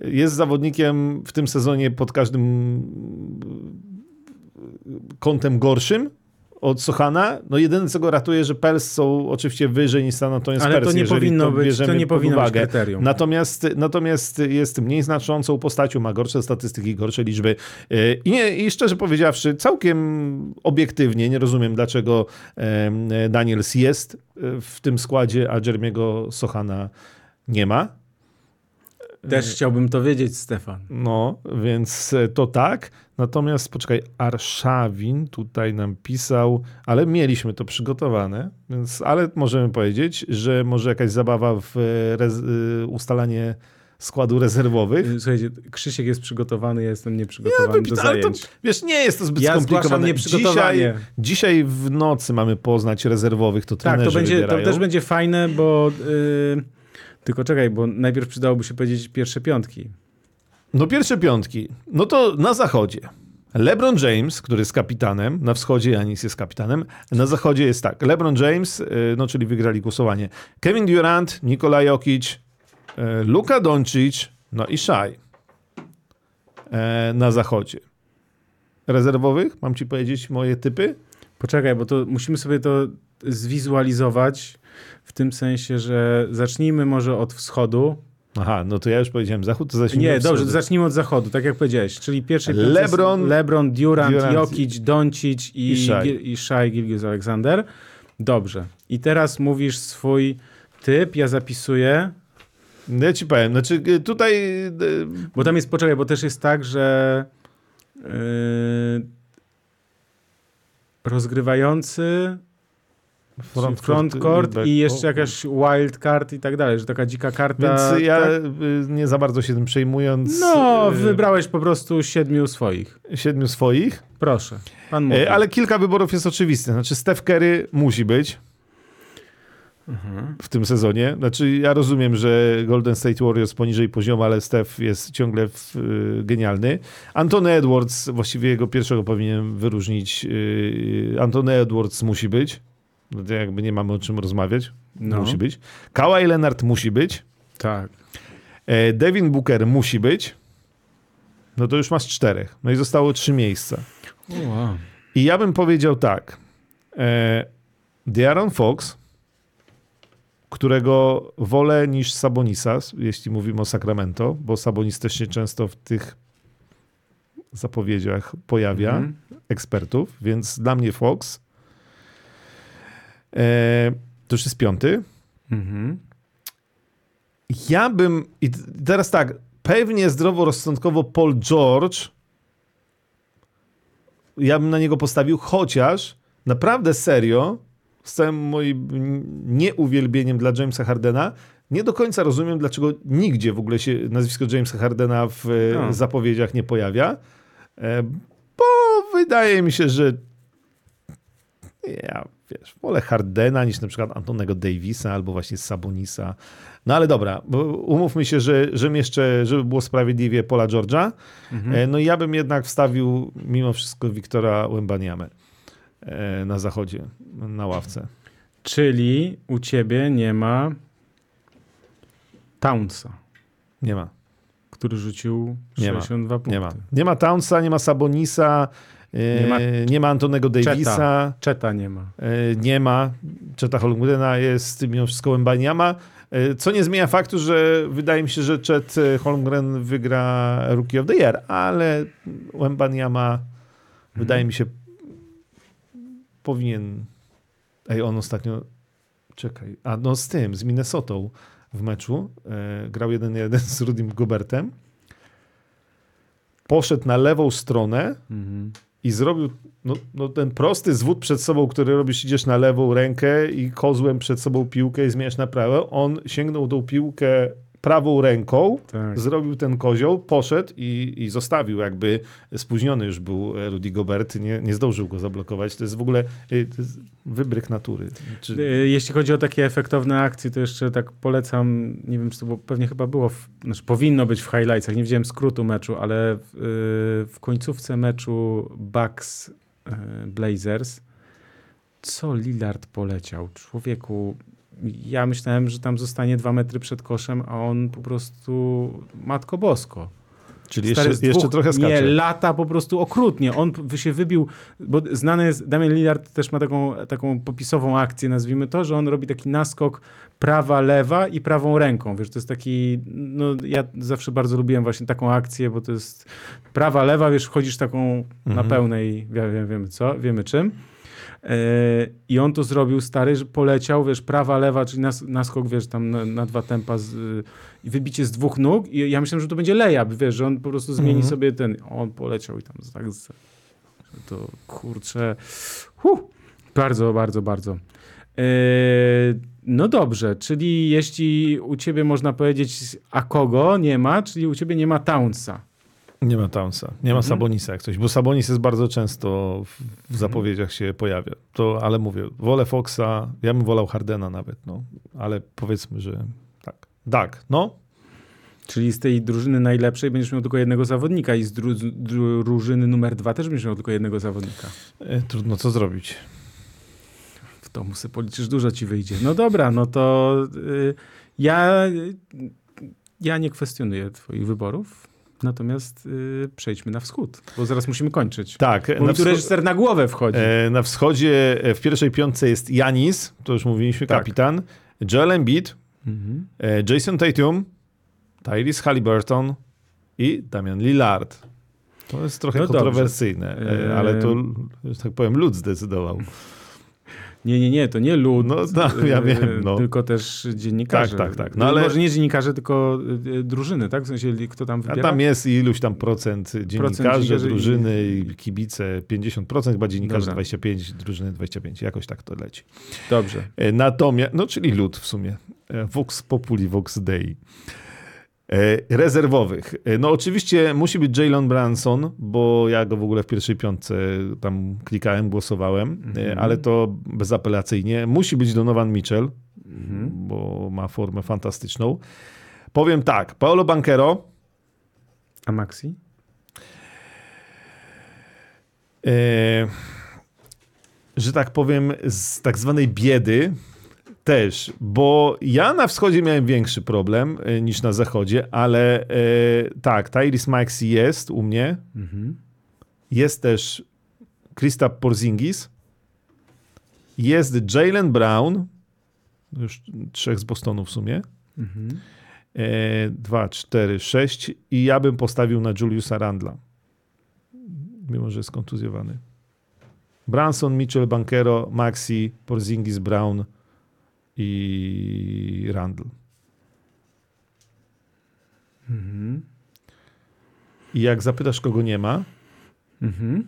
B: jest zawodnikiem w tym sezonie pod każdym kątem gorszym od Sochana. No jedyne, co go ratuje, że Pels są oczywiście wyżej niż San Antonio
A: Ale
B: Spurs,
A: to nie powinno być,
B: bierzemy
A: to nie powinno być kryterium.
B: Natomiast, natomiast jest mniej znaczącą postacią, ma gorsze statystyki, gorsze liczby. Yy, I, nie, I szczerze powiedziawszy, całkiem obiektywnie nie rozumiem, dlaczego Daniels jest e, w tym składzie, a Jeremiego Sochana nie ma.
A: Też chciałbym to wiedzieć, Stefan.
B: No, więc e, to tak. Natomiast poczekaj, Arszawin tutaj nam pisał, ale mieliśmy to przygotowane, więc, ale możemy powiedzieć, że może jakaś zabawa w e, e, ustalanie składu rezerwowych.
A: Y, Słuchajcie, Krzysiek jest przygotowany, ja jestem nieprzygotowany do
B: ale to,
A: zajęć.
B: wiesz, nie jest to zbyt
A: Ja
B: skomplikowane. Dzisiaj, dzisiaj w nocy mamy poznać rezerwowych, to
A: Tak,
B: trenerzy
A: to, będzie, to też będzie fajne, bo... y, tylko czekaj, bo najpierw przydałoby się powiedzieć pierwsze piątki.
B: No pierwsze piątki. No to na zachodzie. LeBron James, który jest kapitanem, na wschodzie Janis jest kapitanem, na zachodzie jest tak. LeBron James, y, no czyli wygrali głosowanie. Kevin Durant, Nikola Jokic, y, Luka Doncic, no i Shai e, na zachodzie. Rezerwowych, mam ci powiedzieć moje typy?
A: Poczekaj, bo to musimy sobie to zwizualizować w tym sensie, że zacznijmy może od wschodu.
B: Aha, no to ja już powiedziałem zachód, to zacznijmy
A: Nie,
B: od
A: dobrze, zacznijmy od zachodu, tak jak powiedziałeś, czyli pierwszy
B: LeBron,
A: LeBron Durant,
B: Durant
A: Jokic, Doncic i,
B: i Shai.
A: Gil- i Shai Gilgis Alexander. Dobrze. I teraz mówisz swój typ, ja zapisuję,
B: No Ja ci powiem, znaczy y, tutaj y,
A: bo tam jest, poczekaj, bo też jest tak, że yy, rozgrywający
B: front,
A: frontcourt
B: back-
A: i jeszcze jakaś wild card i tak dalej, że taka dzika karta.
B: Więc ja
A: tak?
B: y, nie za bardzo się tym przejmując.
A: No,
B: y,
A: wybrałeś po prostu siedmiu swoich.
B: siedmiu swoich.
A: Proszę, pan mówi.
B: E, Ale kilka wyborów jest oczywistych. Znaczy, Steph Curry musi być
A: Mhm.
B: w tym sezonie. Znaczy, ja rozumiem, że Golden State Warriors poniżej poziomu, ale Steph jest ciągle w, y, genialny. Antony Edwards, właściwie jego pierwszego powinien wyróżnić. Y, Antony Edwards musi być. No jakby nie mamy o czym rozmawiać.
A: No.
B: Musi być. Kawhi Leonard musi być.
A: Tak.
B: E, Devin Booker musi być. No to już masz czterech. No i zostało trzy miejsca.
A: Wow.
B: I ja bym powiedział tak. E, De'Aaron Fox, którego wolę niż Sabonisa, jeśli mówimy o Sacramento, bo Sabonis też się często w tych zapowiedziach pojawia
A: Mhm.
B: ekspertów, więc dla mnie Fox. E, to już jest piąty.
A: Mhm.
B: Ja bym. I teraz tak, pewnie zdroworozsądkowo Paul George. Ja bym na niego postawił, chociaż naprawdę serio, z całym moim nieuwielbieniem dla Jamesa Hardena, nie do końca rozumiem, dlaczego nigdzie w ogóle się nazwisko Jamesa Hardena w e,
A: No.
B: zapowiedziach nie pojawia. E, Bo wydaje mi się, że ja wiesz, wolę Hardena niż na przykład Antonego Davisa albo właśnie Sabonisa. No ale dobra, umówmy się, że, że jeszcze, żeby było sprawiedliwie Pola George'a,
A: Mhm.
B: e, no i ja bym jednak wstawił mimo wszystko Wiktora Łębaniamę e, na zachodzie, na ławce.
A: Czyli u ciebie nie ma Townsa,
B: Nie ma,
A: który rzucił
B: Nie ma.
A: 62 punkty.
B: nie ma. Nie ma Townsa, nie ma Sabonisa,
A: Nie ma
B: nie ma Antonego Davisa.
A: Czeta nie ma.
B: E, nie ma. Czeta Holmgrena jest mimo wszystko Łębaniama. E, Co nie zmienia faktu, że wydaje mi się, że Chet e, Holmgren wygra Rookie of the Year, ale Łębaniama wydaje mi się powinien... Ej, on ostatnio... Czekaj. A no z tym, z Minnesotą w meczu. E, grał 1-1 [laughs] z Rudim Gobertem. Poszedł na lewą stronę
A: Mhm.
B: I zrobił no, no ten prosty zwód przed sobą, który robisz, idziesz na lewą rękę i kozłem przed sobą piłkę i zmieniasz na prawą. On sięgnął tą piłkę prawą ręką,
A: Tak.
B: zrobił ten kozioł, poszedł i, i zostawił. Jakby spóźniony już był e, Rudy Gobert, nie, nie zdążył go zablokować. To jest w ogóle e, jest wybryk natury. Czy,
A: Y, Jeśli chodzi o takie efektowne akcje, to jeszcze tak polecam, nie wiem, czy to było, pewnie chyba było, w, znaczy powinno być w highlightsach, nie widziałem skrótu meczu, ale w, w końcówce meczu Bucks Blazers, co Lillard poleciał? Człowieku, ja myślałem, że tam zostanie dwa metry przed koszem, a on po prostu, matko bosko.
B: czyli
A: Stary,
B: jeszcze, jeszcze trochę skacze.
A: Nie, lata po prostu okrutnie. On się wybił, bo znany jest, Damian Lillard też ma taką, taką popisową akcję, nazwijmy to, że on robi taki naskok prawa, lewa i prawą ręką. Wiesz, to jest taki, no ja zawsze bardzo lubiłem właśnie taką akcję, bo to jest prawa, lewa, wiesz, wchodzisz taką na
B: Mhm.
A: pełnej, wie- wie- wiemy co, wiemy czym. E, I on to zrobił, stary, że poleciał, wiesz, prawa, lewa, czyli nas, naskok, wiesz, tam na, na dwa tempa z, y, i wybicie z dwóch nóg i ja myślałem, że to będzie layup, wiesz, że on po prostu zmieni
B: Mhm.
A: sobie ten, on poleciał i tam tak, z- to kurczę, huh, bardzo, bardzo, bardzo. E, no dobrze, czyli jeśli u ciebie można powiedzieć, a kogo nie ma, czyli u ciebie nie ma Townsa.
B: Nie ma Townsa, nie ma
A: Mhm.
B: Sabonisa jak coś, bo Sabonis jest bardzo często w, w zapowiedziach się pojawia. To, ale mówię, wolę Foxa, ja bym wolał Hardena nawet, no, ale powiedzmy, że tak. Tak, no,
A: Czyli z tej drużyny najlepszej będziesz miał tylko jednego zawodnika i z dru dru drużyny numer dwa też będziesz miał tylko jednego zawodnika.
B: e, trudno co zrobić.
A: W domu sobie policzysz, dużo ci wyjdzie. No dobra, no to y, ja, ja nie kwestionuję twoich wyborów, natomiast y, przejdźmy na wschód, bo zaraz musimy kończyć.
B: Tak,
A: Bo
B: na,
A: tu reżyser na głowę wchodzi.
B: e, na wschodzie e, w pierwszej piątce jest Janis, to już mówiliśmy,
A: Tak.
B: kapitan, Joel Embiid,
A: Mhm.
B: e, Jason Tatum, Tyrese Halliburton i Damian Lillard. To jest trochę
A: No
B: kontrowersyjne, e, ale to, że tak powiem, lud zdecydował.
A: Nie, nie, nie, to nie lud,
B: No, no, ja
A: y,
B: wiem, no.
A: tylko też dziennikarze.
B: Tak, tak, tak. No, ale-
A: Może nie dziennikarze, tylko y, y, drużyny, tak? W sensie kto tam
B: A
A: wybiera?
B: tam jest iluś tam procent dziennikarzy,
A: dziennikarzy i-
B: drużyny i kibice 50%, chyba dziennikarzy
A: Dobra.
B: 25, drużyny 25, jakoś tak to leci.
A: Dobrze.
B: E, Natomiast, no czyli lud w sumie. E, Vox Populi, Vox Dei. E, Rezerwowych. E, No oczywiście musi być Jalen Branson, bo ja go w ogóle w pierwszej piątce tam klikałem, głosowałem, e,
A: Mhm.
B: ale to bezapelacyjnie. Musi być Donovan Mitchell,
A: Mhm.
B: bo ma formę fantastyczną. Powiem tak, Paolo Banquero,
A: A Maxi?
B: e, że tak powiem, z tak zwanej biedy też, bo ja na wschodzie miałem większy problem e, niż na zachodzie, ale e, tak, Tyrese Maxey jest u mnie.
A: Mhm.
B: Jest też Kristap Porzingis. Jest Jalen Brown. Już trzech z Bostonu w sumie.
A: Mhm.
B: E, dwa, cztery, sześć. I ja bym postawił na Juliusa Randla. Mimo, że jest kontuzjowany. Branson, Mitchell, Bankero, Maxi, Porzingis, Brown i Randall.
A: Mhm.
B: I jak zapytasz, kogo nie ma,
A: Mhm.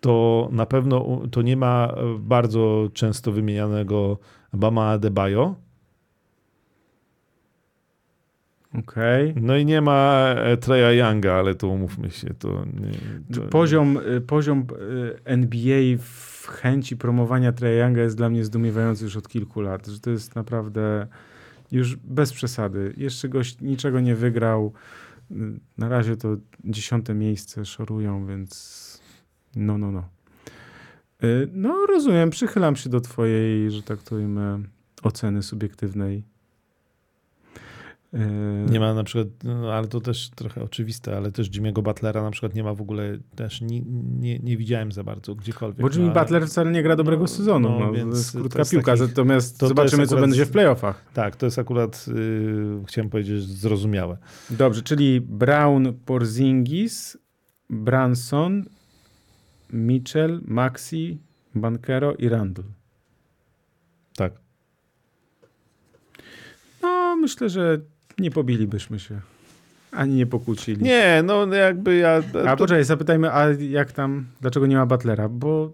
B: to na pewno to nie ma e, bardzo często wymienianego Bama Adebayo.
A: Okej.
B: No i nie ma e, Treya Younga, ale to umówmy się, to, nie, to
A: Poziom, y, poziom NBA w chęci promowania Trae Younga jest dla mnie zdumiewający już od kilku lat, że to jest naprawdę już bez przesady. Jeszcze gość niczego nie wygrał. Na razie to dziesiąte miejsce szorują, więc no, no, no. Y, No rozumiem, przychylam się do twojej, że tak to ujmę, oceny subiektywnej. Y,
B: Nie ma na przykład, no, ale to też trochę oczywiste, ale też Jimmy'ego Butlera na przykład nie ma w ogóle, też nie, nie, nie widziałem za bardzo gdziekolwiek.
A: Bo Jimmy
B: no,
A: Butler wcale nie gra dobrego
B: no,
A: sezonu,
B: no,
A: no,
B: więc
A: to jest
B: to
A: krótka
B: jest
A: piłka, natomiast
B: to- to
A: zobaczymy,
B: jest
A: co
B: akurat-
A: będzie w playoffach.
B: Tak, to jest akurat, yy, chciałem powiedzieć, zrozumiałe.
A: Dobrze, czyli Brown, Porzingis, Branson, Mitchell, Maxi, Bankero i Randall.
B: Tak.
A: No, myślę, że nie pobilibyśmy się. Ani nie pokłócili.
B: Nie, no jakby ja...
A: A
B: to,
A: poczekaj, zapytajmy, a jak tam, dlaczego nie ma Butlera? Bo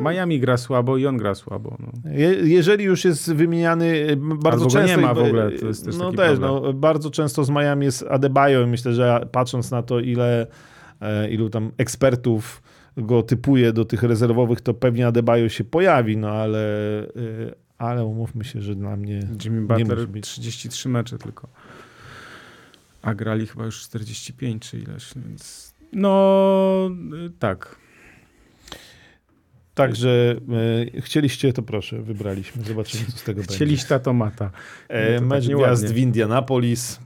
A: Miami gra słabo i on gra słabo. No.
B: Je, jeżeli już jest wymieniany y, bardzo
A: Albo
B: często...
A: nie ma w ogóle, to jest też
B: no też,
A: problem.
B: no, bardzo często z Miami jest Adebayo i myślę, że patrząc na to, ile e, ilu tam ekspertów go typuje do tych rezerwowych, to pewnie Adebayo się pojawi, no ale, ale umówmy się, że dla mnie...
A: Jimmy Butler
B: być.
A: 33 mecze tylko. A grali chyba już 45 czy ileś, więc no y, tak.
B: Także e, chcieliście, to proszę, wybraliśmy. Zobaczymy, co z tego będzie.
A: Chcieliście to mata.
B: E,
A: No
B: mecz
A: tak
B: gwiazd w Indianapolis.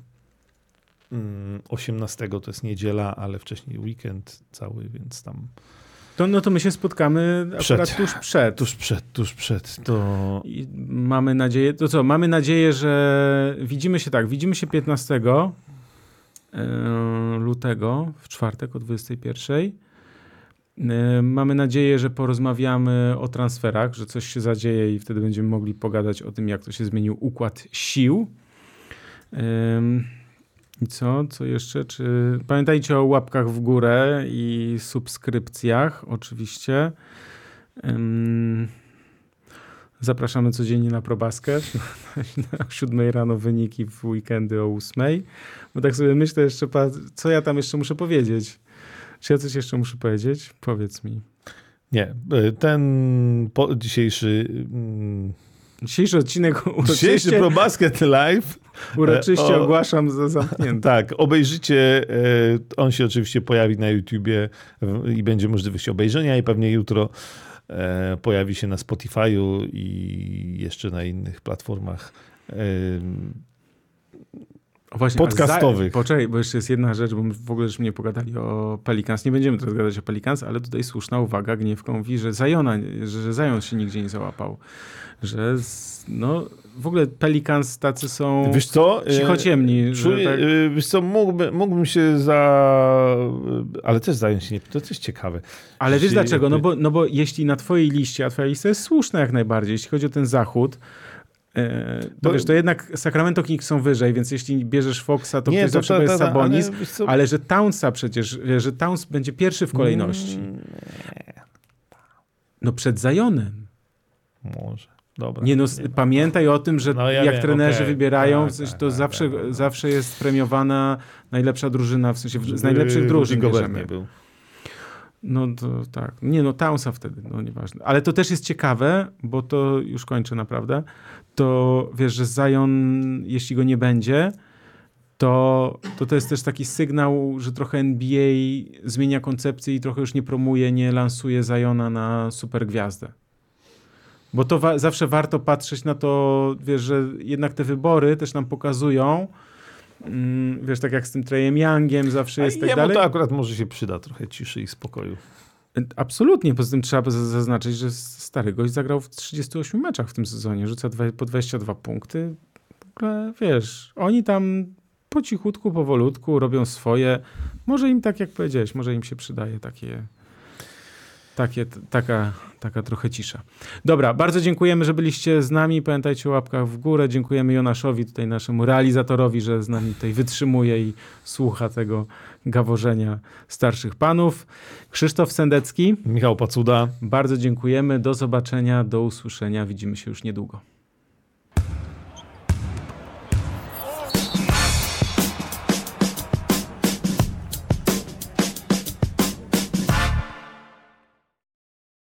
B: Mm, 18 to jest niedziela, ale wcześniej weekend cały, więc tam
A: To, no to my się spotkamy
B: Przed.
A: akurat tuż przed.
B: tuż przed, tuż przed. To
A: I mamy nadzieję, to co, mamy nadzieję, że widzimy się tak, widzimy się 15 e, lutego w czwartek o 21. E, Mamy nadzieję, że porozmawiamy o transferach, że coś się zadzieje i wtedy będziemy mogli pogadać o tym, jak to się zmienił układ sił. Ym, I co? Co jeszcze? Czy... Pamiętajcie o łapkach w górę i subskrypcjach, oczywiście. Ym, Zapraszamy codziennie na ProBasket. [laughs] o 7 rano wyniki w weekendy o 8. Bo tak sobie myślę jeszcze, co ja tam jeszcze muszę powiedzieć. Czy ja coś jeszcze muszę powiedzieć? Powiedz mi.
B: nie, e, ten dzisiejszy mm,
A: Dzisiejszy odcinek [laughs]
B: dzisiejszy
A: uroczyście,
B: Pro Basket Live [laughs]
A: uroczyście
B: e, o-
A: ogłaszam za zamknięty. [laughs]
B: Tak, obejrzycie. e, On się oczywiście pojawi na YouTubie i będzie możliwość obejrzenia i pewnie jutro e, pojawi się na Spotify'u i jeszcze na innych platformach. E,
A: Właśnie,
B: podcastowych.
A: Za, poczekaj, bo jeszcze jest jedna rzecz, bo w ogóle żeśmy nie pogadali o Pelicans. Nie będziemy teraz gadać o Pelicans, ale tutaj słuszna uwaga. Gniewko mówi, że Zajona, że Zajon się nigdzie nie załapał. Że z, no, w ogóle Pelicans tacy są
B: Wiesz co? e,
A: cichociemni. Że
B: Czuję,
A: tak,
B: e, Wiesz co, mógłbym, mógłbym się za... Ale też zająć się nie... To jest ciekawe.
A: ale wiesz dlaczego? No bo, no bo jeśli na twojej liście, a twoja lista jest słuszna jak najbardziej, jeśli chodzi o ten zachód, e, to
B: Bo-
A: wiesz, to jednak Sacramento Kings są wyżej, więc jeśli bierzesz Foxa, to ktoś zawsze
B: ta,
A: Sabonis,
B: ale
A: ale że Townsa przecież, że Towns będzie pierwszy w kolejności.
B: Mm,
A: No przed Zajonem.
B: Może. Dobra.
A: Nie no, s- pamiętaj o tym, że
B: No ja
A: jak
B: wiem,
A: trenerzy
B: okej.
A: wybierają,
B: Tak,
A: w sensie
B: tak,
A: to
B: tak,
A: zawsze,
B: tak, tak.
A: zawsze jest premiowana najlepsza drużyna, w sensie z najlepszych drużyn bierzemy.
B: nie był.
A: No to tak. Nie no, Townsa wtedy, no nieważne. Ale to też jest ciekawe, bo to już kończę naprawdę, to wiesz, że Zion, jeśli go nie będzie, to, to to jest też taki sygnał, że trochę NBA zmienia koncepcję i trochę już nie promuje, nie lansuje Zajona na super gwiazdę. Bo to wa- zawsze warto patrzeć na to, wiesz, że jednak te wybory też nam pokazują, mm, wiesz, tak jak z tym Trejem Youngiem zawsze jest i tak
B: Jemu
A: dalej.
B: to akurat może się przyda trochę ciszy i spokoju.
A: Absolutnie, poza tym trzeba zaznaczyć, że stary gość zagrał w 38 meczach w tym sezonie, rzuca po 22 punkty. W ogóle, wiesz, oni tam po cichutku, powolutku robią swoje. Może im, tak jak powiedziałeś, może im się przydaje takie, takie, taka, taka trochę cisza. Dobra, bardzo dziękujemy, że byliście z nami. Pamiętajcie o łapkach w górę. Dziękujemy Jonaszowi, tutaj naszemu realizatorowi, że z nami tutaj wytrzymuje i słucha tego gaworzenia starszych panów. Krzysztof Sendecki,
B: Michał Pacuda.
A: bardzo dziękujemy. Do zobaczenia, do usłyszenia. Widzimy się już niedługo.